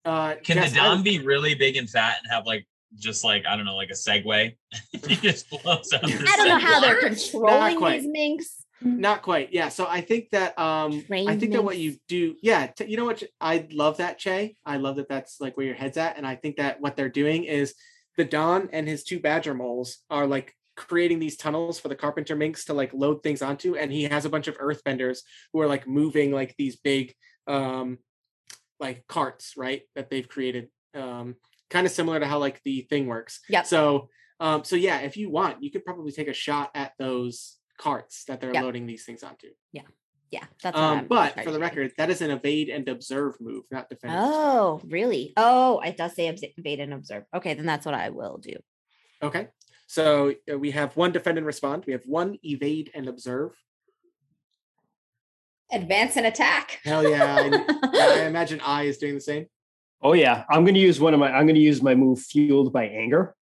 A: Uh,
D: Can
A: Jess,
D: the
A: I-
D: Don be really big and fat and have like just like I don't know, like a Segway? he just blows up.
F: I don't know how they're
D: Segway.
F: controlling
A: quite.
F: these minks.
A: Not quite. Yeah. So I think that um I
F: Trained
A: think that what you do, yeah, t- you know what I love that Che. I love that that's like where your head's at and I think that what they're doing is the Don and his two badger moles are like creating these tunnels for the carpenter minks to like load things onto and he has a bunch of earthbenders who are like moving like these big um like carts, right? That they've created um kind of similar to how like the thing works.
F: yeah
A: So um so yeah, if you want, you could probably take a shot at those carts that they're
F: Yep.
A: loading these things onto.
F: Yeah, that's what
A: Um,
F: I'm
A: but for the record, that is an evade and observe move, not defend.
F: Oh, really? Oh, it does say evade and observe. Okay, then that's what I will do.
A: Okay. So uh, we have one defend and respond. We have one evade and observe.
B: Advance and attack.
A: Hell yeah! I, I imagine I is doing the same.
E: Oh yeah, I'm going to use one of my. I'm going to use my move fueled by anger,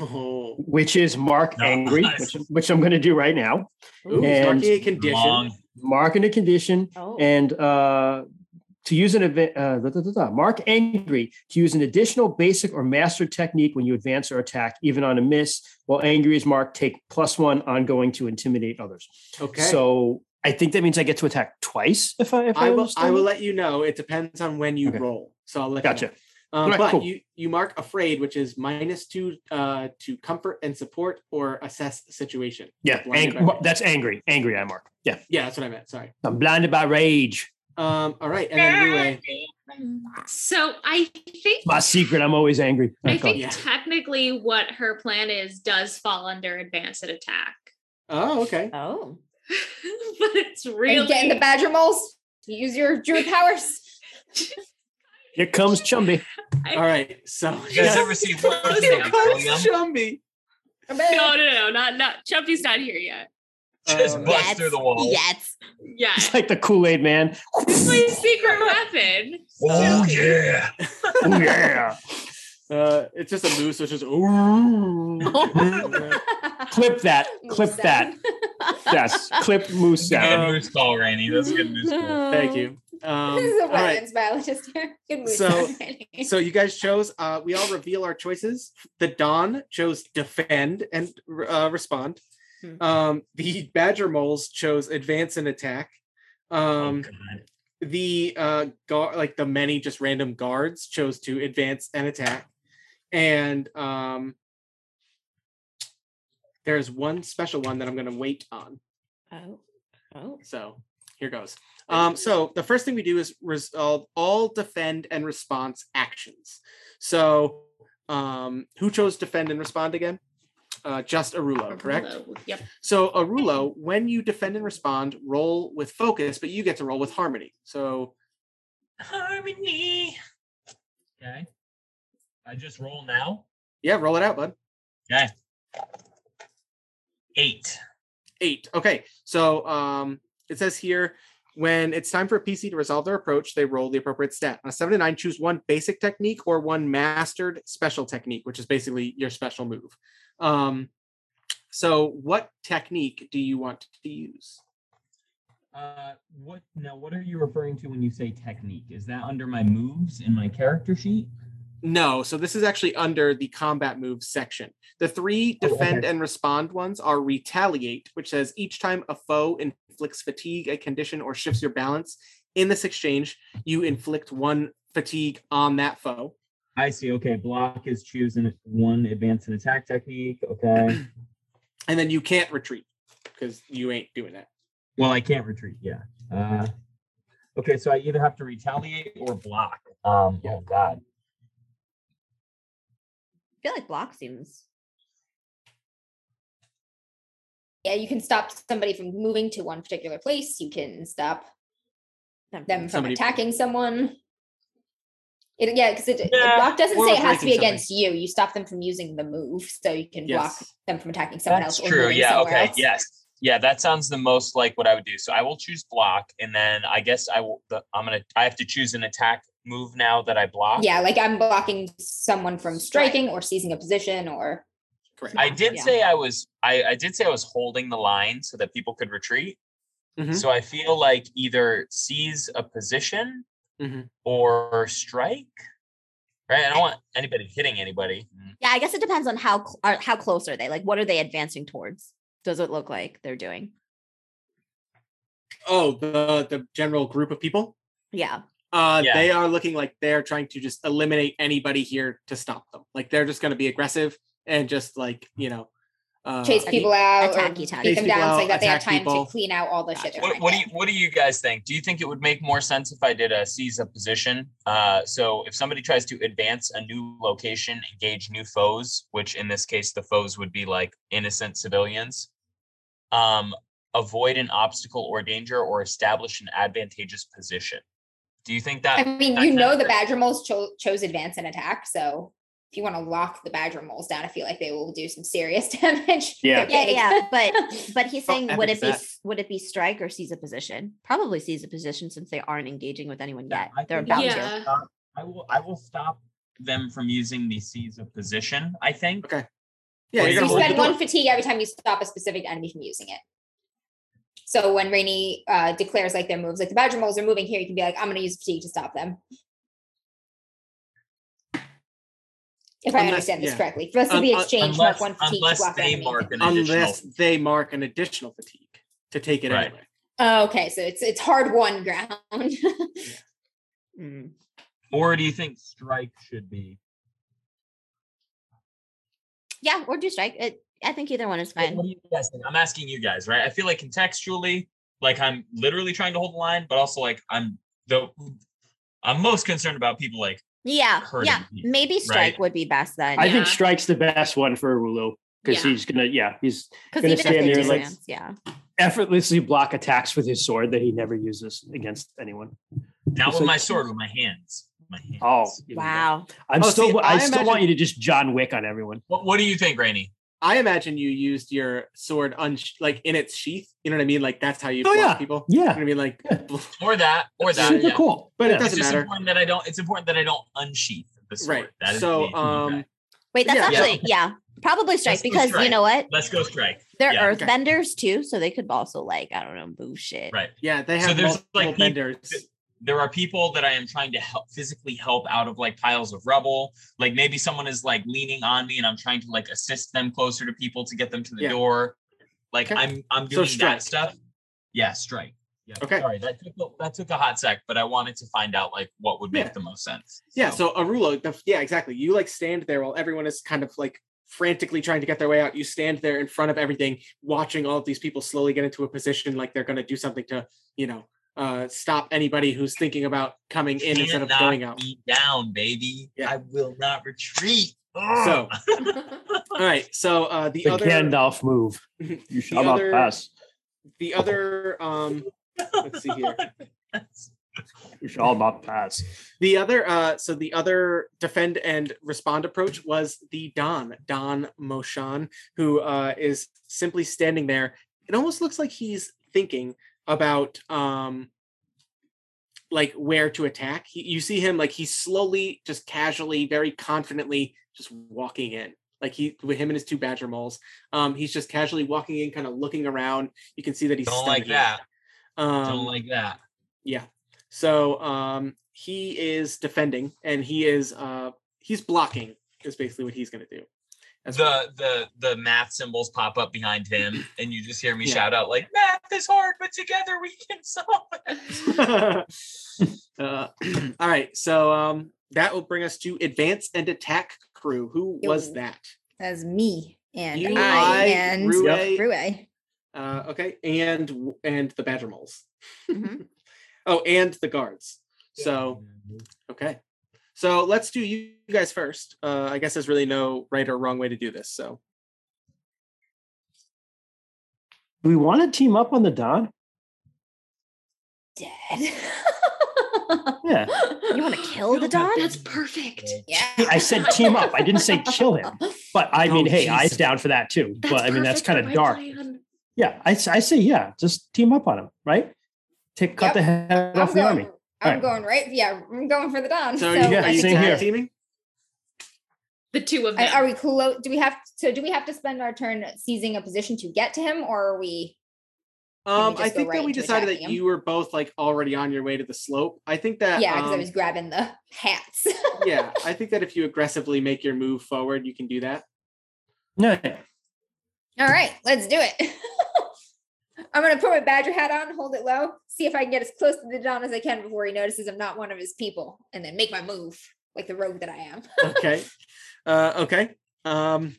A: Oh,
E: which is mark angry,
D: Nice.
E: which, which I'm going to do right now.
A: Ooh,
E: And
A: marking a condition.
D: Long.
E: Mark in a condition
F: Oh,
E: and uh, to use an event. Uh, da, da, da, da. Mark angry to use an additional basic or master technique when you advance or attack, even on a miss. While angry is marked, take plus one ongoing to intimidate others.
A: Okay.
E: So I think that means I get to attack twice. If I if I,
A: I will. I will let you know. It depends on when you
E: Okay.
A: roll. So I'll let you know.
E: Gotcha.
A: Um,
E: Alright,
A: but
E: cool.
A: you you mark afraid, which is minus two uh, to comfort and support or assess situation.
E: Yeah,
A: Blinded
E: ang- that's angry. Angry, I mark. Yeah,
A: Yeah, that's what I meant. Sorry.
E: I'm blinded by rage.
A: Um, all right, and then Rue.
C: So I think
E: My secret. I'm always angry.
C: I
E: Okay.
C: think
A: Yeah.
C: technically what her plan is does fall under advanced attack.
A: Oh, okay.
F: oh,
C: but it's
B: Are you
C: really
B: getting the badger moles? Use your druid powers.
E: Here comes Chumby.
A: All right, so
D: You guys ever see
A: Here
D: What's His Name?
A: comes
D: William?
A: Chumby.
C: No, no, no, not not Chumpy's not here yet.
D: Just
A: Um,
D: bust
F: Yes.
D: through the wall.
F: Yes.
C: Yeah.
E: It's like the Kool Aid Man.
C: It's my secret weapon.
D: Oh yeah.
E: Oh, yeah.
A: Uh, it's just a moose, which is ooh.
E: Clip that. Clip
B: Moose
E: that. Yes. Clip moose
D: That's
E: sound.
D: good moose call, Rainy. That's a good moose call.
A: Thank you. Um,
B: this is a
A: all right.
B: weapons biologist here. Good move.
A: So- So you guys chose. Uh, we all reveal our choices. The Don chose defend and uh, respond.
F: Hmm.
A: Um, the Badger moles chose advance and attack. Um,
D: oh, God.
A: the uh, guard, like the many just random guards, chose to advance and attack. And um, there's one special one that I'm going to wait on.
F: Oh. Oh.
A: So here goes. Um, so the first thing we do is resolve all defend and response actions. So um, who chose defend and respond again? Uh, just Arulo, correct?
C: Hello. Yep.
A: So Arulo, when you defend and respond, roll with focus, but you get to roll with harmony. So
D: Harmony. Okay. I just roll now.
A: yeah, roll it out, bud.
D: Okay. Eight.
A: Eight. Okay. So um, it says here when it's time for a PC to resolve their approach, they roll the appropriate stat. On a seven to nine, choose one basic technique or one mastered special technique, which is basically your special move. Um, so what technique do you want to use?
G: Uh, what now? What are you referring to when you say technique? Is that under my moves in my character sheet?
A: No, so this is actually under the combat moves section. The three defend and respond ones are retaliate, which says each time a foe inflicts fatigue, a condition, or shifts your balance in this exchange, you inflict one fatigue on that foe.
G: I see. Okay, block is choosing one advance and attack technique. Okay.
A: And then you can't retreat because you ain't doing that.
G: well, I can't retreat. Yeah. Uh, okay, so I either have to retaliate or block. Um. Oh God.
F: I feel like block seems.
B: yeah, you can stop somebody from moving to one particular place. You can stop them from
A: Somebody-
B: attacking someone. It, yeah, because it, it- block doesn't say it has to be
A: breaking something.
B: against you. You stop them from using the move, so you can block them from attacking someone
D: That's
B: else. or
D: true. Yeah. Okay.
B: else.
D: Yes. Yeah. That sounds the most like what I would do. So I will choose block, and then I guess I will. The, I'm gonna. I have to choose an attack move now that I block.
B: Yeah, like I'm blocking someone from striking or seizing a position or
A: Correct.
D: I did
F: Yeah.
D: say I was. I, I did say I was holding the line so that people could retreat.
A: Mhm.
D: So I feel like either seize a position
A: Mhm.
D: or strike. Right. I don't want anybody hitting anybody.
F: Yeah, I guess it depends on how cl- are, how close are they? Like, what are they advancing towards? Does it look like they're doing?
A: Oh, the the general group of people.
F: Yeah.
A: Uh,
D: Yeah.
A: they are looking like they're trying to just eliminate anybody here to stop them. Like they're just going to be aggressive and just like you know, uh,
B: chase
F: Attacky-
B: people out or
F: attacky,
B: beat them down
A: people
B: so that they have time
A: people.
B: to clean out all the shit.
D: What, what do you What do you guys think? Do you think it would make more sense if I did a seize a position? Uh, so if somebody tries to advance a new location, engage new foes, which in this case the foes would be like innocent civilians, um, avoid an obstacle or danger, or establish an advantageous position. Do you think that?
B: I mean,
D: that
B: you know
D: of
B: the badger moles cho- chose advance and attack, so if you want to lock the badger moles down, I feel like they will do some serious damage.
E: Yeah.
F: Yeah, yeah, but but he's
A: How
F: saying would it be
A: that?
F: would it be strike or seize a position? Probably seize a position since they aren't engaging with anyone yet.
G: I
F: They're about
G: it's
F: to.
C: Yeah.
G: I will. I will stop.
D: them from using the seize a position. I think.
A: Okay. Yeah,
D: What
A: you're
D: do
A: gonna
B: you
A: hold the
B: spend one fatigue every time you stop a specific enemy from using it. So when Rainy uh, declares like their moves, like the badger moles are moving here, you can be like, I'm going to use fatigue to stop them. If I understand this
A: yeah.
B: correctly, for us to
A: Un-
B: be
A: un-
B: exchange, mark
D: Unless,
B: one fatigue
D: unless
B: block
D: they mark an additional.
A: unless they mark an additional fatigue to take it
D: Right.
A: anyway.
B: Oh, okay, so it's it's hard won ground.
F: Mm.
D: Or do you think
G: Strike should be.
F: Yeah, or do strike. It, I think either one is fine.
D: What do you guys think? I'm asking you guys, right? I feel like contextually, like I'm literally trying to hold the line, but also like I'm the I'm most concerned about people like
F: Yeah, yeah.
D: people,
F: Maybe strike
D: right?
F: would be best then.
E: I
F: yeah.
E: think strike's the best one for Arulo. because
C: Yeah.
E: he's gonna yeah he's Gonna stand there
F: do
E: like-
F: dance, yeah.
E: effortlessly block attacks with his sword that he never uses against anyone.
D: Not
E: So-
D: with my sword, with my hands. My hands.
E: Oh.
F: Wow.
E: I'm
A: Oh,
E: still
A: see,
E: I,
A: I
E: still want you to just John Wick on everyone.
D: What, what do you think, Rainey?
A: I imagine you used your sword un- like in its sheath. You know what I mean? Like that's how you
E: Oh,
A: block
E: yeah.
A: people. You know
E: Yeah,
A: what I mean? Like,
D: Or that, or that.
E: super
D: yeah.
E: cool.
A: but
E: Yeah.
A: it doesn't
D: just
A: matter.
D: important that I don't. It's important that I don't unsheath the sword.
A: Right.
D: That is
A: So,
D: the-
A: um,
F: Wait, that's
A: Yeah.
F: actually yeah. Probably strike
D: Let's go
F: because you know what?
D: let's go strike.
F: They're
D: Yeah.
A: Okay.
F: too, so they could also like I don't know move shit.
D: Right.
A: yeah, they
D: So
A: have
D: there's,
A: multiple
D: like, peop-
A: benders.
D: There are people that I am trying to help physically help out of like piles of rubble. Like maybe someone is like leaning on me and I'm trying to like assist them closer to people to get them to the
A: Yeah.
D: door. Like
A: Okay.
D: I'm I'm doing
A: strike.
D: that stuff. Yeah, strike. Yeah.
A: Okay.
D: Sorry, that took a, that took a hot sec, but I wanted to find out like what would make
A: Yeah.
D: the most sense.
A: Yeah, so Arulo, the, yeah, exactly. You like stand there while everyone is kind of like frantically trying to get their way out. You stand there in front of everything, watching all of these people slowly get into a position like they're going to do something to, you know, uh, stop anybody who's thinking about coming in instead of
D: Can't
A: going
D: knock
A: out.
D: Me down, baby.
A: Yeah.
D: I will not retreat.
A: So, all right. So uh, the
E: The
A: other,
E: Gandalf move. You shall not
A: other-
E: pass.
A: the other, um, let's see here.
E: You shall not pass.
A: The other, uh, so the other defend and respond approach was the Don, Don Moshan, who uh, is simply standing there. It almost looks like he's thinking about um, like where to attack. He, you see him like he's slowly, just casually, very confidently, just walking in. Like he, with him and his two badger moles, um, he's just casually walking in, kind of looking around. You can see that he's
D: Don't like that.
A: Um,
D: Don't like that.
A: yeah. So um he is defending and he is uh he's blocking is basically what he's gonna do. As well.
D: the the the math symbols pop up behind him and you just hear me
A: Yeah.
D: shout out like math is hard but together we can solve it
A: uh, all right, so um that will bring us to advance and attack crew. Who was that?
B: That's me and
A: You,
B: I,
A: I,
B: and
A: Rue,
B: Rue.
A: Uh okay, and and the badger moles.
F: Mhm.
A: Oh, and the guards. So okay. So let's do you guys first. Uh I guess there's really no right or wrong way to do this. So
E: Do we want to team up on the Don?
B: Dead.
E: Yeah.
F: You want to kill the Don?
C: That's perfect.
B: Yeah.
E: I said team up. I didn't say kill him. But I mean,
A: Oh,
E: hey, eyes
A: Jesus.
E: down for that too.
C: That's
E: but I mean, that's kind of dark.
C: plan.
E: Yeah, I say yeah, just team up on him, right? Take cut
B: Yep.
E: the head
B: I'm
E: off the army.
B: Going, I'm
E: Alright.
B: going right. Yeah, I'm going for the Don.
A: so,
B: So,
A: are you,
E: Yeah,
A: are you
E: same here.
A: teaming?
C: The two of
B: I-
C: them.
B: are we close? Do we have so? Do we have to spend our turn seizing a position to get to him, or are we?
A: Um,
B: just
A: I think
B: right
A: that we decided that
B: him?
A: you were both like already on your way to the slope. I think that
B: Yeah, because I
A: um,
B: was grabbing the hats.
A: yeah, I think that if you aggressively make your move forward, you can do that.
E: No,
B: All right, let's do it. I'm gonna put my badger hat on, hold it low, see if I can get as close to the Don as I can before he notices I'm not one of his people, and then make my move like the rogue that I am.
A: Okay. uh, okay. Um,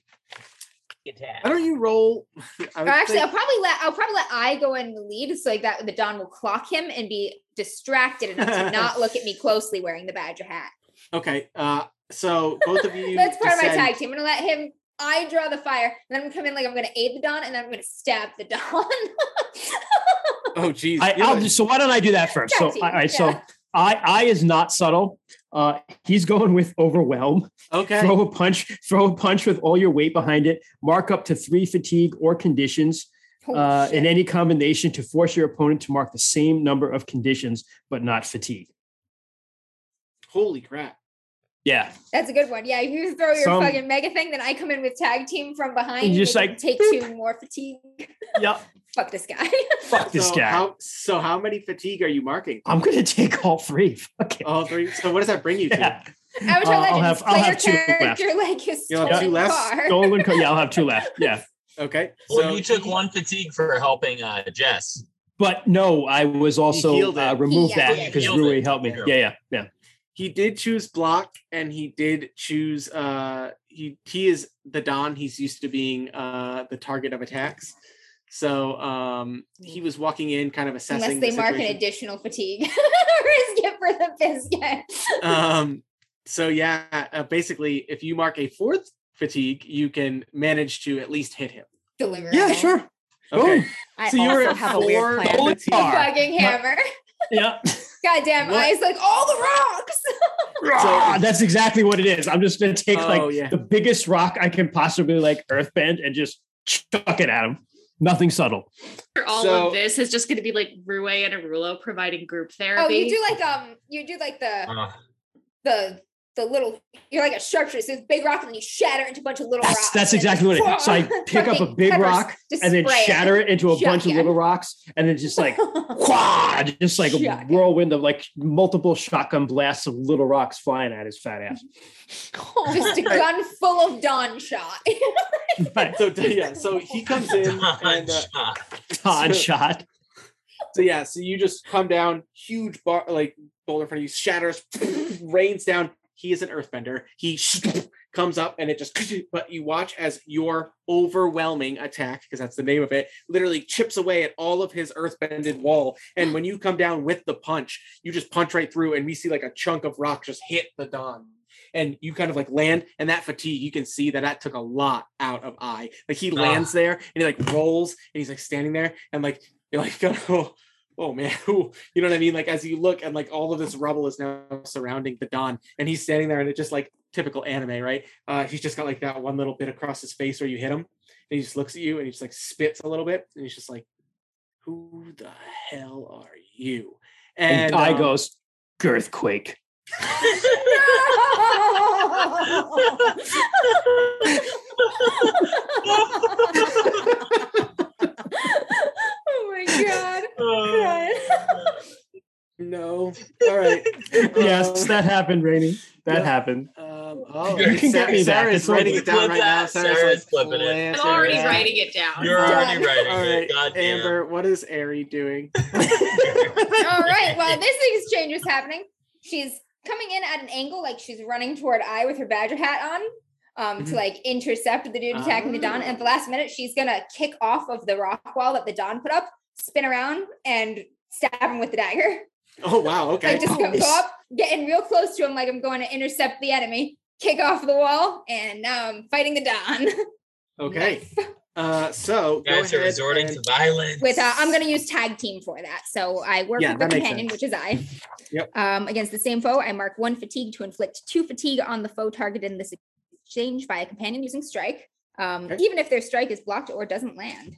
A: why don't you roll? I
B: Or
A: would
B: actually, I'll probably let I'll probably let I go in the lead, so like that the Don will clock him and be distracted enough to not look at me closely wearing the badger hat.
A: okay. Uh, so both of you.
B: That's part of my tag team. I'm gonna let him. I draw the fire, and then I'm gonna come in like I'm gonna aid the Don, and then I'm gonna stab the Don.
A: Oh, geez.
E: I, I'll
A: know-
E: do, so why don't I do that first? So
B: Tag team,
E: all right,
B: yeah.
E: so I I is not subtle. Uh, he's going with overwhelm.
A: okay.
E: Throw a punch, throw a punch with all your weight behind it. Mark up to three fatigue or conditions
B: Holy
E: uh,
B: shit.
E: in any combination to force your opponent to mark the same number of conditions, but not fatigue.
A: Holy crap.
E: Yeah,
B: That's a good one. Yeah, if you throw your
E: Some-
B: fucking mega thing, then I come in with tag team from behind.
E: And
B: And
E: just
B: just
E: like,
B: take
E: boop.
B: two more fatigue.
E: yep.
B: Fuck this guy.
E: Fuck this
A: so
E: guy.
A: How, so how many fatigue are you marking?
E: I'm gonna take all three. Fuck it.
A: All three. So what does that bring you to?
E: Yeah.
B: Avatar
E: Uh, I'll have- I'll have two left.
B: character like a
A: You'll have
B: stolen
A: two left?
B: car.
E: Stolen co- yeah, I'll have two left. Yeah.
A: Okay.
D: well
A: so
D: you took one fatigue for helping uh jess
E: But no, I was also
A: healed
E: uh, removed
B: He- yeah,
E: that
B: yeah,
E: because
D: healed
E: Rui
D: it.
E: helped me. Yeah, yeah, yeah.
A: He did choose block, and he did choose. Uh, he he is the Don. He's used to being uh the target of attacks. So um, he was walking in, kind of assessing.
B: Unless they
A: the
B: mark an additional fatigue. Risk it for the biscuit.
A: um so yeah uh, basically if you mark a fourth fatigue, you can manage to at least hit him.
B: Deliver.
E: Yeah,
B: it.
E: sure.
A: Okay.
F: I
A: So you were at
F: have a weird
A: four
F: plan.
E: Holy
A: fatigue.
B: Fucking hammer.
E: Yeah.
B: Goddamn
A: What?
B: eyes like all the rocks.
E: Ah, that's exactly what it is. I'm just gonna take
A: Oh,
E: like
A: yeah.
E: the biggest rock I can possibly like earthbend and just chuck it at him. Nothing subtle.
C: For all
A: So-
C: of this is just going to be like Rue and Arulo providing group therapy.
B: oh, you do like um, you do like the
D: Uh,
B: the the little. You're like a sharpshooter. So it's big rock, and then you shatter into a bunch of little
E: That's,
B: rocks.
E: that's exactly what it is. So I pick up a big rock and then shatter it into a bunch of little rocks and then just like wah, just like a
B: Shotgun.
E: whirlwind of like multiple shotgun blasts of little rocks flying at his fat ass.
B: Just a gun full of dawn shot.
E: Right.
A: So yeah, so he comes in and uh,
E: Todd
A: So-
E: shot.
A: so yeah, so you just come down, huge bar like boulder in front of you, shatters, rains down. He is an earthbender. He comes up and it just but you watch as your overwhelming attack, because that's the name of it, literally chips away at all of his earthbended wall. And when you come down with the punch, you just punch right through, and we see like a chunk of rock just hit the Don. And you kind of like land, and that fatigue, you can see that that took a lot out of I. Like he
D: Ah.
A: lands there, and he like rolls, and he's like standing there, and like you're like, oh, oh man, you know what I mean? Like as you look, and like all of this rubble is now surrounding the Don, and he's standing there, and it's just like typical anime, right? Uh, he's just got like that one little bit across his face where you hit him, and he just looks at you, and he just like spits a little bit, and he's just like, "Who the hell are you?"
E: And,
A: And,
E: I
A: um,
E: goes, Girthquake.
B: oh god. God.
A: "No, all right,
E: yes,
A: Um,
E: that happened, Rainy. That
A: yeah.
E: happened.
A: Um, oh,
D: You
E: can get me back.
A: Sarah's
E: It's
A: writing it down right now.
D: that.
A: Sarah's,
D: Sarah's
A: like,
D: flipping it.
C: I'm already
A: at-
C: writing it down.
D: You're
B: Done.
D: already writing
A: All right,
D: it. God damn.
A: Amber, what is Ari doing?
B: All right. Well, this exchange is happening. She's coming in at an angle, like she's running toward I with her Badger hat on. Um,
A: Mhm.
B: to like intercept the dude attacking the Don. And at the last minute, she's gonna kick off of the rock wall that the Don put up, spin around, and stab him with the dagger.
A: Oh wow, okay.
B: Like just go, go up, getting real close to him, like I'm going to intercept the enemy, kick off the wall, and now I'm fighting the Don.
A: Okay. Uh, so go
D: Guys are
A: ahead
D: resorting to violence.
B: with uh, I'm going to use tag team for that. So I work
A: Yeah,
B: with the companion,
A: sense.
B: which is I.
A: Yep.
B: Um, against the same foe, I mark one fatigue to inflict two fatigue on the foe targeted in this exchange by a companion using strike. Um,
A: Okay.
B: even if their strike is blocked or doesn't land.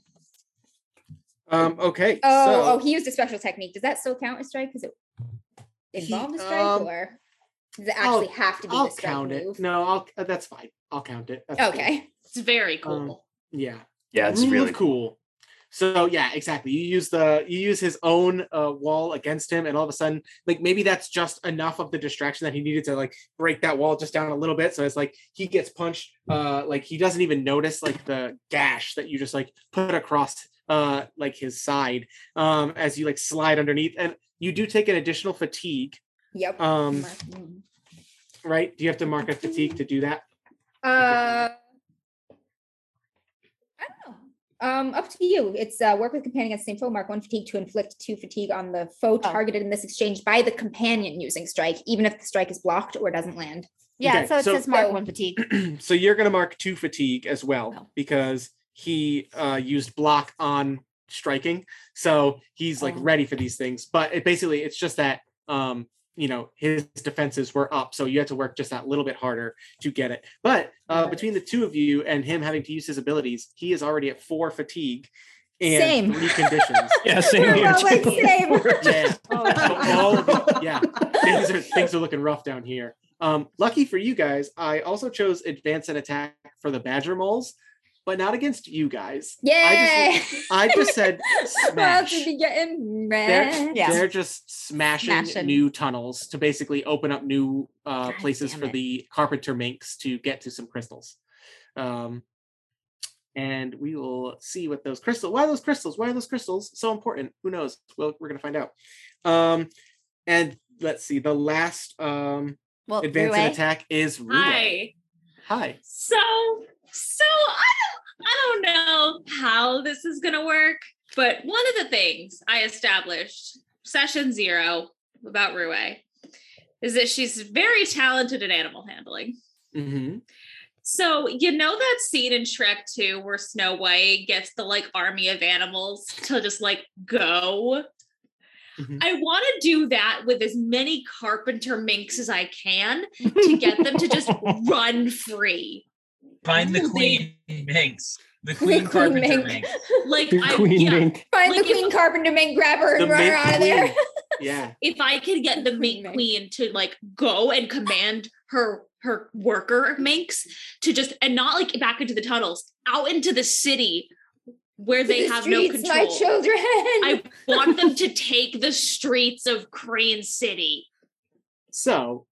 A: Um, okay.
B: Oh,
A: so,
B: oh, he used a special technique. Does that still count as strike? Because it involved a strike,
A: um,
B: or does it
A: I'll-
B: actually have to be
A: I'll
B: the strike
A: count
B: move?
A: it. No, I'll. Uh, that's fine. I'll count it. That's cool.
B: Okay.
C: It's very cool.
A: Um, Yeah.
E: Yeah, it's
A: Rule of
E: really
A: cool. So yeah, exactly. You use the you use his own uh, wall against him, and all of a sudden, like maybe that's just enough of the distraction that he needed to like break that wall just down a little bit. So it's like he gets punched, uh, like he doesn't even notice like the gash that you just like put across uh like his side um as you like slide underneath, and you do take an additional fatigue.
B: Yep.
A: Um,
B: mm.
A: right? Do you have to mark a fatigue to do that?
B: Uh, I don't know. Um, up to you. It's uh, work with companion against the same foe. Mark one fatigue to inflict two fatigue on the foe targeted in this exchange by the companion using strike, even if the strike is blocked or doesn't land.
F: Yeah,
A: Okay,
F: so it
A: so-
F: says mark
B: So-
F: one fatigue.
A: so you're going to mark two fatigue as well
F: Oh.
A: because he uh, used block on striking so he's like
F: Oh.
A: ready for these things but it basically it's just that um you know his defenses were up so you had to work just that little bit harder to get it but uh, between the two of you and him having to use his abilities he is already at four fatigue and
B: Same.
A: three conditions
E: Yeah, same
B: We're
E: here.
B: about like same.
A: yeah
F: Oh,
A: So all of you- yeah things are things are looking rough down here. Um, lucky for you guys, I also chose advance and attack for the badger moles, but not against you guys.
B: Yeah,
A: I just said
B: Well, to
A: smash.
B: be getting
A: They're.
F: Yeah.
A: they're just smashing
F: Smashing.
A: new tunnels to basically open up new uh, places for
F: it.
A: the carpenter minks to get to some crystals. Um, and we will see what those crystals. Why those crystals? Why are those crystals so important? Who knows? Well, we're gonna find out. Um, and let's see. The last um,
F: well,
A: advance
F: Rue,
A: and attack is Rue.
C: Hi.
A: Hi.
C: So, so I don't, I don't know how this is gonna work, but one of the things I established session zero about Rue is that she's very talented at animal handling.
A: hmm
C: So you know that scene in Shrek 2 where Snow White gets the like army of animals to just like go.
A: Mhm.
C: I want to do that with as many carpenter minks as I can to get them to just run free.
D: Find the queen minx. The queen
B: queen
D: carpenter
B: mink.
D: minx.
C: Like
E: The
C: I,
E: queen
C: yeah,
E: mink.
B: Find
C: Like
B: the
C: if-
B: Queen Carpenter Mink, grab her, and run her out of there.
A: Yeah.
C: if I could get the
B: Queen
C: mink
B: mink.
C: queen to like go and command her her worker minks to just and not like back into the tunnels, out into the city where they
B: The
C: have no control.
B: My children.
C: I want them to take the streets of Crane City.
A: So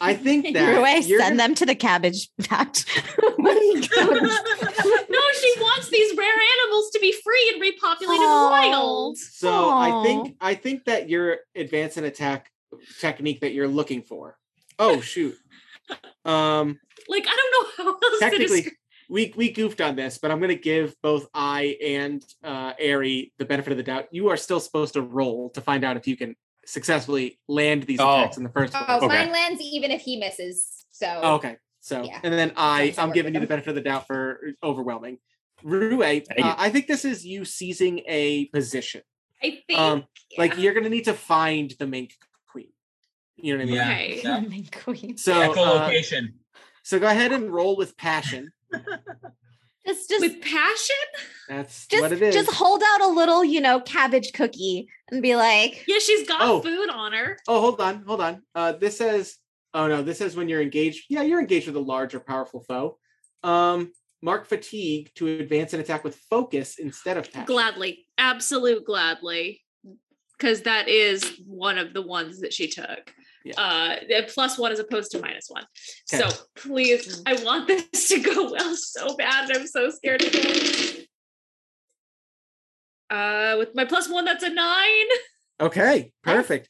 A: I think that
F: Rue,
A: you're
F: send
A: gonna-
F: them to the cabbage patch.
C: no, she wants these rare animals to be free and repopulated
F: Aw.
C: the wild.
A: So I think I think that your advance and attack technique that you're looking for. Oh shoot. Um
C: Like I don't know how else to
A: technically
C: describe.
A: we we goofed on this, but I'm gonna give both I and uh Ari the benefit of the doubt. You are still supposed to roll to find out if you can successfully land these
D: Oh.
A: attacks in the first place.
B: Oh,
D: Okay.
B: mine lands even if he misses. So
A: Oh, okay. So
B: Yeah.
A: and then I
B: Sometimes I
A: I'm giving
B: with
A: you the benefit of the doubt for overwhelming. Rue, uh. I think this is you seizing a position.
C: I think
A: Um, like you're gonna need to find the mink queen. You know what I mean?
D: Yeah.
C: Okay.
D: yeah.
F: Mink queen.
A: So uh,
D: Echolocation.
A: so go ahead and roll with passion.
F: Just, just,
C: with passion.
A: That's
F: just,
A: what it is.
F: just hold out a little, you know, cabbage cookie and be like,
C: Yeah, she's got
A: Oh.
C: food on her.
A: oh, hold on, hold on. Uh, this says, oh no, this says when you're engaged. Yeah, you're engaged with a large or powerful foe. Um, mark fatigue to advance an attack with focus instead of passion.
C: Gladly, absolute gladly, because that is one of the ones that she took.
A: Yeah.
C: Uh, the plus one as opposed to minus one.
A: Okay.
C: So please, I want this to go well so bad. I'm so scared of it. Uh, with my plus one, that's a nine.
A: Okay, perfect.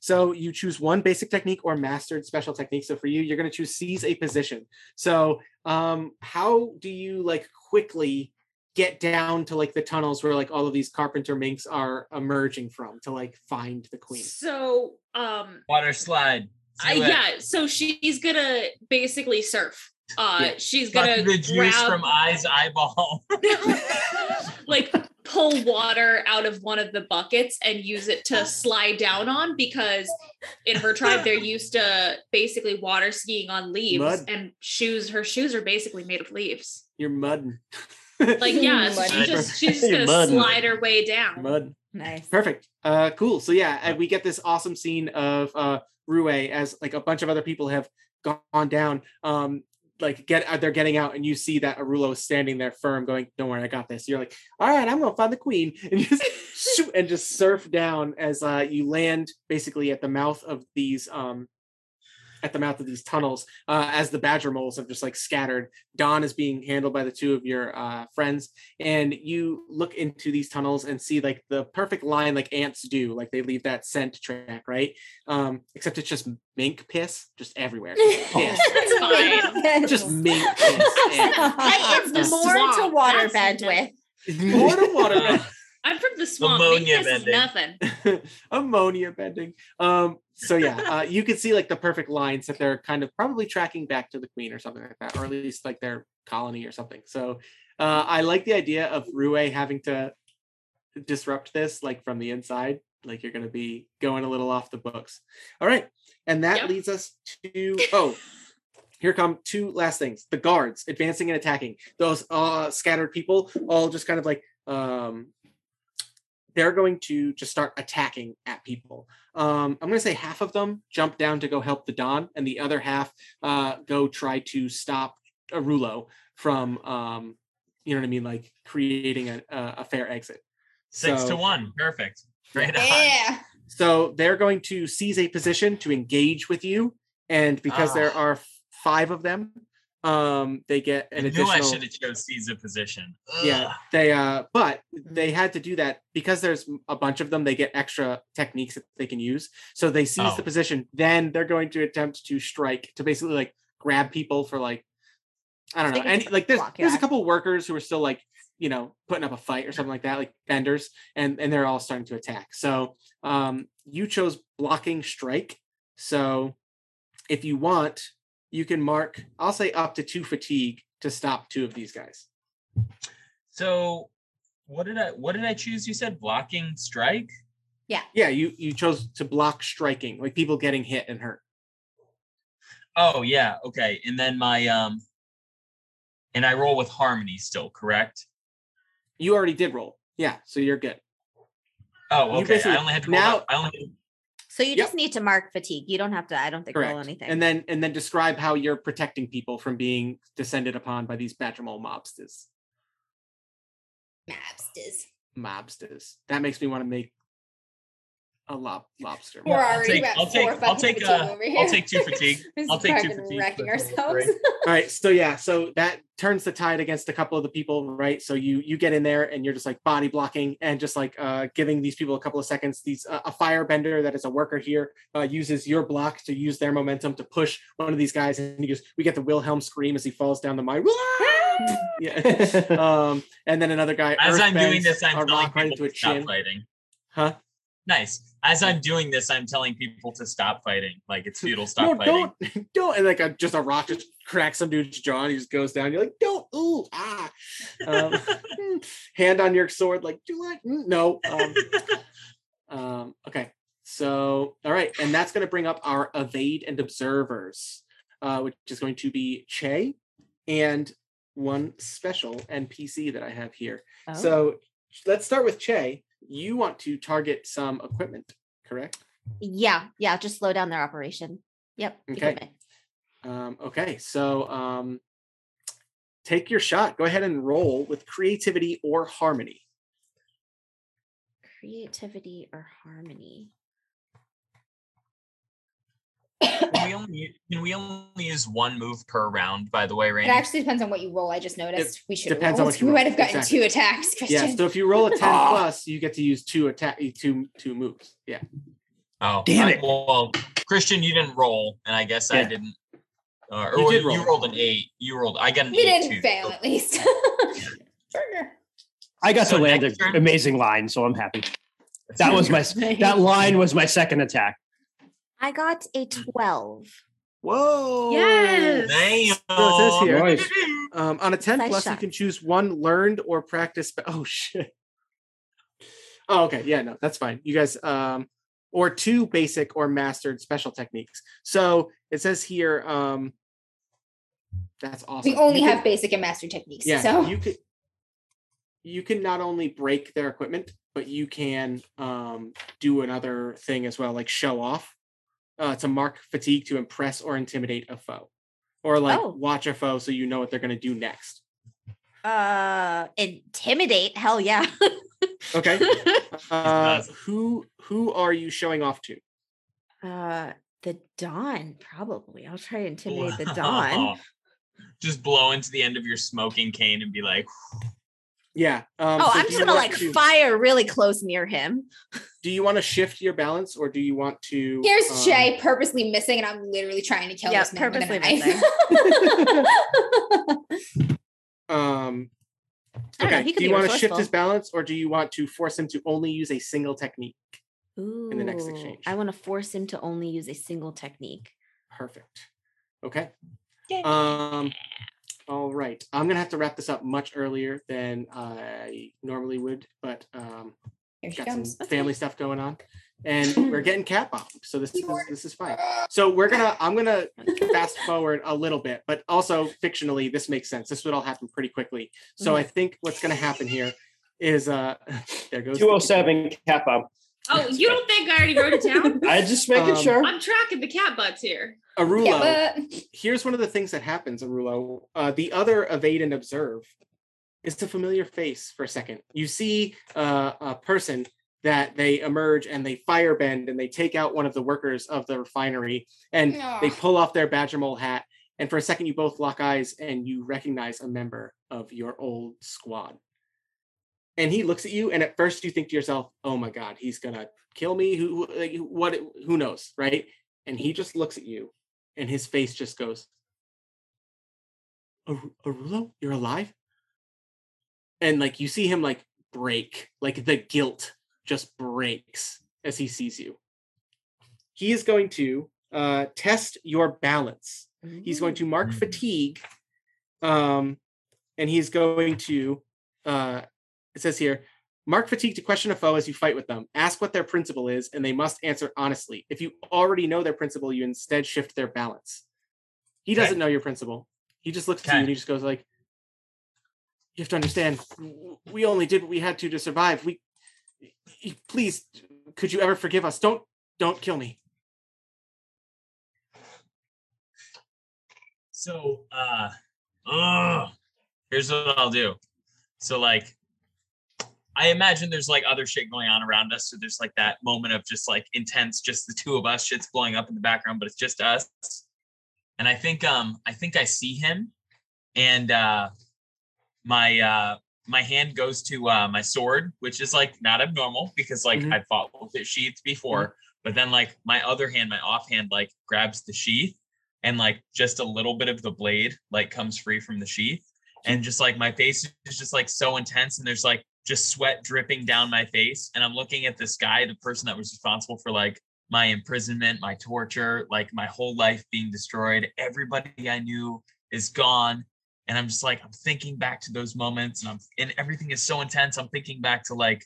A: So you choose one basic technique or mastered special technique. So for you, you're going to choose seize a position. So um, how do you like quickly get down to like the tunnels where like all of these carpenter minks are emerging from to like find the queen?
C: So, um,
D: Water slide.
C: I, yeah. So she's gonna basically surf. Uh,
A: Yeah.
C: she's gonna
D: the juice
C: grab
D: from Eye's eyeball.
C: like pull water out of one of the buckets and use it to slide down on because in her tribe they're used to basically water skiing on leaves
A: Mud.
C: and shoes her shoes are basically made of leaves
A: You're mudding.
C: Like yeah so she just she's just gonna
E: mudding.
C: slide her way down
A: mud.
F: nice.
A: Perfect. Uh, cool. So yeah, and we get this awesome scene of uh, Rue as like a bunch of other people have gone down. Um, like get uh, they're getting out, and you see that Arulo is standing there firm, going, "Don't worry, I got this." You're like, "All right, I'm gonna find the queen," and just shoot and just surf down as uh, you land basically at the mouth of these um, at the mouth of these tunnels uh, as the badger moles have just like scattered. Don is being handled by the two of your uh, friends, and you look into these tunnels and see like the perfect line like ants do, like they leave that scent track, right? Um, except it's just mink piss just everywhere. Piss.
C: That's fine.
A: just mink piss. and-
F: Hey, it's more to water
C: that's
F: bed with.
A: More to water.
C: I'm from the swamp.
D: Ammonia
C: Make this is
D: bending.
C: nothing.
A: Ammonia bending. Um so yeah uh, you can see like the perfect lines that they're kind of probably tracking back to the queen or something like that or at least like their colony or something. So uh i like the idea of rue having to disrupt this like from the inside like you're going to be going a little off the books. All right and that
C: Yep.
A: leads us to oh here come two last things. The guards advancing and attacking. Those uh scattered people all just kind of like um they're going to just start attacking at people. Um, I'm going to say half of them jump down to go help the Don, and the other half uh, go try to stop Arulo from, um, you know what I mean, like creating a, a a fair exit.
D: Six to one. Perfect. Right on.
B: yeah.
A: So they're going to seize a position to engage with you, and because there
D: Ah.
A: are five of them, um, they get
D: I
A: an
D: knew
A: additional.
D: I should have chose seize a position.
A: yeah they uh but they had to do that because there's a bunch of them they get extra techniques that they can use so they seize the
D: Oh.
A: position then they're going to attempt to strike to basically like grab people for like i don't
F: They
A: know and like there's
F: block your
A: there's a
F: eye.
A: couple workers who are still like you know putting up a fight or something like that like vendors and and they're all starting to attack so um you chose blocking strike so if you want you can mark, I'll say up to two fatigue to stop two of these guys.
D: So what did I what did I choose? You said blocking strike?
A: Yeah, Yeah, you you chose to block striking, like people getting hit and hurt.
D: Oh yeah, okay. And then my um and I roll with harmony still, correct?
A: You already did roll. Yeah, so you're good.
D: Oh, okay.
A: basically-
D: I only had to roll
A: now-
D: that- I only had to-
F: So you
A: Yep.
F: just need to mark fatigue. You don't have to, I don't think, roll anything.
A: And then and then describe how you're protecting people from being descended upon by these Badgermole mobsters.
B: Mobsters.
A: Mobsters. That makes me want to make a lob lobster.
B: We're
D: I'll
B: already
D: take-
B: about
D: I'll
B: four
D: take- I'll take, uh,
B: over
D: I'll take two fatigue. I'll take two fatigue.
B: Wrecking
D: That's level
B: ourselves.
A: All right, so yeah, so that turns the tide against a couple of the people, right? So you you get in there and you're just like body blocking and just like uh, giving these people a couple of seconds. These uh, a firebender that is a worker here uh, uses your block to use their momentum to push one of these guys, and he goes, we get the Wilhelm scream as he falls down the mine. yeah, um, and then another guy.
D: As I'm doing this, I'm
A: a
D: telling
A: right
D: people
A: into a
D: to stop
A: chin.
D: fighting.
A: Huh?
D: Nice. As I'm doing this, I'm telling people to stop fighting. Like it's futile. Stop
A: no,
D: fighting.
A: don't, don't, and like a, just a rock just cracks some dude's jaw, and he just goes down. You're like, don't, ooh, ah, um, hand on your sword, like, do you like, Mm, no, um, um, okay, so all right, and that's going to bring up our evade and observers, uh, which is going to be Che, and one special NPC that I have here.
F: Oh.
A: So let's start with Che. You want to target some equipment, correct?
F: yeah, yeah, just slow down their operation. Yep.
A: Okay. Um, okay, so um, take your shot. Go ahead and roll with creativity or harmony.
F: Creativity or harmony.
D: Can we only can we only use one move per round? By the way, Randy.
B: It actually depends on what you roll. I just noticed we should have
A: depends on
B: rolled.
A: what you
B: We
A: roll.
B: might have gotten
A: Exactly.
B: two attacks, Christian.
A: Yeah, so if you roll a 10
E: Ah.
A: plus, you get to use two attack two two moves. Yeah.
D: Oh,
E: Damn
D: I-
E: it.
D: Well, Christian, you didn't roll, and I guess I didn't. Uh,
A: You
D: or
A: did
D: you, rolled an eight. You rolled. I got an
B: we
D: eight
B: didn't
D: too.
B: fail
D: so-
B: at least.
E: I got
D: So
E: to land an
D: next
E: amazing line, so I'm happy. That was my that line was my second attack.
F: I got a 12.
A: Whoa.
C: Yes.
D: Damn.
A: So it says here,
E: Nice.
A: um, on a 10
F: Nice
A: plus, you can choose one learned or practice. spe- Oh shit. Oh, okay. Yeah, no, that's fine. You guys, um, or two basic or mastered special techniques. So it says here, um, that's awesome.
B: We only
A: You can-
B: have basic and master techniques.
A: yeah
B: so
A: you could you can not only break their equipment but you can um do another thing as well like show off uh to mark fatigue to impress or intimidate a foe or like
F: Oh.
A: watch a foe so you know what they're going to do next
F: Uh, intimidate. Hell yeah.
A: okay uh who who are you showing off to
F: uh, the Don, probably. I'll try to intimidate the Don.
D: Just blow into the end of your smoking cane and be like,
A: yeah um
F: oh,
A: so
F: I'm just gonna like
A: to-
F: fire really close near him.
A: do you want to shift your balance or do you want to
B: here's
A: um,
B: Che purposely missing, and I'm literally trying to kill
F: Yeah,
B: this man with a
F: purposely
B: knife.
A: um
F: I don't know,
A: okay do you want to shift his balance or do you want to force him to only use a single technique
F: Ooh,
A: the next exchange.
F: I want to force him to only use a single technique.
A: Perfect. Okay. Um all right. I'm gonna have to wrap this up much earlier than I normally would, but um
B: Here she
A: got some family stuff going on. And we're getting cat bombed. So this is this is fine. So we're gonna I'm gonna fast forward a little bit, but also fictionally, this makes sense. This would all happen pretty quickly. So I think what's gonna happen here is uh there goes the-
E: Two oh seven cat bomb.
C: Oh, you don't think I already wrote it down?
E: I just making
A: Um,
E: sure.
C: I'm tracking the cat butts here.
A: Arulo.
B: Yeah, but
A: here's one of the things that happens, Arulo. Uh, the other evade and observe is a familiar face for a second. You see uh, a person that they emerge and they firebend and they take out one of the workers of the refinery and they pull off their badger mole hat. And for a second, you both lock eyes and you recognize a member of your old squad. And he looks at you, and at first you think to yourself, "Oh my God, he's gonna kill me. Who, like, what? Who knows, right?" And he just looks at you, and his face just goes, "Aru- "Arulo, you're alive?" And like you see him like break, like the guilt just breaks as he sees you. He is going to uh, test your balance He's going to mark
D: Mm.
A: fatigue, um, and he's going to. Uh, it says here, mark fatigue to question a foe as you fight with them. Ask what their principle is, and they must answer honestly. If you already know their principle, you instead shift their balance. He doesn't know your principle. He just looks at you and he just goes like, "You have to understand. We only did what we had to to survive. We, please, could you ever forgive us? Don't, don't kill me."
D: So, uh, ugh, here's what I'll do. So, like, I imagine there's like other shit going on around us. So there's like that moment of just like intense, just the two of us, shit's blowing up in the background, but it's just us. And I think, um, I think I see him, and uh, my uh, my hand goes to uh, my sword, which is like not abnormal because like
A: Mhm.
D: I fought with it sheathed before. But then like my other hand, my offhand, like grabs the sheath and like just a little bit of the blade like comes free from the sheath and just like my face is just like so intense and there's like just sweat dripping down my face and i'm looking at this guy the person that was responsible for like my imprisonment my torture like my whole life being destroyed. Everybody i knew is gone and i'm just like i'm thinking back to those moments and i'm and everything is so intense. I'm thinking back to like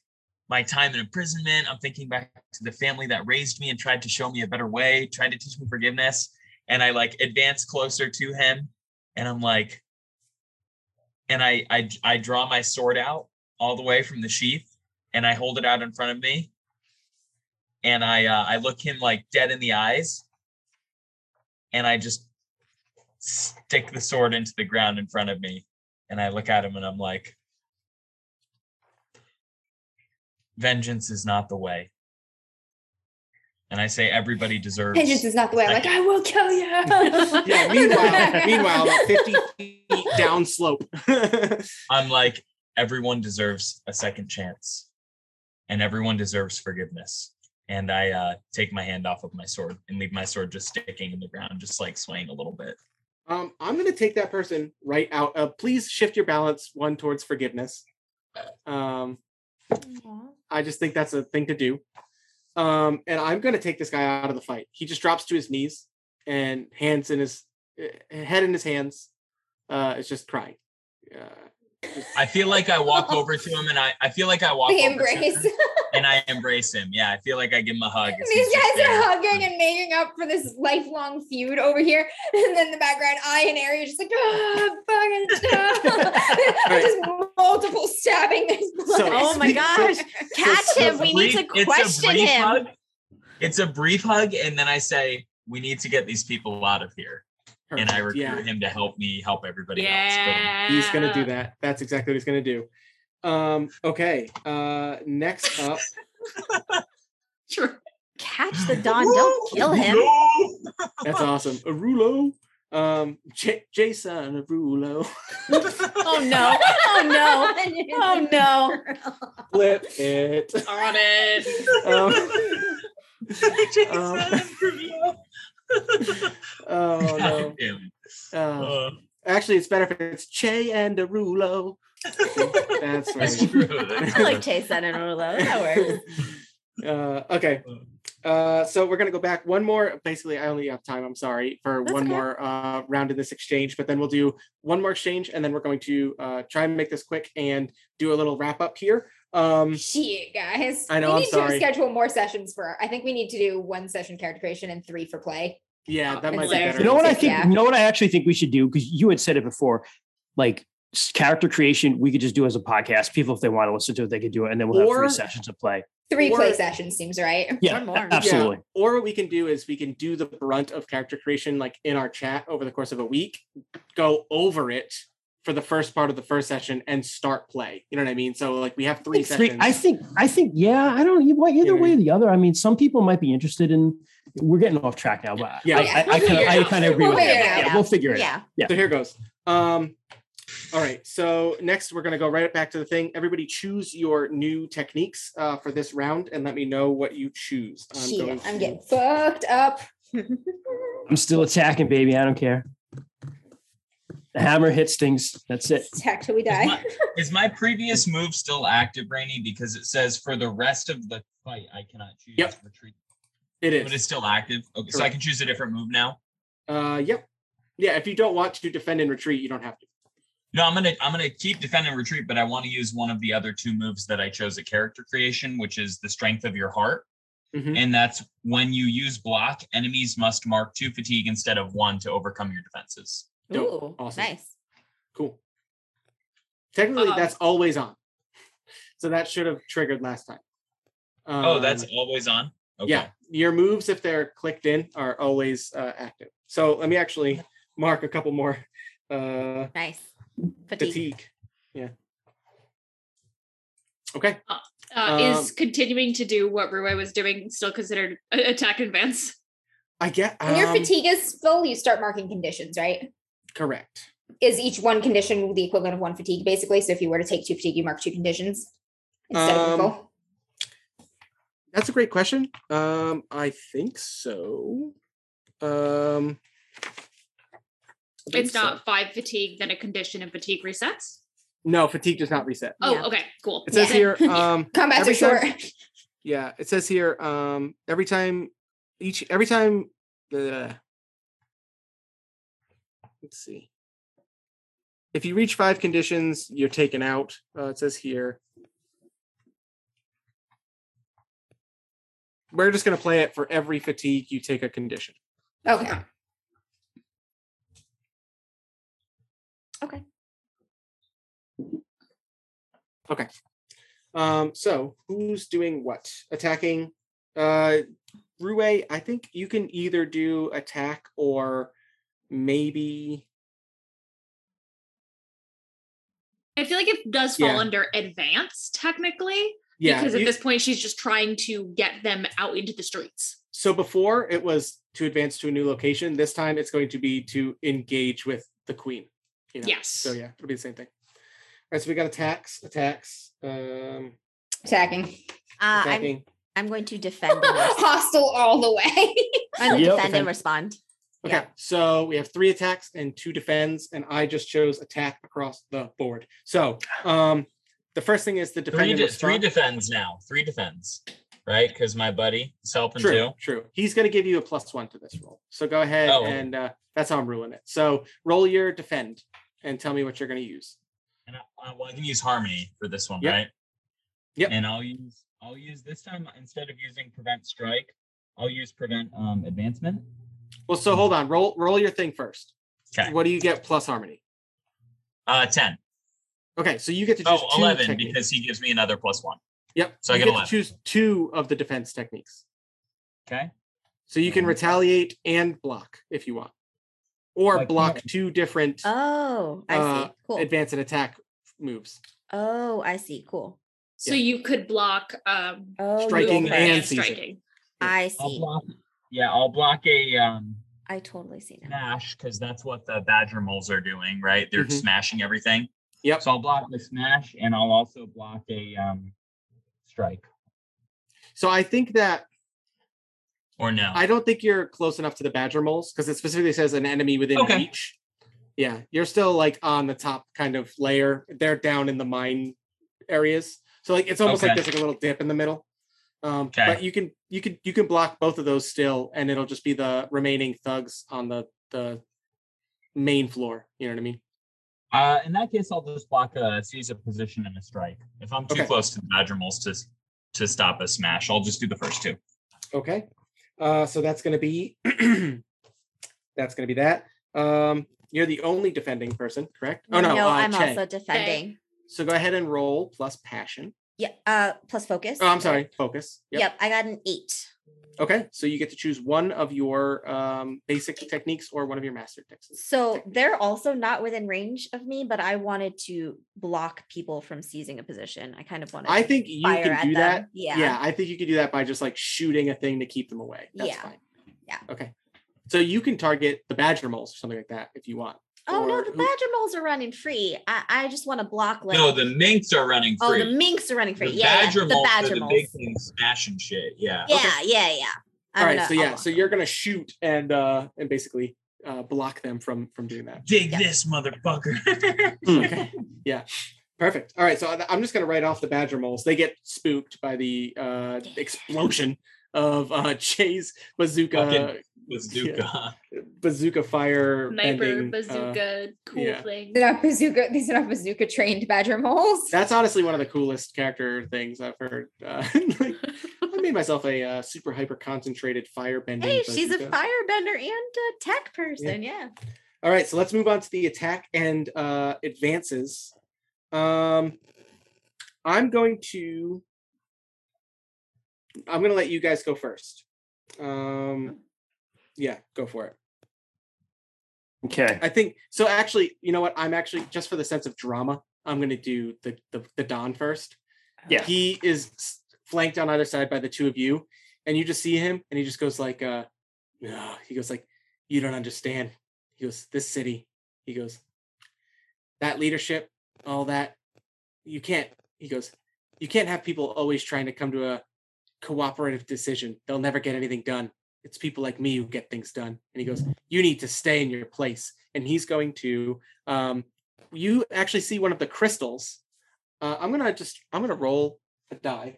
D: my time in imprisonment. I'm thinking back to the family that raised me and tried to show me a better way tried to teach me forgiveness and I like advance closer to him and I'm like and I I I draw my sword out all the way from the sheath and I hold it out in front of me and I uh, I look him like dead in the eyes and I just stick the sword into the ground in front of me and I look at him and I'm like vengeance is not the way and I say everybody deserves
B: Vengeance is not the way. I'm like, I will kill you.
A: Yeah. Meanwhile, meanwhile, about fifty feet down slope.
D: I'm like, everyone deserves a second chance and everyone deserves forgiveness. And I uh, take my hand off of my sword and leave my sword just sticking in the ground, just like swaying a little bit.
A: Um, I'm going to take that person right out. Uh, please shift your balance one towards forgiveness. Um, I just think that's a thing to do. Um, and I'm going to take this guy out of the fight. He just drops to his knees and hands in his uh, head in his hands. Uh, is just crying. Uh,
D: I feel like I walk over to him and I, I feel like I walk
B: the
D: over to him
B: embrace.
D: and I embrace him. Yeah, I feel like I give him a hug.
B: These guys are hugging and making up for this lifelong feud over here. And then in the background, I and Ari are just like, ah, fucking
A: Right.
B: just multiple stabbing. There's blood.
A: So-
F: Oh my gosh. Catch
A: so
F: him. We need to
D: Brief- it's a
F: question
D: brief
F: him.
D: Hug. It's a brief hug, and then I say, "We need to get these people out of here." And I
A: perfect,
D: recruit
A: yeah.
D: him to help me help everybody else. But
C: Yeah.
A: He's gonna do that. That's exactly what he's gonna do. Um, okay. Uh, next up,
C: Sure.
F: Catch the Don. Don't kill him.
D: No!
A: that's awesome. Arulo. Um, J- Jason Arulo.
F: Oh no. Oh no. Oh no.
A: Flip it.
C: On it.
A: Um,
D: Jason
A: Um,
D: Derulo.
A: oh no.
D: God damn it.
A: Uh,
D: Uh,
A: actually, it's better if it's Che and Arulo. That's
D: that's
A: right.
D: true.
F: I like Che and Rulo. That works.
A: Uh, okay. Uh, so we're gonna go back one more. Basically, I only have time. I'm sorry for
F: That's
A: one
F: okay.
A: more uh, round in this exchange, but then we'll do one more exchange, and then we're going to uh, try and make this quick and do a little wrap up here. Um,
B: Shit, guys.
A: I know,
B: We
A: I'm
B: need
A: sorry.
B: to schedule more sessions for. I think we need to do one session character creation and three for play.
A: yeah, that
B: And
A: might be better.
E: You know what I
B: Yeah.
E: think? You know what I actually think we should do because you had said it before, like character creation. We could just do as a podcast. People, if they want to listen to it, they could do it, and then we'll have
A: Or-
E: three sessions of play.
B: Three
A: Or-
B: play sessions seems right.
E: Yeah,
F: Or more.
E: absolutely.
A: Yeah, or what we can do is we can do the brunt of character creation like in our chat over the course of a week, go over it for the first part of the first session and start play. You know what I mean? So like we have three
E: Three-
A: sessions.
E: I think. I think. Yeah. I don't. You what? Either
A: Yeah.
E: way or the other. I mean, some people might be interested in. We're getting off track now, but
A: Yeah.
E: I,
B: Yeah,
E: I, I, kind of, I kind of agree
B: We'll
E: with
B: figure
E: that. Yeah, we'll figure it out.
F: Yeah.
A: So here goes. Um, all right. So next, we're going to go right back to the thing. Everybody, choose your new techniques uh, for this round, and let me know what you choose. I'm
B: Shit,
A: going
B: I'm getting fucked up.
E: I'm still attacking, baby. I don't care. The hammer hits things. That's it.
B: Attack till we
D: Is
B: die.
D: my, is my previous move still active, Rainy? Because it says for the rest of the fight, I cannot choose
A: Yep.
D: retreat.
A: It
D: But it's still active. Okay, so I can choose a different move now.
A: Uh, yep. Yeah, if you don't want to defend and retreat, you don't have to.
D: No, I'm gonna I'm gonna keep defend and retreat, but I want to use one of the other two moves that I chose at character creation, which is the strength of your heart.
A: Mhm.
D: And that's when you use block, enemies must mark two fatigue instead of one to overcome your defenses.
A: Dope.
F: Ooh,
A: Awesome.
F: nice.
A: Cool. Technically,
C: Um,
A: that's always on. So that should have triggered last time.
D: oh, that's
A: Um,
D: always on. Okay.
A: yeah. Your moves, if they're clicked in, are always uh, active. So let me actually mark a couple more. Uh,
F: Nice. Fatigue.
A: fatigue. Yeah. Okay.
C: Uh,
A: Um,
C: is continuing to do what Rue was doing still considered attack advance?
A: I get.
B: When your
A: um,
B: fatigue is full, you start marking conditions, right?
A: Correct.
B: Is each one condition the equivalent of one fatigue, basically? So if you were to take two fatigue, you mark two conditions instead
A: Um,
B: the full.
A: That's a great question. Um, I think so. Um, I think
C: It's
A: so.
C: not five fatigue, then a condition and fatigue resets.
A: No, fatigue does not reset.
C: Oh,
F: Yeah.
C: okay, cool.
A: It says
B: Yeah.
A: here. Um,
B: Combats are short.
A: time- yeah, it says here. Um, every time, each every time. Uh, let's see. If you reach five conditions, you're taken out. Uh, it says here. We're just going to play it for every fatigue you take a condition.
B: Okay.
F: Okay.
A: Okay. Um, so who's doing what? Attacking uh Rue, I think you can either do attack or maybe
C: I feel like it does fall
A: Yeah.
C: under advance technically,
A: yeah.
C: because at
A: you-
C: this point she's just trying to get them out into the streets.
A: so before it was to advance to a new location. This time it's going to be to engage with the queen. You know?
C: Yes.
A: So yeah, it'll be the same thing. All right, so we got attacks, attacks, um
B: Attacking.
F: Uh, I'm,
A: attacking.
F: I'm going to defend
B: Hostile all the way.
F: I'm going to
E: Yep.
F: defend
A: Defend.
F: and respond.
A: Okay,
F: Yeah.
A: so we have three attacks and two defends, and I just chose attack across the board. So um the first thing is the defend
D: Three de- three defends now. Three defends. Right? Because my buddy is helping
A: True,
D: too.
A: true. He's going to give you a plus one to this roll. So go ahead
D: Oh.
A: and uh, that's how I'm ruling it. So roll your defend and tell me what you're going to use.
D: And I, I, well, I can use harmony for this one,
A: Yep.
D: right?
A: Yep.
D: And I'll use I'll use this time instead of using prevent strike, I'll use prevent um advancement.
A: Well, so hold on. Roll roll your thing first.
D: Okay.
A: What do you get plus harmony?
D: Uh 10.
A: Okay, so you get to choose
D: Oh,
A: two
D: 11
A: techniques.
D: because he gives me another plus one.
A: Yep.
D: so I
A: you
D: get
A: get to choose two of the defense techniques.
D: Okay.
A: So you can
D: Mhm.
A: retaliate and block if you want, or
G: Like, yeah.
A: block two different
F: Oh, I
A: uh,
F: see. Cool.
A: advance and attack moves.
F: oh, I see. Cool.
C: So
A: Yeah.
C: you could block um
F: Oh,
A: Striking and
C: and
A: seizing.
C: striking.
F: I
D: I'll
F: see.
D: block yeah, I'll block a um
F: I totally see now.
D: smash because that's what the badger moles are doing, right? They're
A: Mhm.
D: smashing everything.
A: Yep.
D: So I'll block the smash and I'll also block a um strike.
A: So I think that
D: Or no.
A: I don't think you're close enough to the badger moles because it specifically says an enemy within
D: Okay.
A: reach. Yeah, you're still like on the top kind of layer. They're down in the mine areas, so like it's almost like there's like a little dip in the middle. Um,
D: Okay.
A: But you can you can you can block both of those still, and it'll just be the remaining thugs on the the main floor. You know what I mean?
D: Uh, in that case, I'll just block a seize a position and a strike. If I'm too
A: Okay.
D: close to the Badger moles to to stop a smash, I'll just do the first two.
A: Okay. Uh, so that's going to be that's going to be that. Um, you're the only defending person, correct? Oh no, uh,
F: I'm
A: Che.
F: also defending.
A: So go ahead and roll plus passion.
F: Yeah. Uh, plus focus.
A: Oh, I'm sorry, focus. Yep.
F: Yep. I got an eight.
A: Okay, so you get to choose one of your um, basic techniques or one of your master techniques.
F: So
A: techniques.
F: they're also not within range of me, but I wanted to block people from seizing a position. I kind of wanted. To.
A: I think you can do
F: them.
A: that.
F: Yeah.
A: Yeah, I think you could do that by just like shooting a thing to keep them away. That's
F: Yeah.
A: fine.
F: Yeah.
A: Okay. So you can target the badger moles or something like that if you want.
F: Oh no, the badger moles are running free. I, I just want to block. Like,
D: no, the minks are running free.
F: oh, the minks are running free.
D: The
F: yeah,
D: badger
F: yeah, the
D: moles
F: badger
D: are the
F: moles.
D: big thing smashing shit. Yeah.
F: Yeah, yeah, yeah. I'm
A: All right,
F: gonna-
A: so
F: I'll
A: yeah, so you're gonna shoot and uh and basically uh block them from from doing that.
D: Dig
F: Yeah.
D: this motherfucker.
A: okay. Yeah. Perfect. All right. So I- I'm just going to write off the badger moles. They get spooked by the uh, explosion of uh, Jay's bazooka
D: Fucking- Bazooka.
A: bazooka fire
C: Sniper,
A: bending, uh,
C: bazooka, cool
A: yeah.
C: thing.
B: They're not bazooka. These are not bazooka trained badger moles.
A: that's honestly one of the coolest character things I've heard. Uh, like, I made myself a uh, super hyper concentrated fire bending.
F: Hey, she's a firebender and a tech person. Yeah.
A: All right, so let's move on to the attack and uh, advances. Um, I'm going to. I'm going to let you guys go first. Um, yeah, go for it.
E: Okay.
A: I think so. Actually, you know what? I'm actually just for the sense of drama. I'm going to do the the the Don first.
E: Yeah.
A: He is flanked on either side by the two of you, and you just see him, and he just goes like, uh, no, he goes like, you don't understand. He goes, this city. He goes, that leadership, all that. You can't. He goes, you can't have people always trying to come to a cooperative decision. They'll never get anything done. It's people like me who get things done. And he goes, you need to stay in your place. And he's going to. Um, you actually see one of the crystals. Uh, I'm gonna just. I'm gonna roll a die.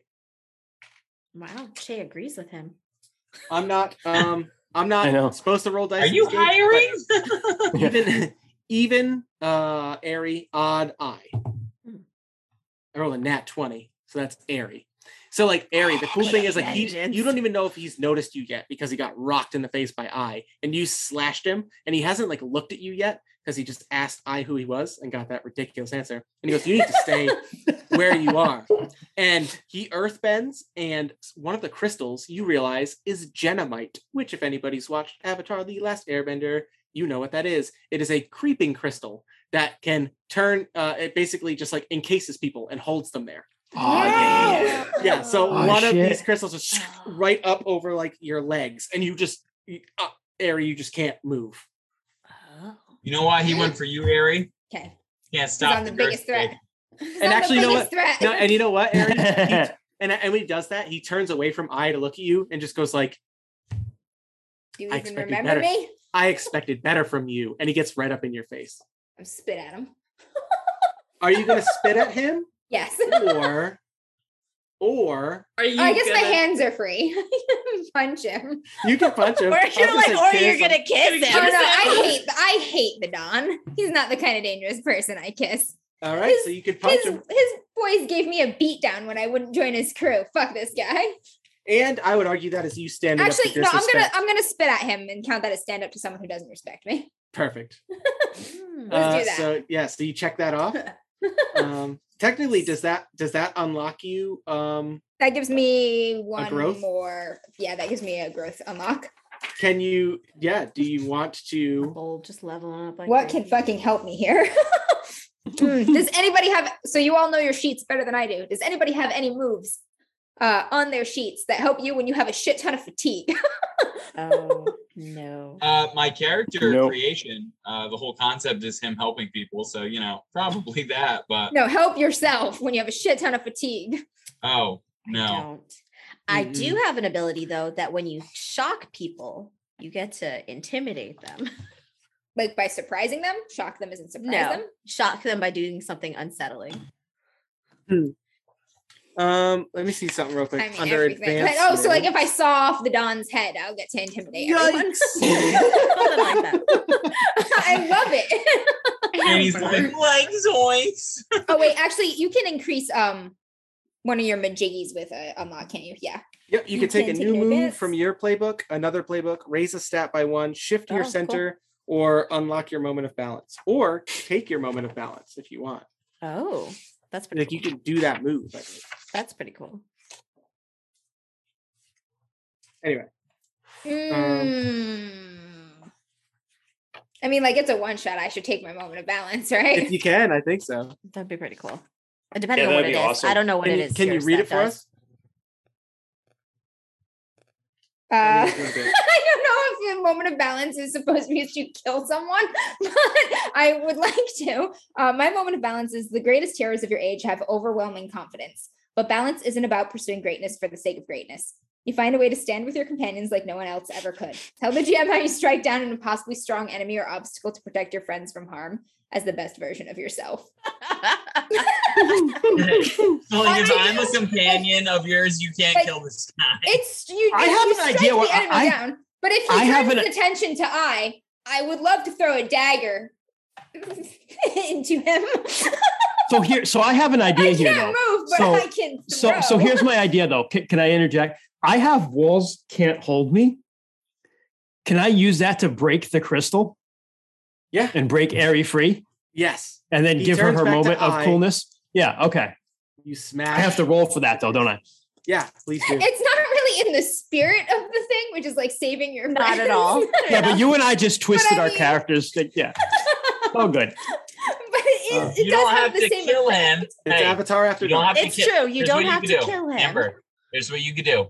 F: Wow. Che agrees with him.
A: I'm not. Um, I'm
E: I know.
A: not supposed to roll dice.
D: Are you
A: these days, but
D: hiring?
A: Even, even, uh, Ari, odd eye.
F: Hmm.
A: I rolled a nat twenty, so that's Ari. So like Ari, the cool thing is like he, you don't even know if he's noticed you yet because he got rocked in the face by I and you slashed him, and he hasn't like looked at you yet because he just asked I who he was and got that ridiculous answer. And he goes, "You need to stay where you are." And he earth bends, and one of the crystals you realize is genomite, which, if anybody's watched Avatar: The Last Airbender, you know what that is. It is a creeping crystal that can turn. Uh, it basically just like encases people and holds them there.
E: Oh, yeah.
A: Yeah, so
E: Oh,
A: one of these crystals is right up over like your legs, and you just you- uh, Ari, you just can't move.
F: Oh.
D: You know why he went for you, Ari?
B: Okay.
D: Can't
B: He's
D: stop
B: on the
D: the
B: biggest threat. He's
A: And
B: on the
A: actually, you know
B: biggest Threat.
A: No, and you know what, Ari? He- and, and when he does that, he turns away from Eye to look at you and just goes like,
B: Do you
A: I
B: even remember
A: better.
B: me?
A: "I expected better from you," and he gets right up in your face.
B: I'm spit at him.
A: Are you gonna spit at him,
B: Yes.
A: or, or
C: Are you?
B: Oh, I guess my
C: gonna-
B: hands are free. Punch him.
A: you can punch him?
F: Or you're
A: gonna
F: like, or
A: kiss
F: you're
A: him.
F: gonna kiss
B: Oh no,
F: him.
B: I hate I hate the Don. He's not the kind of dangerous person I kiss.
A: All right, so you could punch
B: His
A: him,
B: his boys gave me a beat down when I wouldn't join his crew. Fuck this guy.
A: and I would argue that is you standing
B: Actually,
A: up to
B: no, I'm gonna. I'm gonna spit at him and count that as stand up to someone who doesn't respect me.
A: Perfect.
B: Let's
A: Uh,
B: do that.
A: So yeah, so you check that off. Um, technically, does that does that unlock you? Um,
B: That gives me one
A: growth?
B: more. Yeah, that gives me a growth unlock.
A: can you? Yeah. Do you want to?
F: Bold, just level up. Like
B: What can fucking help me here? Hmm, Does anybody have so you all know your sheets better than I do? Does anybody have any moves uh, on their sheets that help you when you have a shit ton of fatigue?
F: Oh no.
D: Uh, my character
E: Nope.
D: creation, uh, the whole concept is him helping people. So, you know, probably that, but
B: no, help yourself when you have a shit ton of fatigue.
D: oh,
F: I
D: no.
F: don't. I do have an ability though that when you shock people, you get to intimidate them.
B: Like by surprising them, shock them isn't surprise
F: no,
B: them.
F: shock them by doing something unsettling.
A: Um, let me see something real quick.
B: I mean
A: Under
B: everything.
A: advanced.
B: Like, oh, so like if I saw off the Don's head, I'll get to intimidate everyone.
F: Something like that.
B: I love it.
D: And he's like, like toys.
B: oh wait, actually, you can increase um one of your majiggies with a unlock, can't you? Yeah.
A: Yep, you
B: You
A: can take a
B: can take
A: new
B: an
A: move
B: advance.
A: from your playbook, another playbook, raise a stat by one, shift
F: Oh,
A: your
F: cool.
A: center, or unlock your moment of balance, or take your moment of balance if you want.
F: Oh, that's pretty
A: Like
F: cool.
A: you can do that move. I think.
F: That's pretty cool.
A: Anyway,
B: Mm. I mean, like it's a one shot. I should take my moment of balance, right?
A: if you can, I think so.
F: That'd be pretty cool. Depending
E: Yeah,
F: on what
E: that'd
F: it
E: be
F: is.
E: awesome.
F: I don't know what
A: Can
F: it
A: you,
F: is.
A: can you read it for
F: does.
A: us?
B: Uh,
A: I
B: I
A: mean, it's a bit-
B: don't know if the moment of balance is supposed to be to kill someone, but I would like to. Uh, my moment of balance is the greatest heroes of your age have overwhelming confidence, but balance isn't about pursuing greatness for the sake of greatness. You find a way to stand with your companions like no one else ever could. Tell the GM how you strike down an impossibly strong enemy or obstacle to protect your friends from harm as the best version of yourself.
D: So, like, if I'm a companion of yours, you can't
B: Like,
D: kill this guy.
B: It's you.
A: I
B: you
A: have an
B: strike
A: idea
B: the
A: what-
B: enemy
A: I-
B: down. But if he
E: I
B: turns
E: have
B: his
E: an-
B: attention to I, I would love to throw a dagger into him.
E: So here, so I have an
B: I
E: idea here
B: can't
E: though.
B: move, but
E: So-
B: I can.
E: So so here's my idea though. Can, can I interject? I have walls can't hold me. Can I use that to break the crystal
A: Yeah.
E: and break Ari free
A: Yes.
E: and then
A: He
E: give her her moment of
A: I.
E: coolness? Yeah, okay.
A: You smash.
E: I have to roll for that though, don't I?
A: Yeah, please do.
B: It's not really in the spirit of the thing, which is like saving your
F: Not at
B: friends.
F: all.
E: Yeah, but you and I just twisted
B: I
E: our
B: mean-
E: characters. to- yeah. Oh, good.
B: but
A: Uh,
B: it
D: you
B: does
D: don't
B: have,
D: have
B: the
D: to
B: same
D: kill
B: effect.
D: him.
A: It's
D: Hey,
A: Avatar after
D: you don't
A: dark.
D: have to
F: It's
D: kill-
F: true. You
D: here's
F: don't
D: what you
F: have
D: could
F: to
D: do.
F: kill him.
D: Amber, here's what you could do.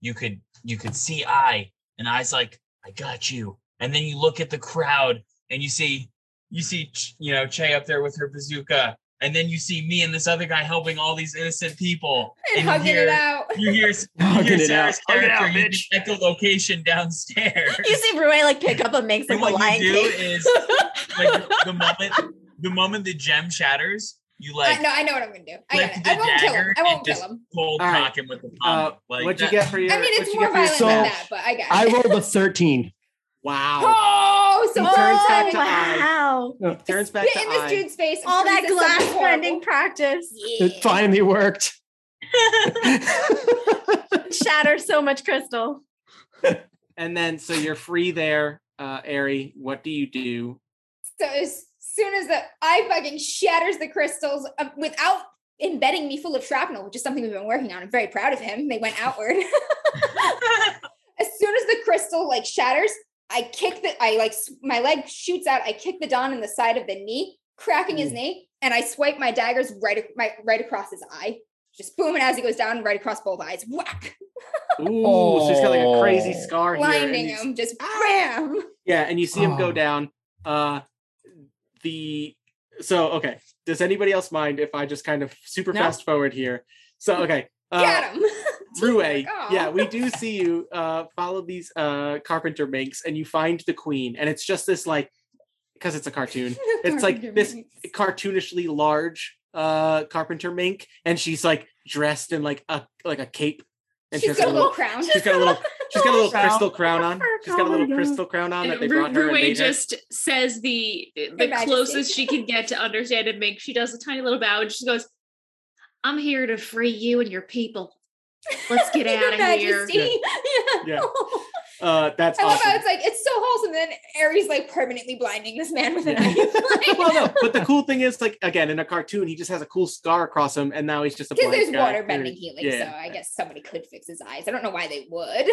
D: You could you could see I and I's like, I got you. And then you look at the crowd and you see you see you know Che up there with her bazooka. And then you see me and this other guy helping all these innocent people.
B: and
D: you
B: hugging
D: hear,
B: it out.
D: You hear, you
E: Hugging
D: hear
E: it
D: Sarah's
E: out. Hug it
D: character.
E: out,
D: you
E: bitch.
D: check the location downstairs.
F: You see Rue like pick up a make
D: and
F: like a
D: what
F: lion
D: you do
F: cake.
D: is like the moment the moment the gem shatters, you like
B: I, no, I know what I'm gonna do. I
D: flip
B: got it.
D: the
B: I won't kill him. I won't
D: and
B: kill him.
D: cold
A: All right.
D: cock him with the
A: Uh,
D: like
A: what'd you get for your?
B: I mean, it's more
A: get
B: violent
E: So-
B: than that, but I got
E: I rolled a 13.
A: Wow.
B: Oh, so
A: He turns back to eye.
F: wow.
A: Turns back to
B: in this dude's face.
F: All that glass bending practice.
B: Yeah.
E: It finally worked.
F: Shatter so much crystal.
A: And then so you're free there, uh, Ari. What do you do?
B: So as soon as the eye fucking shatters the crystals uh, without embedding me full of shrapnel, which is something we've been working on, I'm very proud of him. They went outward. as soon as the crystal like shatters, I kick the I like my leg shoots out. I kick the Don in the side of the knee, cracking his knee, and I swipe my daggers right my right across his eye. Just boom, and as he goes down, right across both eyes, whack,
A: Ooh, so he's got like a crazy
E: Oh.
A: scar here. and
B: blinding
A: he's-
B: him, just bam.
A: Yeah, and you see him go
E: Oh.
A: down. Uh the so okay. Does anybody else mind if I just kind of super
F: No.
A: fast forward here? So okay. Uh,
B: Got him.
A: Rue,
B: Teamwork, aw.
A: yeah, we do see you uh follow these uh carpenter minks and you find the queen, and it's just this like because it's a cartoon, it's like
B: Carpenter
A: this cartoonishly large uh carpenter mink, and she's like dressed in like a like a cape. And
B: She's
A: has
B: got a little crown.
A: she's got a little she's got a little crystal crown on. She's got a little crystal crown on that
C: And
A: they brought her.
C: Rue
A: made her-
C: just says the the closest she can get to understand and make. She does a tiny little bow and she goes, "I'm here to free you and your people. Let's get
B: Your
C: out of here."
B: Majesty.
A: Yeah. Uh, that's
B: I love
A: awesome.
B: how it's like it's so wholesome. And Then Ari's like permanently blinding this man with a
A: Yeah.
B: knife.
A: well, no, but the cool thing is, like again, in a cartoon, he just has a cool scar across him, and now he's just a
B: Because there's
A: guy.
B: water bending healing,
A: Yeah.
B: so I guess somebody could fix his eyes. I don't know why they would.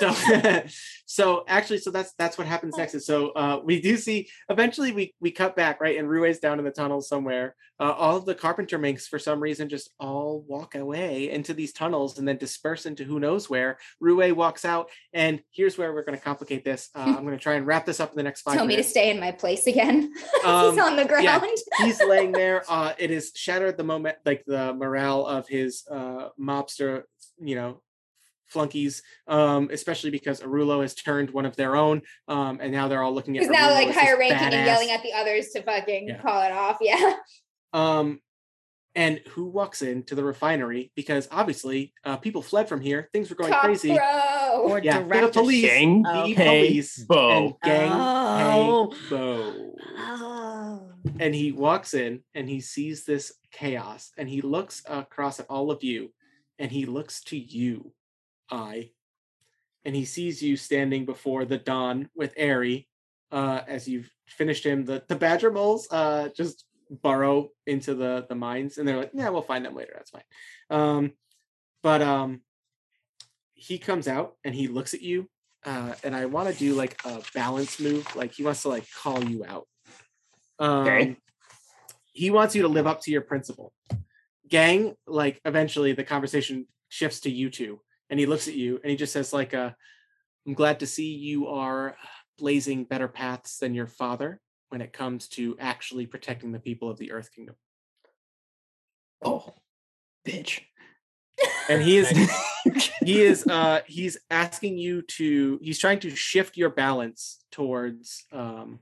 A: so so actually so that's that's what happens next is so uh we do see eventually we we cut back right and rue's down in the tunnel somewhere uh, all of the carpenter minks for some reason just all walk away into these tunnels and then disperse into who knows where rue walks out and here's where we're going to complicate this uh, i'm going to try and wrap this up in the next five
B: Tell me to stay in my place again.
A: Um,
B: He's on the ground.
A: yeah. he's laying there. Uh, it is shattered the moment, like the morale of his uh, mobster, you know, flunkies. Um, especially because Arulo has turned one of their own, um, and now they're all looking at.
B: He's now like higher ranking and yelling at the others to fucking
A: Yeah.
B: call it off. Yeah.
A: Um, and who walks into the refinery? Because obviously, uh, people fled from here. Things were going
B: Top
A: crazy.
B: bro.
F: Or
A: Yeah, the police,
E: Gang
A: the
E: Hey,
A: police,
E: Bo.
A: and gang
F: Oh.
A: hey, Bo.
F: Oh.
A: and he walks in and he sees this chaos and he looks across at all of you and he looks to you i and he sees you standing before the Don with Ari uh as you've finished him the the badger moles uh just burrow into the the mines and they're like yeah we'll find them later that's fine. Um but um he comes out and he looks at you uh and i want to do like a balance move like he wants to like call you out. Um
E: Okay.
A: he wants you to live up to your principle. Gang like eventually the conversation shifts to you two and he looks at you and he just says like uh i'm glad to see you are blazing better paths than your father when it comes to actually protecting the people of the earth kingdom
E: Oh, bitch.
A: and he is he is uh he's asking you to he's trying to shift your balance towards um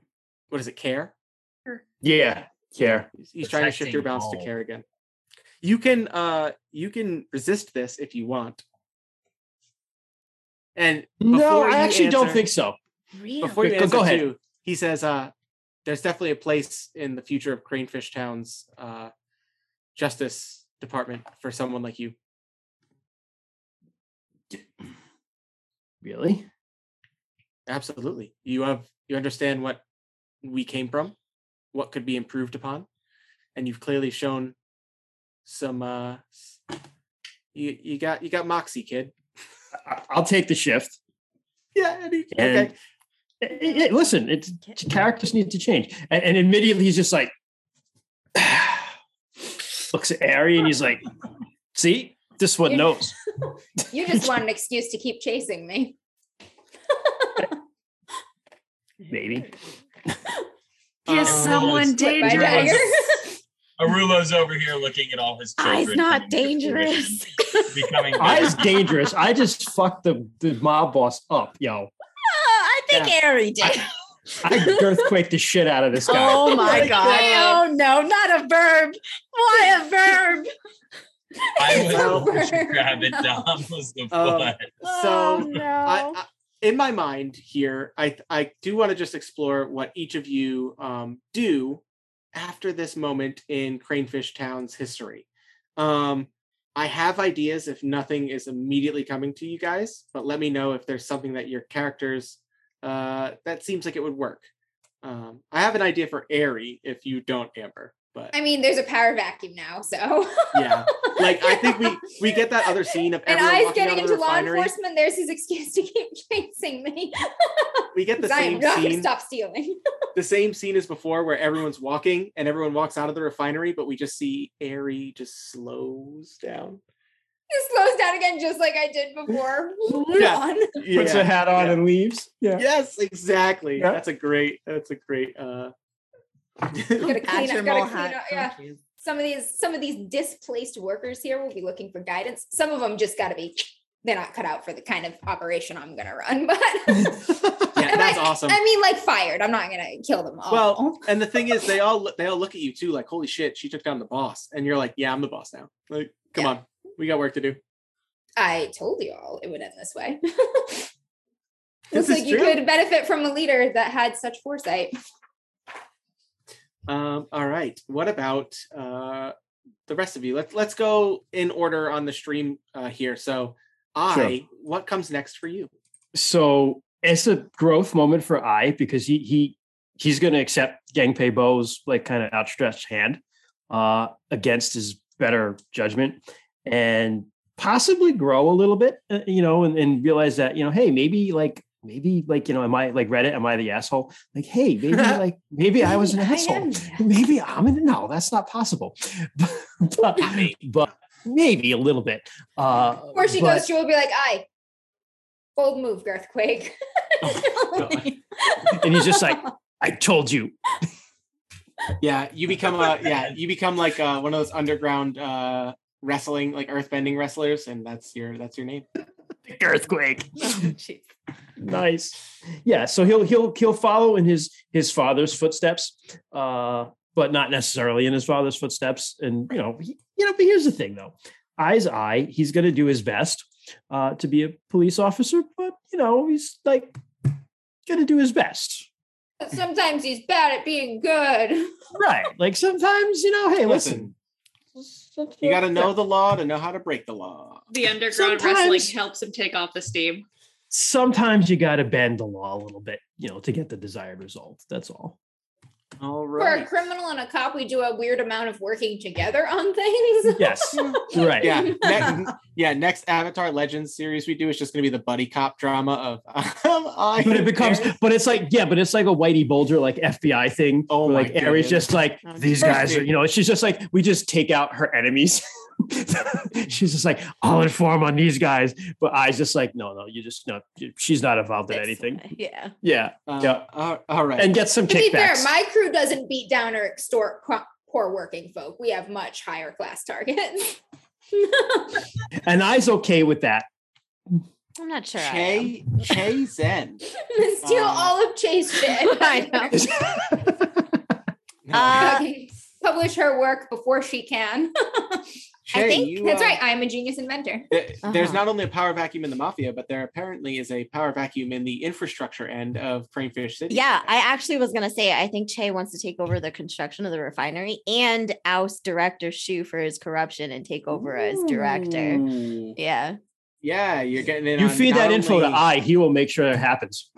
A: what is it care
E: Yeah, care.
A: he's, he's trying to shift your
D: Protecting
A: balance to care again you can uh you can resist this if you want And
E: No, I
A: you
E: actually don't think so.
F: Really?
A: Before you
E: Go-
A: answer
E: go ahead.
A: too, he says, uh, there's definitely a place in the future of Cranefish Town's uh, justice department for someone like you.
E: Really?
A: Absolutely. You have you understand what we came from, what could be improved upon, and you've clearly shown some uh you you got you got moxie, kid.
E: I'll take the shift.
A: Yeah, and he-
E: And
A: okay.
E: Eh, eh, listen, it's characters need to change. And, and immediately he's just like looks at Ari and he's like, see, this one
B: You-
E: knows.
B: You just want an excuse to keep chasing me.
E: Maybe.
C: Is
A: Um,
C: someone dangerous?
B: dagger.
D: Arulo's over here looking at all his children.
F: I's not
D: coming to fruition,
F: dangerous.
D: Becoming
E: I's dangerous. I just fucked the, the mob boss up, yo.
F: I think
A: Yeah.
F: Ari did.
E: I earthquake the shit out of this guy.
F: Oh my
A: my
F: god.
B: God.
F: Oh no, not a verb. Why a verb?
D: I
B: It's
D: was grab it. Don was the
A: Um. So
F: oh, no.
A: I, I, in my mind here, I I do want to just explore what each of you um, do after this moment in Cranefish Town's history. Um, I have ideas if nothing is immediately coming to you guys, but let me know if there's something that your characters uh, that seems like it would work. Um, I have an idea for Ari if you don't, Amber. But
B: I mean, there's a power vacuum now, so
A: yeah, like I think we we get that other scene of
B: and
A: everyone
B: I's
A: walking
B: getting
A: out of the
B: into law enforcement. There's his excuse to keep chasing me.
A: We get the
B: I
A: same scene.
B: stop stealing.
A: the same scene as before where everyone's walking and everyone walks out of the refinery, but we just see Ari just slows down.
B: It slows down again, just like I did before.
A: Yeah.
B: On.
E: Puts a hat on
A: yeah.
E: and leaves. Yeah.
A: Yes, exactly.
E: Yeah.
A: That's a great. That's a great. uh
B: Gotta clean
F: Add your
B: up, gotta clean
F: hat.
B: up. Yeah. Some of these, some of these displaced workers here will be looking for guidance. Some of them just gotta be. They're not cut out for the kind of operation I'm gonna run, but
A: yeah, that's
B: I-
A: awesome.
B: I mean, like fired. I'm not gonna kill them all.
A: Well, and the thing is, they all look- they all look at you too, like, "Holy shit, she took down the boss," and you're like, "Yeah, I'm the boss now." Like, come
B: Yeah.
A: on, we got work to do.
B: I told you all it would end this way. Looks
A: is
B: like you
A: true.
B: could benefit from a leader that had such foresight.
A: Um, all right. What about uh the rest of you? Let's let's go in order on the stream uh here. So I
E: Sure.
A: what comes next for you?
E: So it's a growth moment for I because he he he's gonna accept Gangpei Bo's like kind of outstretched hand uh against his better judgment and possibly grow a little bit, uh, you know, and, and realize that, you know, hey, maybe like maybe like, you know, am I like Reddit? Am I the asshole? Like, hey, maybe like maybe I was an asshole. Maybe I'm in no, that's not possible. but, but maybe a little bit. Uh
B: Or she
E: but-
B: goes, she will be like, I bold move, Girthquake.
E: and he's just like, I told you.
A: Yeah, you become a yeah, you become like uh one of those underground uh wrestling like earthbending wrestlers and that's your that's your name.
E: Earthquake.
F: Oh,
E: nice. Yeah, so he'll he'll he'll follow in his his father's footsteps, uh, but not necessarily in his father's footsteps. And you know, he, you know, but here's the thing though. Eye's eye, he's gonna do his best uh to be a police officer, but you know, he's like gonna do his best.
B: Sometimes he's bad at being good.
E: Right. Like sometimes, you know, hey, listen.
A: You got to know the law to know how to break the law.
C: The underground wrestling helps him take off the steam.
E: Sometimes you gotta bend the law a little bit, you know, to get the desired result. That's all.
A: All
B: For a criminal and a cop, we do a weird amount of working together on things.
E: Yes. right.
A: Yeah, ne- yeah. Next Avatar Legends series we do is just going to be the buddy cop drama of. Um, I
E: but it becomes but it's like yeah but it's like a whitey bulger like fbi thing
A: Oh
E: where,
A: my
E: like
A: Ari's
E: just like
F: Oh,
E: these guys are you know she's just like we just take out her enemies she's just like i'll inform on these guys but i just like no no you just no she's not involved in
F: This
E: anything
F: way, Yeah.
E: yeah
A: Uh,
E: Yeah.
A: all- all right.
E: and get some
B: to be fair,
E: kickbacks
B: my crew doesn't beat down or extort poor working folk. We have much higher class targets.
E: and i's okay with that
F: I'm not sure. I am.
A: Che Che Zen.
B: Steal
A: Uh,
B: all of Che's shit.
F: I know.
A: No,
F: Uh,
B: Publish her work before she can.
A: Che,
F: think
A: you,
B: That's
A: uh,
B: right. I'm a genius inventor.
A: th- There's
F: Uh-huh.
A: not only a power vacuum in the mafia, but there apparently is a power vacuum in the infrastructure end of Cranefish City.
F: Yeah, I actually was gonna say I think Che wants to take over the construction of the refinery and oust director Shu for his corruption and take over as director. Yeah,
A: Yeah, you're getting in.
E: You
A: on
E: feed
A: not
E: that info to
A: only-
E: I, he will make sure it happens.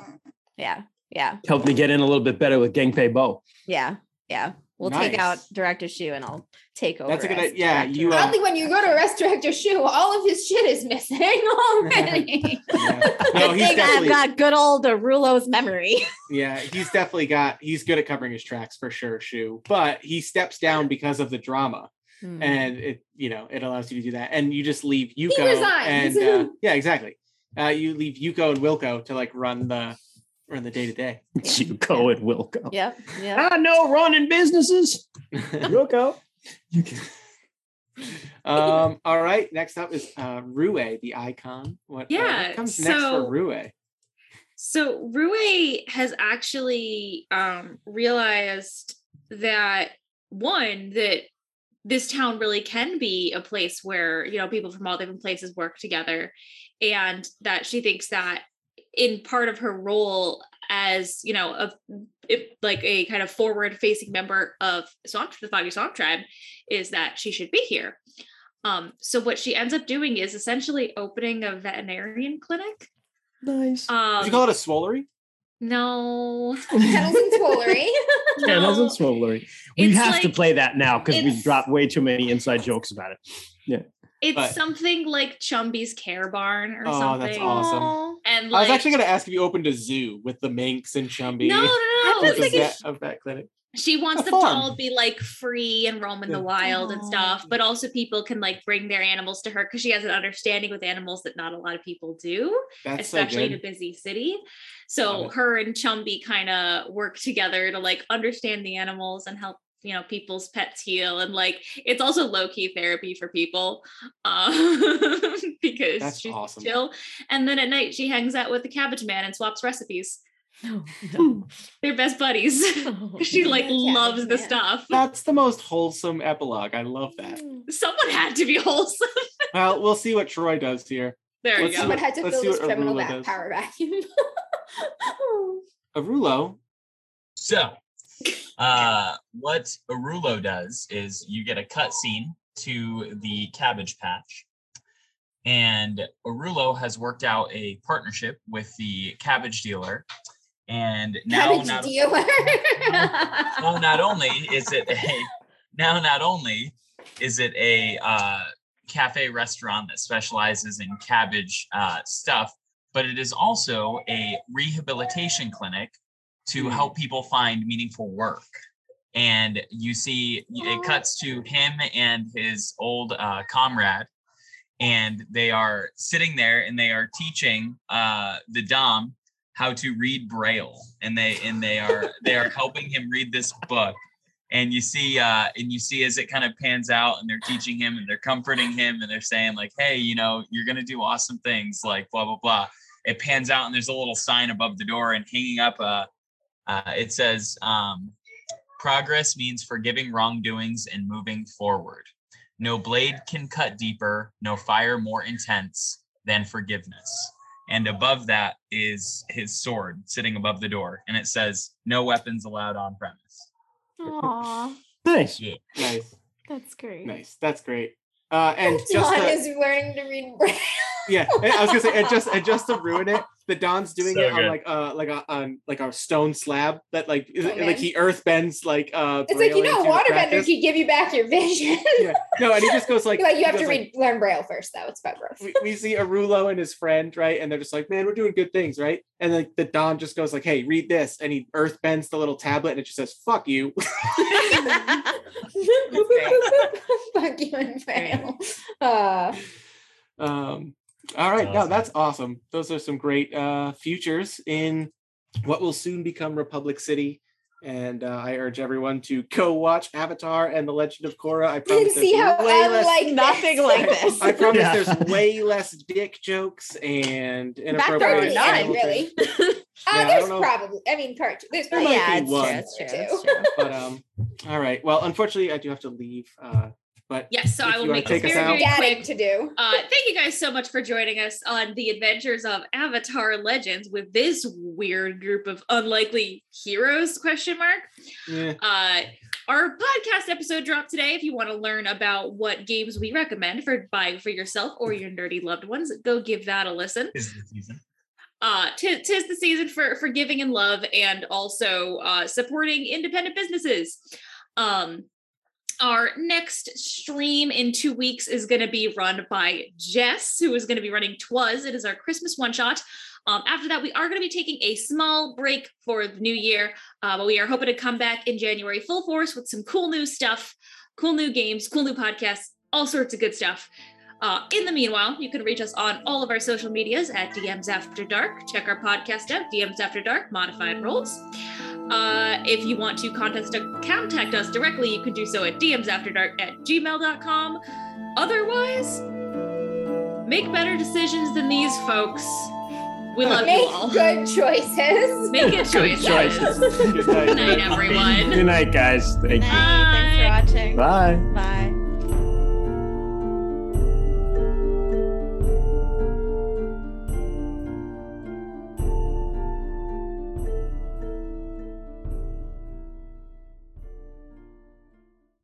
F: yeah, yeah,
E: Help me get in a little bit better with Gangpei Bo.
F: yeah, yeah. We'll take out director Shu and I'll take over.
A: That's a good idea. Yeah,
F: director.
A: you, uh,
B: Probably when you go to arrest director Shu, all of his shit is missing already.
A: Yeah.
F: Good
A: No, he's
F: thing I've
A: definitely.
F: got good old Arulo's memory.
A: Yeah, he's definitely got. He's good at covering his tracks for sure, Shu. But he steps down because of the drama,
F: Hmm.
A: and it, you know, it allows you to do that, and you just leave Yuko
B: resigns.
A: and uh, yeah, exactly. Uh, you leave Yuko and Wilco to like run the run the day to day.
E: Yuko and Wilco.
F: Yep, Yeah.
E: I know running businesses. Yuko.
A: Um. All right. Next up is uh, Rue, the icon. What, uh, what
C: Yeah,
A: comes next
C: so-
A: for Rue?
C: So Rue has actually um, realized that one that this town really can be a place where you know people from all different places work together, and that she thinks that in part of her role as you know of if, like a kind of forward facing member of Swamp the Foggy Swamp Tribe is that she should be here. Um, so what she ends up doing is essentially opening a veterinarian clinic.
E: Nice.
C: Um,
A: Did you call it a swollery?
C: no.
B: Kennels and Twollery.
E: Channels and
C: No.
E: Swollery. We
C: It's
E: have to play that now because we
C: it's-
E: dropped way too many inside jokes about it.
C: It's
A: But-
C: something like Chumby's Care Barn or
A: Oh,
C: something.
A: that's awesome.
F: Aw.
C: And
A: I was actually going to ask if you opened a zoo with the minks and Chumby.
C: no, no, no,
A: with
C: no.
A: a
C: It's like
A: vet, a vet clinic.
C: she wants
A: a
C: them to all be like free and roam in the
A: Yeah.
C: wild and stuff, but also people can like bring their animals to her because she has an understanding with animals that not a lot of people do,
A: That's
C: especially in a busy city. So her and Chumby kind of work together to like understand the animals and help you know people's pets heal and like it's also low-key therapy for people um because
A: That's
C: she's
A: awesome.
C: chill and then at night she hangs out with the cabbage man and swaps recipes
F: No, no.
C: they're best buddies
F: no.
C: she like
B: Cabbage
C: loves the
B: Man.
C: stuff
A: That's the most wholesome epilogue. I love that.
C: someone had to be wholesome
A: Well, we'll see what Troy does here.
C: there
A: Let's
C: you go
B: Someone had to
A: let's
B: fill
A: see
B: this criminal
A: Arula
B: va-
A: does.
B: power vacuum.
A: Arulo.
D: So, uh, what Arulo does is you get a cutscene to the cabbage patch. And Arulo has worked out a partnership with the cabbage dealer. And now,
B: Cabbage
D: not,
B: dealer.
D: now not only is it a now not only is it a uh, cafe restaurant that specializes in cabbage uh, stuff, but it is also a rehabilitation clinic to
A: Hmm.
D: help people find meaningful work. And you see, it cuts to him and his old uh, comrade, and they are sitting there and they are teaching uh, the Don how to read Braille, and they and they are they are helping him read this book. And you see, uh, and you see as it kind of pans out, and they're teaching him, and they're comforting him, and they're saying like, "Hey, you know, you're gonna do awesome things," like blah blah blah. It pans out, and there's a little sign above the door, and hanging up uh, uh, it says, um, "Progress means forgiving wrongdoings and moving forward. No blade can cut deeper, no fire more intense than forgiveness." And above that is his sword sitting above the door, and it says, "No weapons allowed on premise."
F: Aw,
E: Nice.
A: Nice.
F: that's great.
A: Nice. That's great. Uh, and just
B: John
A: to,
B: is learning to read braille.
A: yeah, I was gonna say, and just and just to ruin it, the Don's doing
D: So
A: it on
D: good.
A: like uh like a on like a stone slab that like is
B: Oh,
A: like he earth bends like uh.
B: It's like you know, a
A: into
B: waterbender
A: practice.
B: can give you back your vision.
A: Yeah. No, and he just goes like
B: You're like you have to
A: goes, like,
B: read learn braille first, though. It's about growth.
A: we, we see Arulo and his friend, right? And they're just like, man, we're doing good things, right? And like the Don just goes like, hey, read this. And he earth bends the little tablet and it just says, fuck you.
B: Fuck you and braille. Uh,
A: um, all right. No, that's awesome. Those are some great uh futures in what will soon become Republic City. And uh, I urge everyone to go watch Avatar and the Legend of Korra. I promise
B: see
A: there's
B: how
A: way less
B: unlike
F: Nothing
B: this.
F: like this.
A: I promise
E: Yeah.
A: there's way less dick jokes and
F: fact,
A: inappropriate.
F: there are
B: Hardly
F: none.
B: really. Uh,
A: Yeah,
B: there's
A: don't
B: probably. I mean, cartoon. There's
A: There
B: probably
A: might
F: yeah,
A: be one
F: true. It's true.
B: or
F: true.
A: but um all right well unfortunately i do have to leave uh But
C: Yes, so I will make this very, very quick.
B: to do.
C: Uh, thank you guys so much for joining us on the adventures of Avatar Legends with this weird group of unlikely heroes? Question mark.
A: yeah.
C: Uh, our podcast episode dropped today. If you want to learn about what games we recommend for buying for yourself or your nerdy loved ones, go give that a listen.
D: Is the season.
C: Uh, tis, tis the season for for giving and love, and also uh, supporting independent businesses. Um, our next stream in two weeks is going to be run by Jess, who is going to be running Twas. It is our Christmas one shot. Um, after that, we are going to be taking a small break for the new year, uh, but we are hoping to come back in January full force with some cool new stuff, cool new games, cool new podcasts, all sorts of good stuff. Uh, in the meanwhile, you can reach us on all of our social medias at DMs After Dark. Check our podcast out, DMs After Dark, Modified Roles. Uh, if you want to contact, contact us directly, you can do so at dmsafterdark at gmail.com. Otherwise, make better decisions than these folks. We love you
B: Make
C: all.
B: good choices.
C: Make good
E: Good
C: choices.
E: choices.
A: Good night.
C: Good night, everyone.
E: Good night, guys. Thank you.
F: Thanks for watching.
E: Bye.
F: Bye.